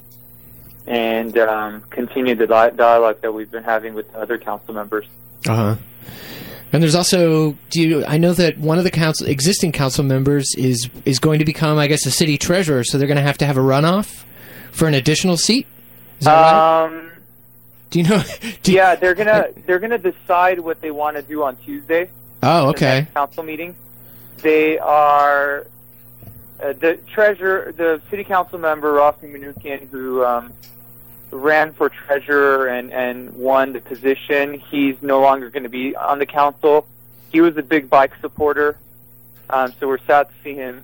K: and um, continue the dialogue that we've been having with the other council members.
A: Uh huh. And there's also, do you? I know that one of the council existing council members is is going to become, I guess, a city treasurer. So they're going to have to have a runoff for an additional seat. Is that right?
K: Um,
A: Do you know? <laughs> Do you-
K: yeah, they're gonna <laughs> they're gonna decide what they want to do on Tuesday.
A: oh,
K: the
A: okay.
K: council meeting. They are uh, the treasurer, the city council member Rafi Manoukian, who um, ran for treasurer and and won the position. He's no longer going to be on the council. He was a big bike supporter, um, so we're sad to see him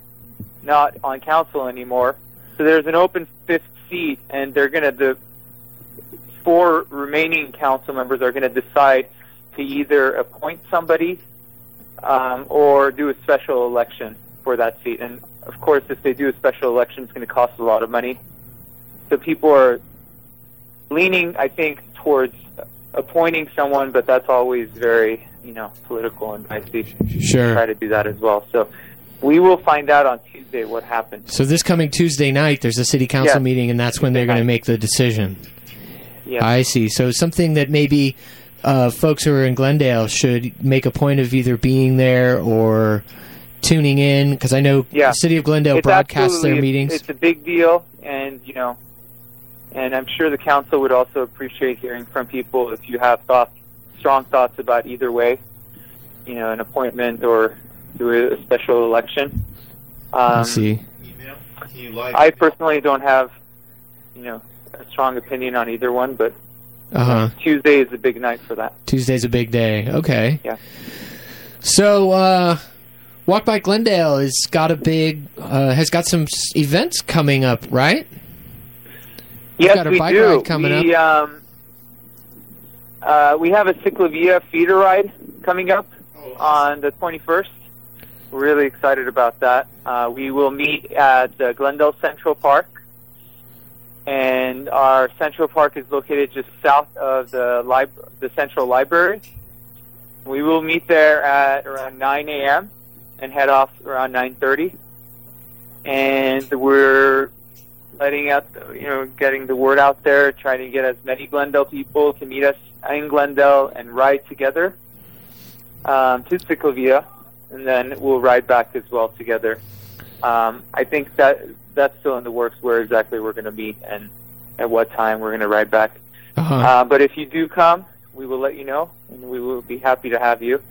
K: not on council anymore. So there's an open fifth seat, and they're going to the four remaining council members are going to decide to either appoint somebody um, or do a special election for that seat. And of course, if they do a special election, it's going to cost a lot of money. So people are leaning, I think, towards appointing someone, but that's always very, you know, political and dicey.
A: Sure.
K: Try to do that as well. So we will find out on Tuesday what happens.
A: So this coming Tuesday night, there's a city council
K: Yeah.
A: meeting, and that's when they're going to make the decision.
K: Yeah.
A: I see. So something that maybe uh, folks who are in Glendale should make a point of either being there or tuning in, because I know
K: Yeah.
A: the city of Glendale
K: It's
A: broadcasts their meetings.
K: It's a big deal, and you know, and I'm sure the council would also appreciate hearing from people if you have thoughts, strong thoughts about either way, you know, an appointment or do a special election.
A: I
K: Um,
A: see.
K: I personally don't have, you know, a strong opinion on either one, but
A: Uh huh.
K: Tuesday is a big night for that.
A: Tuesday's a big day. Okay.
K: Yeah.
A: So, uh, Walk Bike Glendale has got a big, uh, has got some events coming up, right?
K: Yes,
A: got a
K: we
A: bike
K: do.
A: ride coming
K: we, Um, uh, we have a CicLAvia feeder ride coming up on the 21st. We're really excited about that. Uh, we will meet at uh, Glendale Central Park, and our Central Park is located just south of the lib- the Central Library. We will meet there at around 9 a.m. and head off around 9:30. And we're letting out, you know, getting the word out there, trying to get as many Glendale people to meet us in Glendale and ride together um, to Ciclovia, and then we'll ride back as well together. Um, I think that that's still in the works where exactly we're going to meet and at what time we're going to ride back.
A: Uh-huh.
K: Uh, but if you do come, we will let you know, and we will be happy to have you.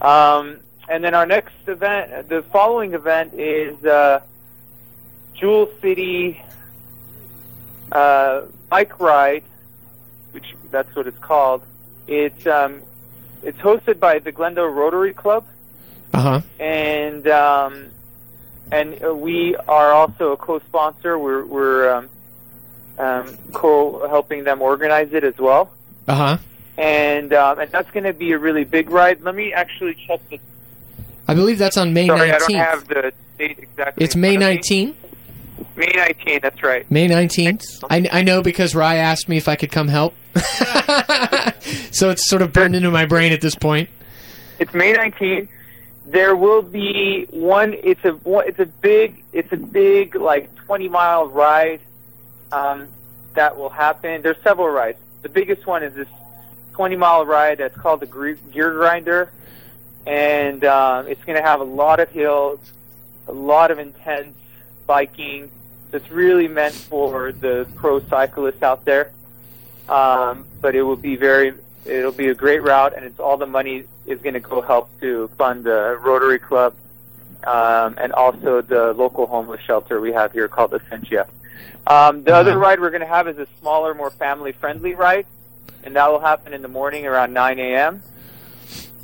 K: Um, and then our next event, the following event is uh, Jewel City uh, Bike Ride, which that's what it's called. It's um, it's hosted by the Glendale Rotary Club,
A: Uh huh.
K: and um, and uh, we are also a co-sponsor. We're we're um, um, co helping them organize it as well
A: Uh huh.
K: and um, and that's going to be a really big ride. Let me actually check the.
A: I believe that's on May
K: Sorry, I don't
A: 19th.
K: have the date exactly.
A: It's May
K: front of me.
A: 19th.
K: May 19th, That's right.
A: May 19th. I, I know because Rye asked me if I could come help. <laughs> so it's sort of burned into my brain at this point.
K: It's May 19th. There will be one. It's a it's a big it's a big like 20 mile ride um, that will happen. There's several rides. The biggest one is this 20 mile ride that's called the Gear Grinder, and um, it's going to have a lot of hills, a lot of intense biking. It's really meant for the pro cyclists out there. Um, but it will be very, it'll be a great route, and it's all the money is going to go help to fund the Rotary Club um, and also the local homeless shelter we have here called Ascencia. Um, the other ride we're going to have is a smaller, more family-friendly ride, and that will happen in the morning around 9 a.m.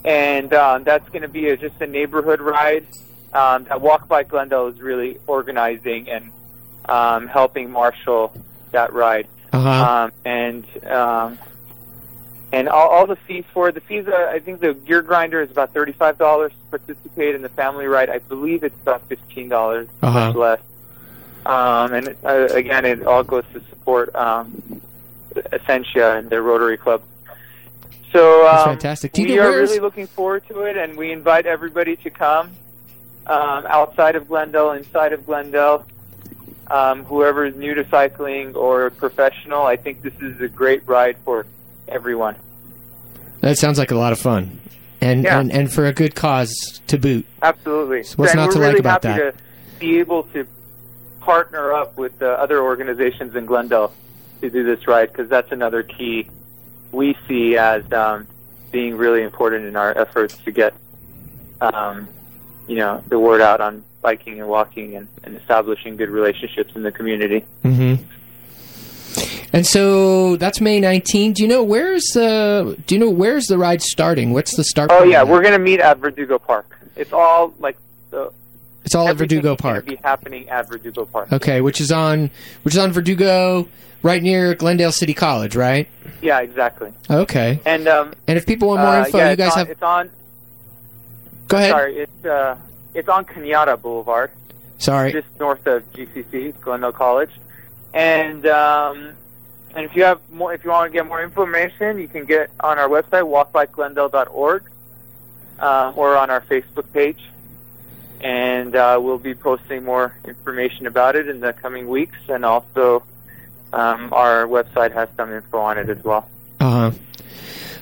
K: And um, that's going to be a, just a neighborhood ride um, that Walk Bike Glendale is really organizing and um, helping marshal that ride.
A: Uh-huh.
K: Um, and um, and all, all the fees for it. The fees, are, I think the gear grinder is about thirty-five dollars to participate in the family ride. I believe it's about fifteen dollars,
A: Uh-huh.
K: less. Um, and uh, again, it all goes to support um, Ascencia and their Rotary Club. So
A: That's
K: um,
A: fantastic. Do you
K: we are really looking forward to it, and we invite everybody to come um, outside of Glendale, inside of Glendale. Um, whoever is new to cycling or professional, I think this is a great ride for everyone.
A: That sounds like a lot of fun. And,
K: Yeah.
A: and, and for a good cause to boot.
K: Absolutely.
A: what's
K: and
A: not to like about
K: happy
A: that?
K: to be able to partner up with uh, other organizations in Glendale to do this ride because that's another key we see as um, being really important in our efforts to get um, you know the word out on biking and walking and, and establishing good relationships in the community.
A: hmm And so that's May 19th. Do you know where's the Do you know where's the ride starting? What's the start?
K: Oh yeah, we're gonna meet at Verdugo Park. It's all like the
A: It's all at Verdugo Park.
K: Be happening at Verdugo Park.
A: Okay, which is on which is on Verdugo, right near Glendale City College, right?
K: Yeah, exactly.
A: Okay.
K: And um,
A: And if people want more
K: uh,
A: info,
K: yeah,
A: you guys
K: on,
A: have.
K: It's on.
A: Go ahead.
K: Sorry, it's uh, it's on Canada Boulevard,
A: Sorry.
K: just north of GCC, Glendale College, and um, and if you have more, if you want to get more information, you can get on our website walkbikeglendale.org uh, or on our Facebook page, and uh, we'll be posting more information about it in the coming weeks, and also um, our website has some info on it as well.
A: Uh huh.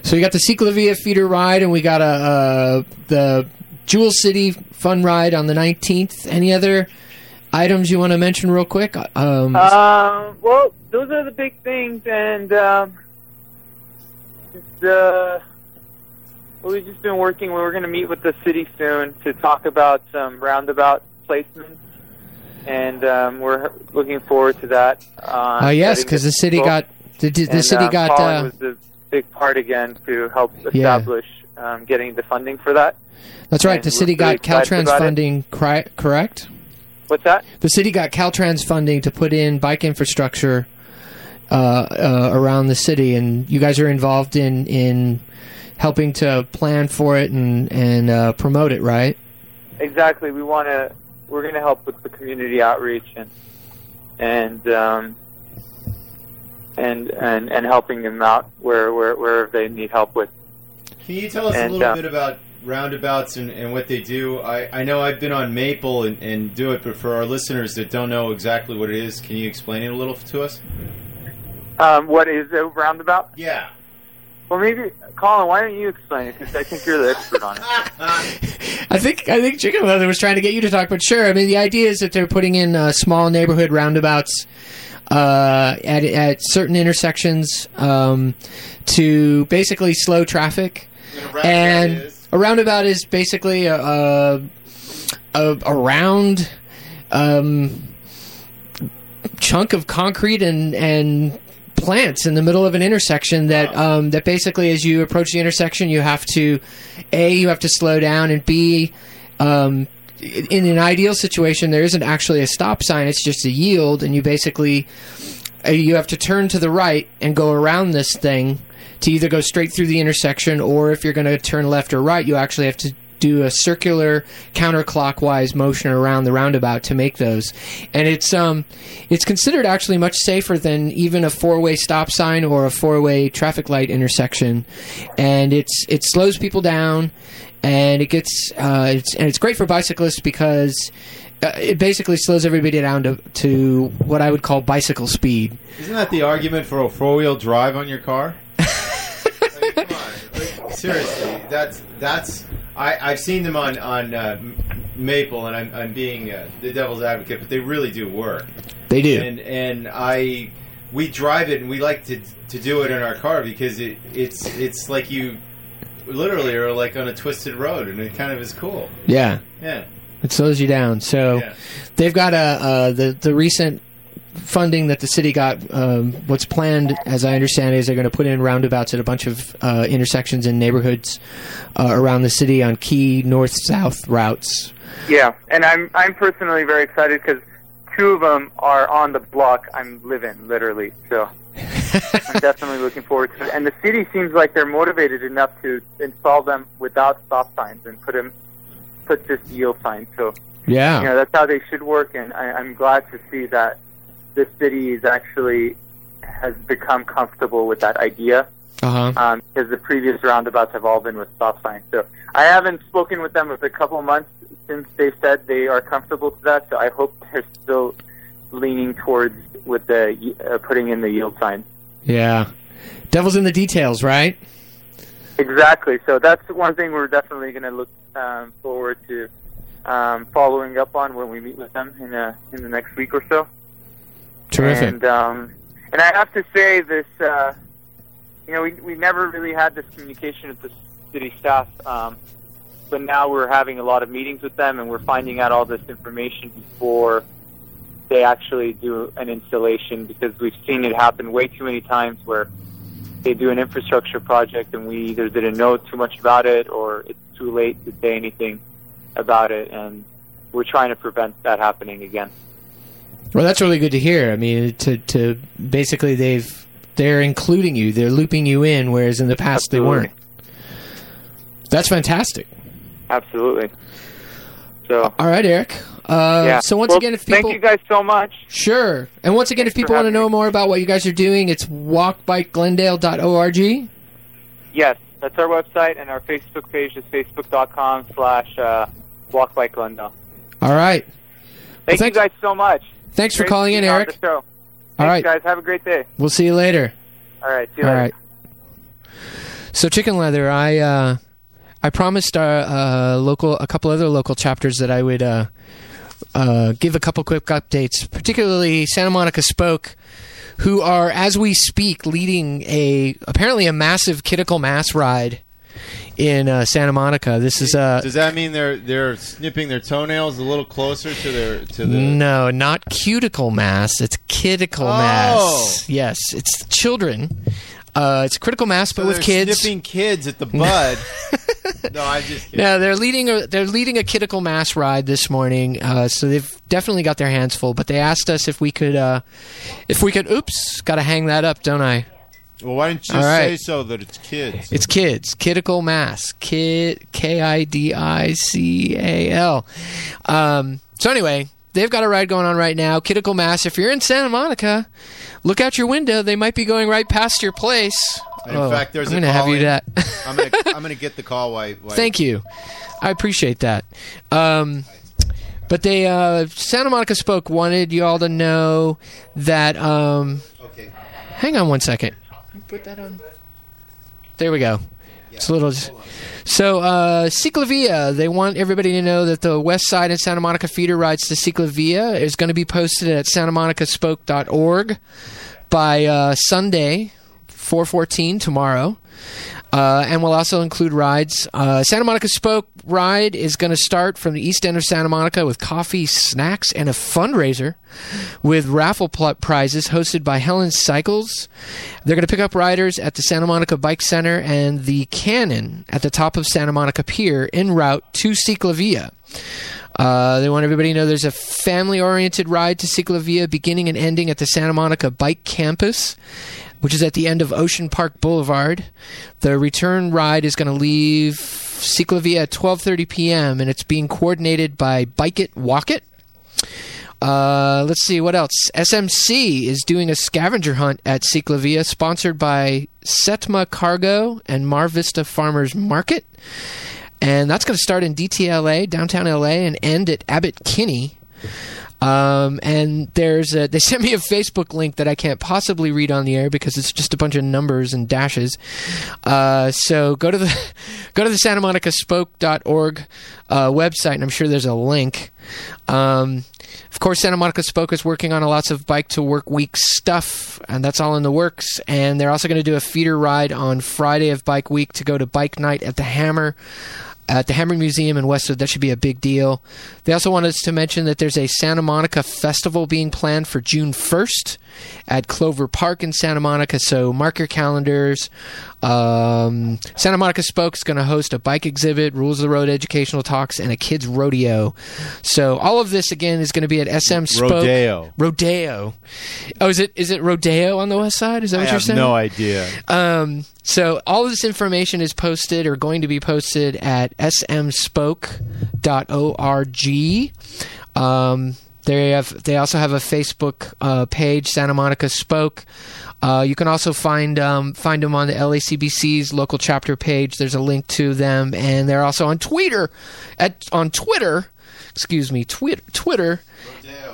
A: So we got the CicLAvia feeder ride, and we got a uh, the Jewel City fun ride on the 19th. Any other items you want to mention real quick? Um,
K: Um, well, those are the big things, and um, well, we've just been working. We're going to meet with the city soon to talk about some roundabout placements, and um, we're looking forward to that. Uh,
A: uh, yes, because the city got the, the
K: And,
A: city
K: uh,
A: got. Uh,
K: was a big part again to help
A: Yeah.
K: establish um, getting the funding for that.
A: That's right.
K: and
A: The city got Caltrans funding. Cri- correct.
K: What's that?
A: The city got Caltrans funding to put in bike infrastructure uh, uh, around the city, and you guys are involved in in helping to plan for it and and uh, promote it, right?
K: exactly. We want to. We're going to help with the community outreach and and um, and and and helping them out where where wherever they need help with.
I: Can you tell us
K: And,
I: a little
K: uh,
I: bit about roundabouts and, and what they do? I, I know I've been on Maple and, and do it, but for our listeners that don't know exactly what it is, can you explain it a little to us?
K: Um, what is a roundabout?
I: Yeah.
K: Well, maybe Colin. Why don't you explain it? Because I think you're the expert on it. <laughs>
A: I think I think Chicken Leather was trying to get you to talk, but sure. I mean, the idea is that they're putting in uh, small neighborhood roundabouts uh, at at certain intersections um, to basically slow traffic. And a roundabout is basically a a, a, a round um, chunk of concrete and and plants in the middle of an intersection that um, that basically as you approach the intersection you have to a you have to slow down and b um, in an ideal situation there isn't actually a stop sign it's just a yield and you basically uh, you have to turn to the right and go around this thing to either go straight through the intersection or if you're going to turn left or right you actually have to do a circular counterclockwise motion around the roundabout to make those and it's um it's considered actually much safer than even a four-way stop sign or a four-way traffic light intersection and it's it slows people down and it gets uh it's and it's great for bicyclists because uh, it basically slows everybody down to, to what I would call bicycle speed.
I: Isn't that the argument for a four wheel drive on your car? Like, come on. Like, seriously, that's that's. I, I've seen them on on uh, Maple, and I'm, I'm being uh, the devil's advocate, but they really do work.
A: They do.
I: And and I we drive it, and we like to to do it in our car because it it's it's like you literally are like on a twisted road, and it kind of is cool.
A: Yeah.
I: Yeah.
A: It slows you down. So
I: Yeah.
A: they've got a uh, the the recent funding that the city got. Um, what's planned, as I understand, it, is they're going to put in roundabouts at a bunch of uh, intersections in neighborhoods uh, around the city on key north south routes.
K: Yeah, and I'm I'm personally very excited because two of them are on the block I'm living literally. So I'm <laughs> definitely looking forward to it. And the city seems like they're motivated enough to install them without stop signs and put them put just yield signs. So
A: Yeah.
K: you know that's how they should work. And I, I'm glad to see that the city is actually has become comfortable with that idea
A: Uh huh.
K: um, because the previous roundabouts have all been with stop signs. So I haven't spoken with them for a couple of months since they said they are comfortable to that. So I hope they're still leaning towards with the uh, putting in the yield sign.
A: Yeah. Devil's in the details, right?
K: Exactly. So that's one thing we're definitely going to look um, forward to um, following up on when we meet with them in a, in the next week or so.
A: Terrific.
K: And um, and I have to say this, uh, you know, we we never really had this communication with the city staff, um, but now we're having a lot of meetings with them, and we're finding out all this information before they actually do an installation because we've seen it happen way too many times where they do an infrastructure project and we either didn't know too much about it or it's too late to say anything about it, and we're trying to prevent that happening again.
A: Well, that's really good to hear. I mean, to to basically they've they're including you, they're looping you in, whereas in the past they weren't. That's fantastic.
K: Absolutely. So
A: All right, Eric. Uh,
K: yeah.
A: So once
K: Well,
A: again, if people
K: thank you guys so much.
A: sure, and once again, if people want to know more about what you guys are doing, it's walkbikeglendale.org.
K: Yes, that's our website, and our Facebook page is facebook.com slash uh, Walk by
A: All right.
K: Thank
A: thanks-
K: you guys so much.
A: Thanks for calling in, Eric. All
K: Thanks,
A: right.
K: guys. Have a great day.
A: We'll see you later.
K: All right. See you
A: All
K: later.
A: right. So chicken leather, I uh, I promised our uh, local a couple other local chapters that I would uh, uh, give a couple quick updates, particularly Santa Monica Spoke, who are as we speak leading a apparently a massive critical mass ride in uh, Santa Monica. This is uh,
I: Does that mean they're they're snipping their toenails a little closer to their to the?
A: no, not cuticle mass. It's critical
I: Oh.
A: mass. Yes, it's children. Uh, it's critical mass, but
I: So
A: with
I: they're
A: kids.
I: snipping kids at the bud. <laughs> no, I just kidding.
A: No, they're leading a they're leading a critical mass ride this morning, uh, so they've definitely got their hands full. But they asked us if we could, uh, if we could. Oops, got to hang that up, don't I?
I: Well, why didn't you
A: All
I: say
A: right.
I: so that it's kids?
A: It's kids. Kidical Mass. Kid K I D I C A L. Um, so anyway, they've got a ride going on right now. Kidical Mass. If you're in Santa Monica, look out your window. They might be going right past your place.
I: In
A: Oh,
I: fact, there's
A: I'm
I: a
A: gonna have you
I: in.
A: that. <laughs>
I: I'm gonna I'm gonna get the call. Why? why
A: Thank you. I appreciate that. Um, but they, uh, Santa Monica Spoke wanted you all to know that. Um,
I: Okay.
A: hang on one second. Put that on. There we go. It's a little. So, uh, CicLAvia, they want everybody to know that the West Side and Santa Monica feeder rides to CicLAvia is going to be posted at santamonicaspoke.org by uh, Sunday, 414 tomorrow. Uh, and we'll also include rides. Uh, Santa Monica Spoke ride is going to start from the east end of Santa Monica with coffee, snacks, and a fundraiser with raffle pl- prizes hosted by Helen Cycles. They're going to pick up riders at the Santa Monica Bike Center and the Cannon at the top of Santa Monica Pier en route to CicLAvia. Uh, they want everybody to know there's a family oriented ride to CicLAvia beginning and ending at the Santa Monica Bike Campus, which is at the end of Ocean Park Boulevard. The return ride is going to leave CicLAvia at 12:30 p.m. and it's being coordinated by Bike It Walk It. Uh, let's see what else. SMC is doing a scavenger hunt at CicLAvia, sponsored by Setma Cargo and Mar Vista Farmers Market and that's going to start in DTLA, downtown LA, and end at Abbott Kinney. Um, and there's a, they <laughs> sent me a Facebook link that I can't possibly read on the air because it's just a bunch of numbers and dashes. Uh, so go to the <laughs> go to the Santa Monica Spoke.org uh, website, and I'm sure there's a link. Um, of course, Santa Monica Spoke is working on a lots of Bike to Work Week stuff, and that's all in the works. And they're also going to do a feeder ride on Friday of Bike Week to go to Bike Night at the Hammer Uh, at the Hammer Museum in Westwood. That should be a big deal. They also wanted us to mention that there's a Santa Monica festival being planned for June 1st at Clover Park in Santa Monica. So mark your calendars. Um, Santa Monica Spoke's going to host a bike exhibit, rules of the road educational talks, and a kids rodeo. So all of this again is going to be at SM Spoke
I: Rodeo.
A: Rodeo. Oh, is it is it rodeo on the west side? Is that
I: I
A: what you're
I: have
A: saying?
I: no idea.
A: Um, so all of this information is posted or going to be posted at smspoke.org. Um, they have they also have a Facebook uh, page, Santa Monica Spoke. Uh, you can also find um, find them on the LACBC's local chapter page. There's a link to them, and they're also on Twitter at on Twitter. Excuse me, Twitter Twitter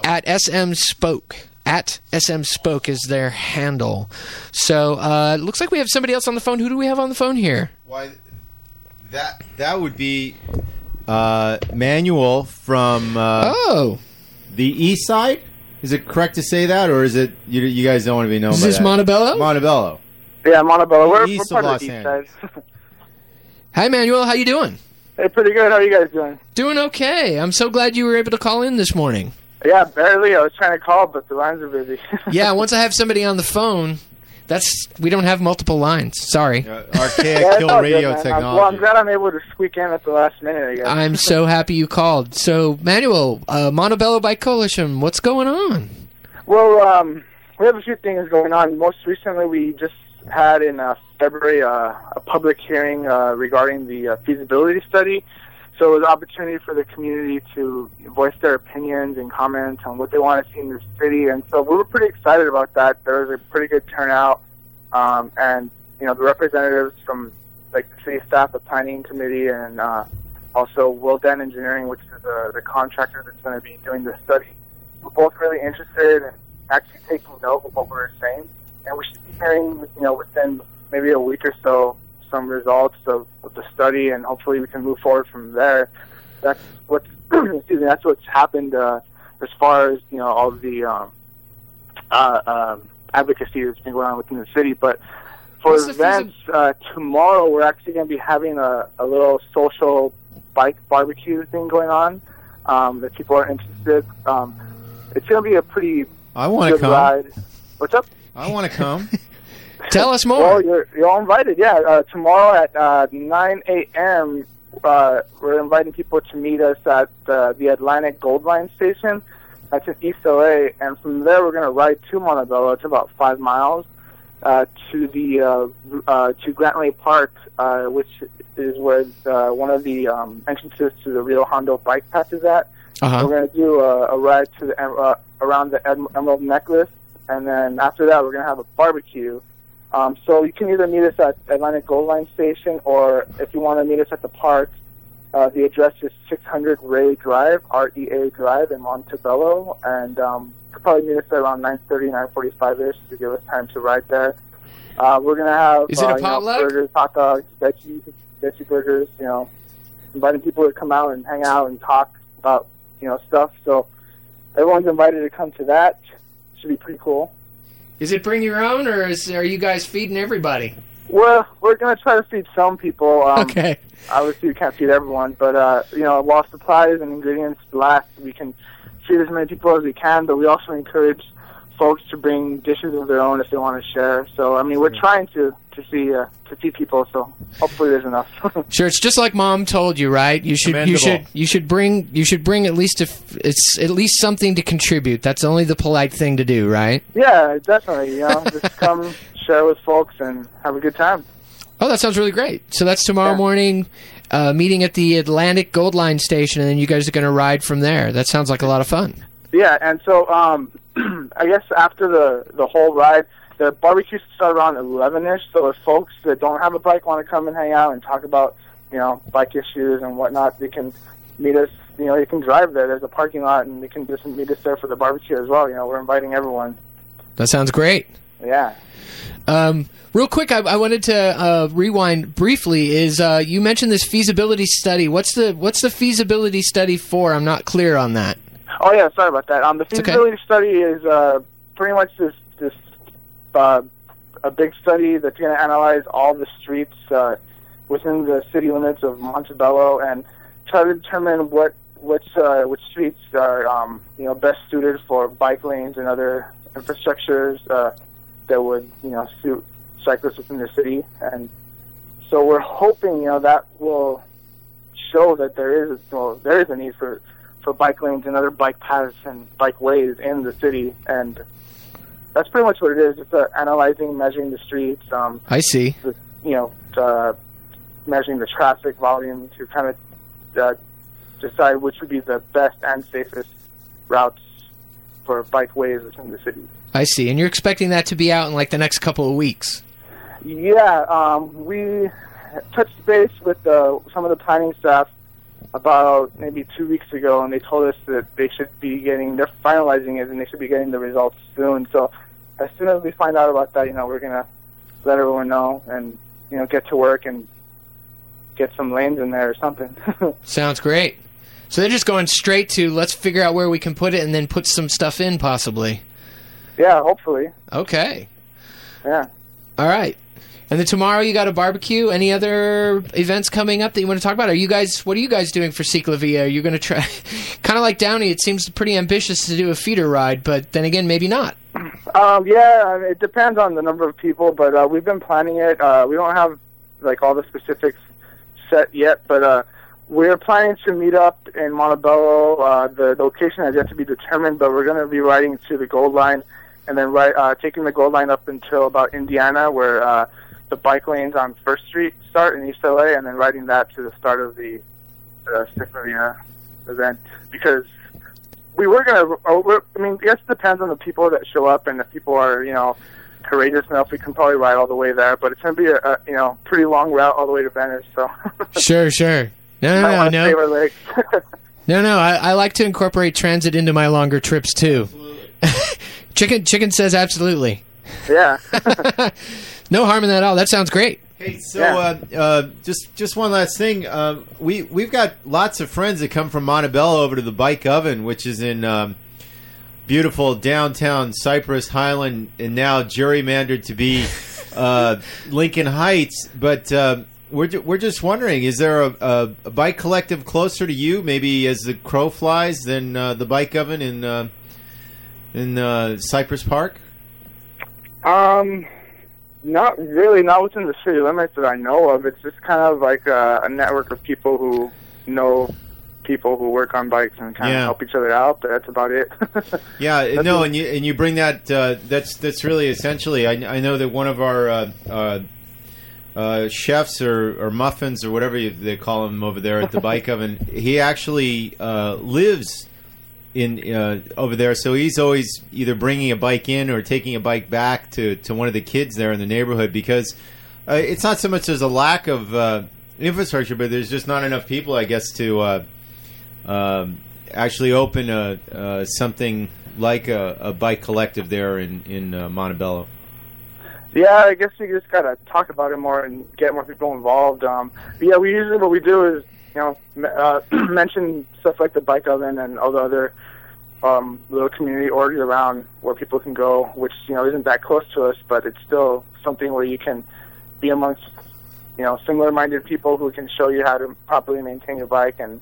A: at SM Spoke. At SM Spoke is their handle. So uh, it looks like we have somebody else on the phone. Who do we have on the phone here?
I: Why? That that would be uh, Manuel from uh,
A: Oh,
I: the East Side. Is it correct to say that, or is it you? You guys don't want to be known
A: is
I: by
A: this
I: that?
A: Montebello?
I: Montebello.
L: Yeah, Montebello. We're, we're part
I: of
L: of
I: Los
L: the east side. <laughs>
A: Hi, Manuel. How you doing?
L: hey, pretty good. How are you guys doing?
A: Doing okay. I'm so glad you were able to call in this morning.
L: Yeah, barely. I was trying to call, but the lines are busy. <laughs>
A: Yeah, once I have somebody on the phone, that's we don't have multiple lines. Sorry.
I: Uh, archaic <laughs>
L: Yeah,
I: kill
L: all good,
I: radio.
L: I'm-
I: technology.
L: well, I'm glad I'm able to squeak in at the last minute. I guess.
A: I'm so <laughs> happy you called. So, Manuel, uh, Montebello by Coalition, what's going on?
L: Well, um, we have a few things going on. Most recently, we just had in uh, February uh, a public hearing uh, regarding the uh, feasibility study. So it was an opportunity for the community to voice their opinions and comments on what they want to see in the city. And so we were pretty excited about that. There was a pretty good turnout. Um, and, you know, the representatives from, like, the city staff, the planning committee, and uh, also Willdan Engineering, which is the, the contractor that's going to be doing the study, we're both really interested in actually taking note of what we were saying. And we should be hearing, you know, within maybe a week or so, some results of, of the study, and hopefully we can move forward from there. That's what's, <clears throat> excuse me, that's what's happened uh, as far as, you know, all the um, uh, um, advocacy that's been going on within the city. But for
A: What's
L: events, uh, tomorrow we're actually going to be having a, a little social bike barbecue thing going on. Um, that people are interested. Um, it's going to be a pretty
I: I want to come.
L: ride. What's up?
I: I want to come. <laughs>
A: Tell us more.
L: Well, you're you're all invited. Yeah, uh, tomorrow at uh, 9 a.m. Uh, we're inviting people to meet us at uh, the Atlantic Gold Line station. That's in East LA, and from there we're going to ride to Montebello. It's about five miles, uh, to the uh, uh, to Grant Lake Park, uh, which is where uh, one of the um, entrances to the Rio Hondo bike path is at.
A: Uh-huh.
L: We're going to do a, a ride to the uh, around the Emerald Necklace, and then after that, we're going to have a barbecue. Um, so you can either meet us at Atlantic Gold Line Station, or if you want to meet us at the park, uh, the address is 600 Ray Drive, R-E-A Drive in Montebello, and um, you could probably meet us at around 9:30, 9:45ish to give us time to ride there. Uh, we're gonna have
A: Is it a
L: uh, you know, burgers, hot dogs, veggie, veggie burgers. You know, inviting people to come out and hang out and talk about you know stuff. So everyone's invited to come to that. Should be pretty cool.
A: Is it bring your own, or is, are you guys feeding everybody?
L: Well, we're gonna try to feed some people. Um,
A: Okay.
L: Obviously, we can't feed everyone, but uh, you know, while supplies and ingredients last, we can feed as many people as we can. But we also encourage folks to bring dishes of their own if they want to share. So, I mean, we're trying to to see uh, to feed people. So, hopefully, there's enough. <laughs>
A: Sure, it's just like mom told you, right? You should you should you should bring you should bring at least if it's at least something to contribute. That's only the polite thing to do, right?
L: yeah, definitely. You know, just come <laughs> share with folks and have a good time.
A: Oh, that sounds really great. So that's tomorrow morning, uh, meeting at the Atlantic Gold Line station, and then you guys are going to ride from there. That sounds like a lot of fun.
L: Yeah, and so um, <clears throat> I guess after the the whole ride, the barbecue start around eleven ish. So if folks that don't have a bike want to come and hang out and talk about you know bike issues and whatnot, they can meet us. You know, you can drive there. There's a parking lot, and they can just meet us there for the barbecue as well. You know, we're inviting everyone.
A: That sounds great.
L: Yeah.
A: Um, real quick, I, I wanted to uh, rewind briefly. Is uh, you mentioned this feasibility study? What's the what's the feasibility study for? I'm not clear on that.
L: Oh yeah, sorry about that. Um, the
A: okay.
L: feasibility study is uh, pretty much this this uh, a big study that's going to analyze all the streets uh, within the city limits of Montebello and try to determine what which uh, which streets are um, you know best suited for bike lanes and other infrastructures uh, that would you know suit cyclists within the city. And so we're hoping you know that will show that there is well there is a need for for bike lanes and other bike paths and bike ways in the city and that's pretty much what it is it's uh, analyzing measuring the streets um
A: I see.
L: the, you know uh, measuring the traffic volume to kind of uh, decide which would be the best and safest routes for bike ways within the city
A: I see. And you're expecting that to be out in like the next couple of weeks.
L: Yeah, um, we touched base with uh, some of the planning staff about maybe two weeks ago, and they told us that they should be getting, they're finalizing it, and they should be getting the results soon. So as soon as we find out about that, you know, we're gonna let everyone know and you know get to work and get some lanes in there or something. <laughs>
A: Sounds great. So they're just going straight to let's figure out where we can put it and then put some stuff in possibly.
L: yeah, hopefully.
A: Okay.
L: Yeah.
A: All right. And then tomorrow you got a barbecue. Any other events coming up that you want to talk about? Are you guys? What are you guys doing for Ciclavia? Are you going to try? <laughs> kind of like Downey, it seems pretty ambitious to do a feeder ride, but then again, maybe not.
L: Um, yeah, it depends on the number of people, but uh, we've been planning it. Uh, we don't have like all the specifics set yet, but uh, we're planning to meet up in Montebello. Uh, the location has yet to be determined, but we're going to be riding to the Gold Line, and then right, uh, taking the Gold Line up until about Indiana, where uh, the bike lanes on First Street start in East LA, and then riding that to the start of the uh, Ciclavia event because we were gonna. we're- I mean, I guess it depends on the people that show up, and if people are, you know, courageous enough, we can probably ride all the way there. But it's gonna be a, a you know pretty long route all the way to Venice, so <laughs>
A: Sure, sure. No, no, no, no, <laughs> no, no. I, I like to incorporate transit into my longer trips too. <laughs> chicken, chicken says absolutely.
L: yeah.
A: No harm in that at all. That sounds great.
I: Hey, so
L: Yeah.
I: uh, uh, just just one last thing. Um, we we've got lots of friends that come from Montebello over to the Bike Oven, which is in um, beautiful downtown Cypress Highland, and now gerrymandered to be uh, <laughs> Lincoln Heights. But uh, we're ju- we're just wondering: is there a, a, a bike collective closer to you, maybe as the crow flies, than uh, the Bike Oven in uh, in uh, Cypress Park?
L: Um, not really, not within the city limits that I know of. It's just kind of like a, a network of people who know people who work on bikes and kind
I: Yeah.
L: of help each other out. But that's about it. <laughs>
I: Yeah, no, and you and you bring that. Uh, that's that's really essentially. I, I know that one of our uh, uh, uh, chefs or, or muffins or whatever you, they call him over there at the <laughs> bike oven. He actually uh, lives in uh, over there, so he's always either bringing a bike in or taking a bike back to, to one of the kids there in the neighborhood because uh, it's not so much as a lack of uh, infrastructure, but there's just not enough people, I guess, to. Uh, um, actually open a, uh, something like a, a bike collective there in in uh, Montebello.
L: Yeah, I guess we just gotta talk about it more and get more people involved. Um, yeah, we usually what we do is know uh, <clears throat> mention stuff like the bike oven and all the other um, little community orgs around where people can go, which you know isn't that close to us, but it's still something where you can be amongst you know similar-minded people who can show you how to properly maintain your bike and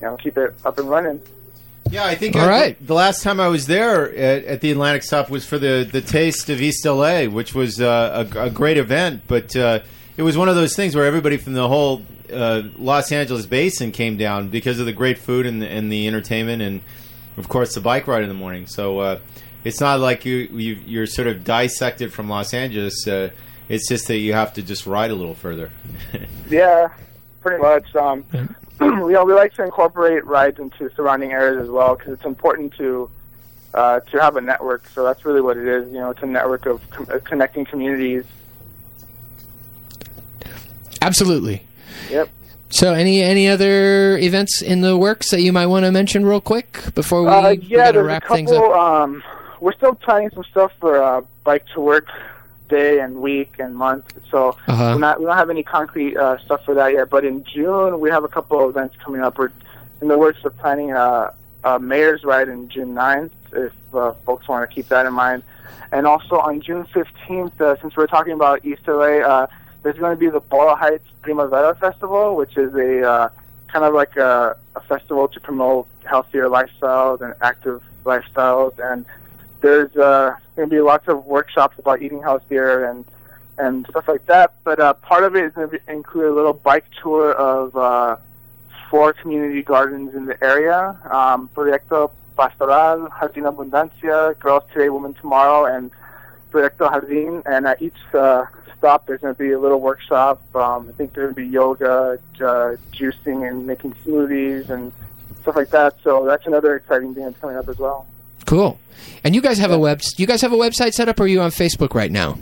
L: you know keep it up and running.
I: Yeah, I think
A: All
I: I-
A: right.
I: the last time I was there at, at the Atlantic Stop was for the the Taste of East LA, which was uh, a, a great event. But uh, it was one of those things where everybody from the whole uh, Los Angeles basin came down because of the great food and the, and the entertainment, and of course the bike ride in the morning. So uh, it's not like you, you you're sort of dissected from Los Angeles. Uh, it's just that you have to just ride a little further. <laughs>
L: Yeah, pretty much. Um, you <clears throat> know, we like to incorporate rides into surrounding areas as well because it's important to uh, to have a network. So that's really what it is. You know, it's a network of com- uh, connecting communities.
A: Absolutely.
L: Yep.
A: So, any any other events in the works that you might want to mention real quick before we,
L: uh, yeah, there's
A: wrap
L: a couple.
A: things up?
L: Um, we're still planning some stuff for uh, bike to work day and week and month. So
A: Uh-huh.
L: we're not we don't have any concrete uh, stuff for that yet. But in June we have a couple of events coming up. We're in the works of planning a, a mayor's ride in June 9th, if uh, folks want to keep that in mind. And also on June 15th, uh, since we're talking about East LA, uh, there's going to be the Boyle Heights Primavera Festival, which is a uh, kind of like a, a festival to promote healthier lifestyles and active lifestyles. And there's uh, going to be lots of workshops about eating healthier and and stuff like that. But uh, part of it is going to include a little bike tour of uh, four community gardens in the area: um, Proyecto Pastoral, Jardín Abundancia, Girls Today, Women Tomorrow, and Proyecto Jardín. And at each uh, stop, there's going to be a little workshop. Um, I think there's going to be yoga, uh, juicing, and making smoothies and stuff like that. So that's another exciting thing that's coming up as well.
A: Cool. And you guys have a web. You guys have a website set up, or are you on Facebook right now?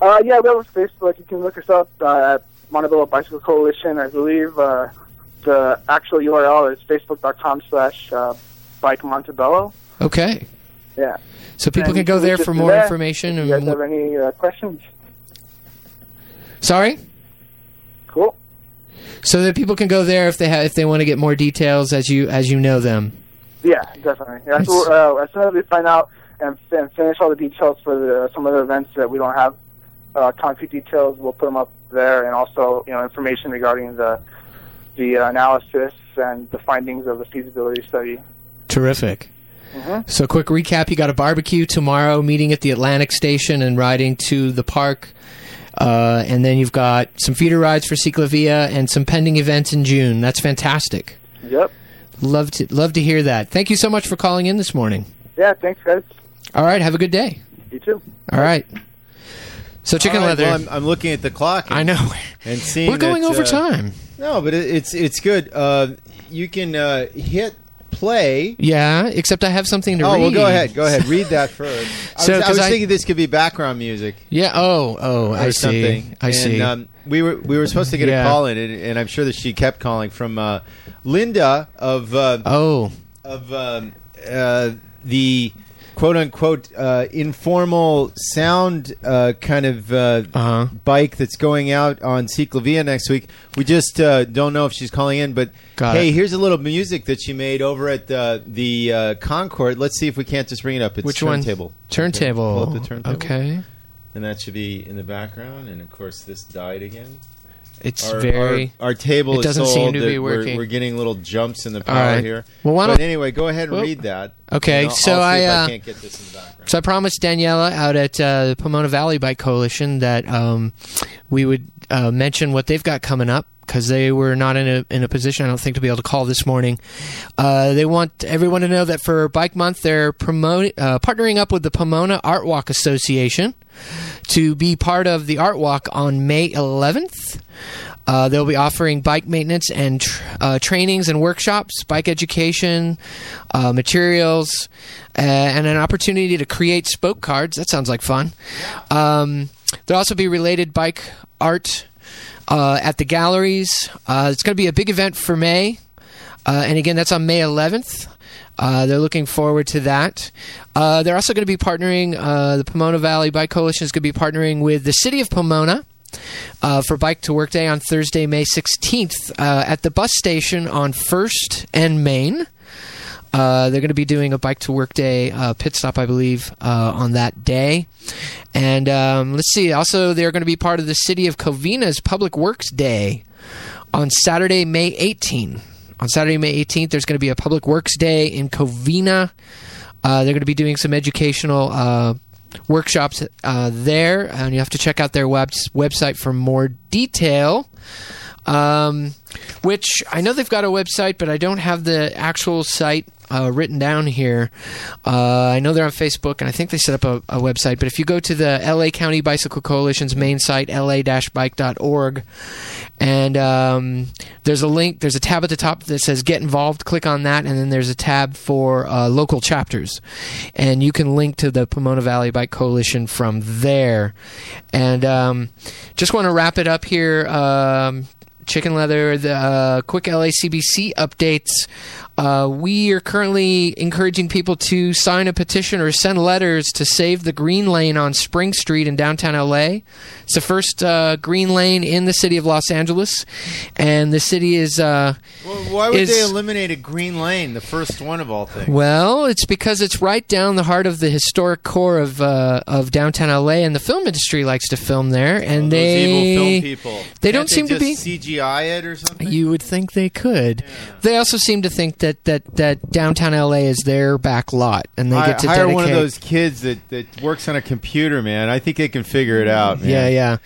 L: Uh, yeah, we have Facebook. You can look us up uh, at Montebello Bicycle Coalition. I believe uh, the actual URL is facebook.com slash uh, bike Montebello.
A: Okay.
L: Yeah.
A: So people
L: And
A: can go there for more
L: that.
A: information.
L: You guys have any uh, questions?
A: Sorry.
L: Cool.
A: So that people can go there if they have if they want to get more details as you as you know them.
L: Yeah, definitely. Yeah,
A: Nice.
L: so, uh, as soon as we find out and, and finish all the details for the, some of the events that we don't have uh, concrete details, we'll put them up there, and also you know information regarding the the analysis and the findings of the feasibility study.
A: Terrific.
L: Mhm.
A: So, quick recap: you got a barbecue tomorrow, meeting at the Atlantic Station, and riding to the park. Uh, and then you've got some feeder rides for Ciclavia and some pending events in June. That's fantastic.
L: Yep.
A: Love to love to hear that. Thank you so much for calling in this morning.
L: Yeah. Thanks, guys.
A: All right, have a good day.
L: You too.
A: All right. So, chicken
I: All right,
A: leather.
I: well, I'm, I'm looking at the clock. And,
A: I know.
I: and seeing
A: We're going
I: that,
A: over
I: uh,
A: time.
I: No, but it, it's it's good. Uh, you can uh, hit play.
A: Yeah, except I have something to read.
I: oh,
A: read.
I: well, go ahead. Go ahead. <laughs> Read that first. I
A: So,
I: was, I was
A: I-
I: thinking this could be background music.
A: Yeah. Oh. Oh. I see.
I: something.
A: I
I: and,
A: see.
I: Um, we were we were supposed to get
A: Yeah.
I: a call in, and, and I'm sure that she kept calling from uh, Linda of uh,
A: oh
I: of um, uh, the quote unquote uh, informal sound uh, kind of uh,
A: Uh-huh.
I: bike that's going out on Ciclavia next week. We just uh, don't know if she's calling in, but
A: Got
I: hey,
A: it.
I: here's a little music that she made over at uh, the uh, Concord. Let's see if we can't just bring it up. It's
A: Which one?
I: turntable.
A: Turntable.
I: Pull up the turntable.
A: Okay.
I: And that should be in the background. And of course, this died again.
A: It's
I: Our,
A: very.
I: our, our table
A: it
I: is
A: doesn't seem
I: old
A: to be
I: we're-
A: working.
I: We're, getting little jumps in the power
A: right.
I: here.
A: Well, why
I: but
A: don't-
I: anyway, go ahead and read that.
A: okay, so I, uh,
I: I can't get this in the background.
A: So I promised Daniela out at uh, the Pomona Valley Bike Coalition that um, we would uh, mention what they've got coming up because they were not in a in a position, I don't think, to be able to call this morning. Uh, they want everyone to know that for Bike Month, they're promoting uh, partnering up with the Pomona Art Walk Association to be part of the Art Walk on May 11th. Uh, they'll be offering bike maintenance and tr- uh, trainings and workshops, bike education, uh, materials, uh, and an opportunity to create spoke cards. That sounds like fun. Um, there'll also be related bike art uh, at the galleries. Uh, it's going to be a big event for May. Uh, and again, that's on May 11th. Uh, they're looking forward to that. Uh, they're also going to be partnering, uh, the Pomona Valley Bike Coalition is going to be partnering with the city of Pomona. Uh, for Bike to Work Day on Thursday, May 16th, uh, at the bus station on 1st and Main. Uh, they're going to be doing a Bike to Work Day uh, pit stop, I believe, uh, on that day. And um, let's see, also, they're going to be part of the city of Covina's Public Works Day on Saturday, May 18th. On Saturday, May 18th, there's going to be a Public Works Day in Covina. Uh, they're going to be doing some educational uh, workshops there, and you have to check out their web- website for more detail. Um, which I know they've got a website, but I don't have the actual site uh, written down here. Uh, I know they're on Facebook, and I think they set up a, a website. But if you go to the LA County Bicycle Coalition's main site, la-bike.org, and um, there's a link, there's a tab at the top that says "Get Involved." Click on that, and then there's a tab for uh, local chapters, and you can link to the Pomona Valley Bike Coalition from there. And um, just want to wrap it up here. Um, Chicken Leather, the uh, quick LACBC updates. Uh, we are currently encouraging people to sign a petition or send letters to save the green lane on Spring Street in downtown LA. It's the first uh, green lane in the city of Los Angeles, and the city is. Uh,
I: Well, why would
A: is-
I: they eliminate a green lane, the first one of all things?
A: well, it's because it's right down the heart of the historic core of uh, of downtown LA, and the film industry likes to film there, and
I: Those
A: they
I: evil film people.
A: they
I: Can't
A: don't seem to be.
I: CGI it or something.
A: You would think they could. They also seem to think that, that, that downtown LA is their back lot, and they
I: Hi-
A: get to
I: hire
A: dedicate.
I: one of those kids that, that works on a computer, man. I think they can figure it out, man.
A: Yeah, yeah.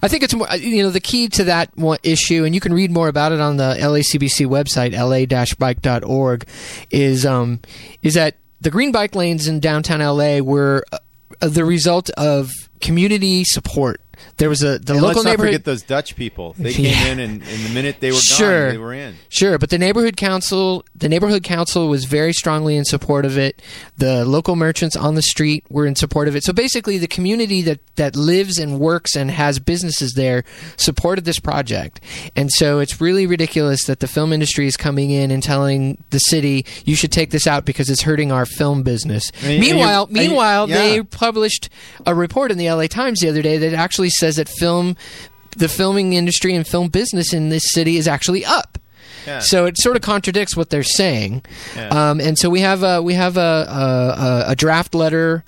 A: I think it's more, you know, the key to that one issue, and you can read more about it on the LACBC website, la-bike.org, is, um, is that the green bike lanes in downtown LA were uh, the result of community support. There was a the
I: And
A: local
I: let's not
A: neighborhood
I: forget those Dutch people. They came
A: Yeah.
I: in, and, and the minute they were
A: Sure.
I: gone, they were in.
A: Sure, but the neighborhood council, the neighborhood council was very strongly in support of it. The local merchants on the street were in support of it. So basically, the community that that lives and works and has businesses there supported this project. And so it's really ridiculous that the film industry is coming in and telling the city you should take this out because it's hurting our film business.
I: And-
A: meanwhile, meanwhile,
I: yeah.
A: they published a report in the LA Times the other day that actually says that film the filming industry and film business in this city is actually up.
I: Yeah.
A: So it sort of contradicts what they're saying,
I: Yeah.
A: um, and so we have a we have a a, a, a draft letter.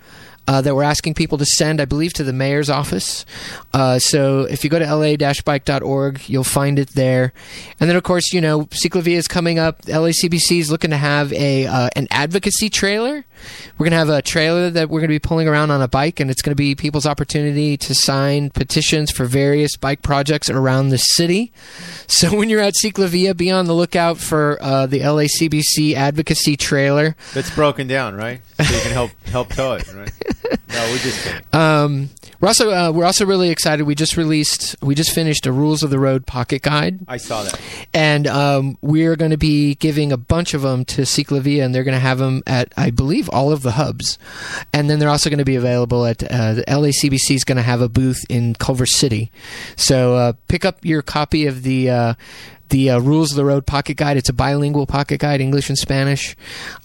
A: Uh, that we're asking people to send, I believe, to the mayor's office. Uh, so if you go to la-bike.org, you'll find it there. And then, of course, you know, Ciclavia is coming up. LACBC is looking to have a uh, an advocacy trailer. We're going to have a trailer that we're going to be pulling around on a bike, and it's going to be people's opportunity to sign petitions for various bike projects around the city. So when you're at Ciclavia, be on the lookout for uh, the LACBC advocacy trailer.
I: That's broken down, right? So you can help help tow it, right? <laughs> No, we're just kidding. <laughs>
A: Um, we're also uh, we're also really excited. We just released, we just finished a Rules of the Road pocket guide.
I: I saw that.
A: and um, we're going to be giving a bunch of them to Ciclavia, and they're going to have them at, I believe, all of the hubs, and then they're also going to be available at uh, the LACBC is going to have a booth in Culver City, so uh, pick up your copy of the. Uh, the uh, Rules of the Road Pocket Guide. It's a bilingual pocket guide, English and Spanish,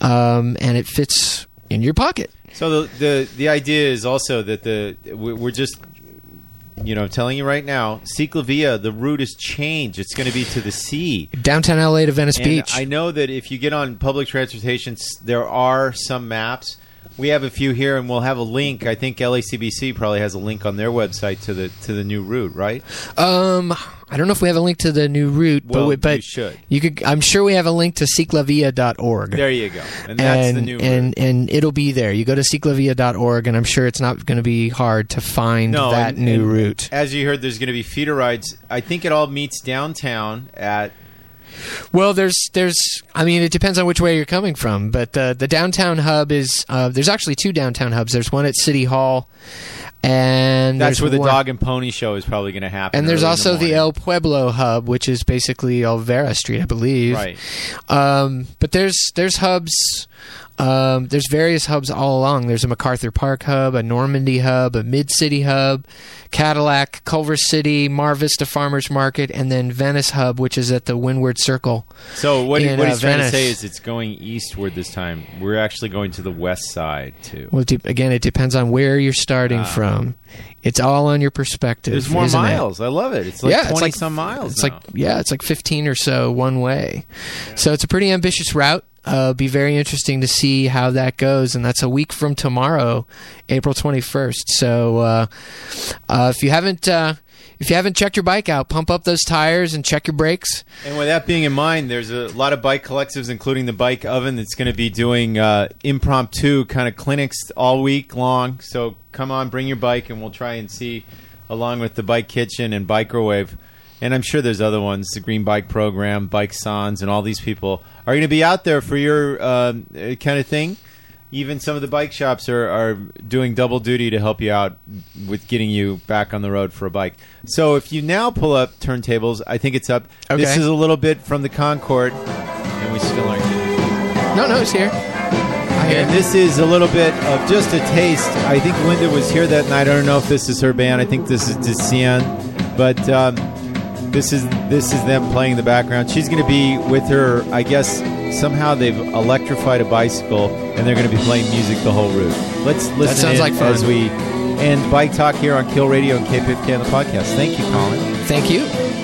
A: um, and it fits in your pocket.
I: So the the the idea is also that the we- we're just you know telling you right now, Ciclavia, the route has changed. It's going to be to the sea.
A: Downtown LA to Venice
I: And
A: Beach.
I: I know that if you get on public transportation, there are some maps. We have a few here, and we'll have a link. I think LACBC probably has a link on their website to the to the new route, right?
A: Um, I don't know if we have a link to the new route,
I: Well,
A: but we, but
I: we should.
A: You could. I'm sure we have a link to ciclavia.org.
I: There you go, and that's
A: and,
I: the new
A: and and it'll be there. You go to ciclavia.org, and I'm sure it's not going to be hard to find
I: No,
A: that
I: and-
A: new
I: and
A: route.
I: As you heard, there's going to be feeder rides. I think it all meets downtown at.
A: Well, there's there's I mean it depends on which way you're coming from, but the the downtown hub is uh, there's actually two downtown hubs. There's one at City Hall, and
I: That's where the
A: one-
I: dog and pony show is probably going to happen.
A: And there's also the,
I: morning.
A: El Pueblo hub, which is basically Olvera Street, I believe.
I: Right.
A: Um, but there's there's hubs. Um, there's various hubs all along. There's a MacArthur Park hub, a Normandie hub, a Mid City hub, Cadillac, Culver City, Mar Vista Farmers Market, and then Venice hub, which is at the Windward Circle.
I: So what,
A: in,
I: what
A: uh,
I: he's trying to say is it's going eastward this time. We're actually going to the west side too.
A: Well, de- again, it depends on where you're starting from. It's all on your perspective.
I: There's more
A: isn't it?
I: miles. I love it. It's like
A: yeah,
I: twenty
A: it's like
I: some miles.
A: It's
I: now.
A: like yeah, it's like 15 or so one way. So it's a pretty ambitious route. Uh, be very interesting to see how that goes, and that's a week from tomorrow, April 21st. So uh, uh, if you haven't uh, if you haven't checked your bike out, pump up those tires and check your brakes.
I: And with that being in mind, there's a lot of bike collectives, including the Bike Oven, that's going to be doing uh, impromptu kind of clinics all week long. So come on, bring your bike, and we'll try and see, along with the Bike Kitchen and Bicrowave. And I'm sure there's other ones, the Green Bike Program, Bike Sans, and all these people are going to be out there for your um, uh, kind of thing. Even some of the bike shops are, are doing double duty to help you out with getting you back on the road for a bike. So if you now pull up turntables, I think it's up. This is a little bit from the Concord, and we still aren't.
A: No, no, it's here.
I: And this is a little bit of just a taste. I think Linda was here that night. I don't know if this is her band. I think this is Decian, but um, this is this is them playing in the background. She's going to be with her. I guess somehow they've electrified a bicycle, and they're going to be playing music the whole route. Let's listen
A: That
I: sounds
A: like fun.
I: as we end Bike Talk here on Kill Radio and K50 on the podcast. Thank you, Colin.
A: Thank you.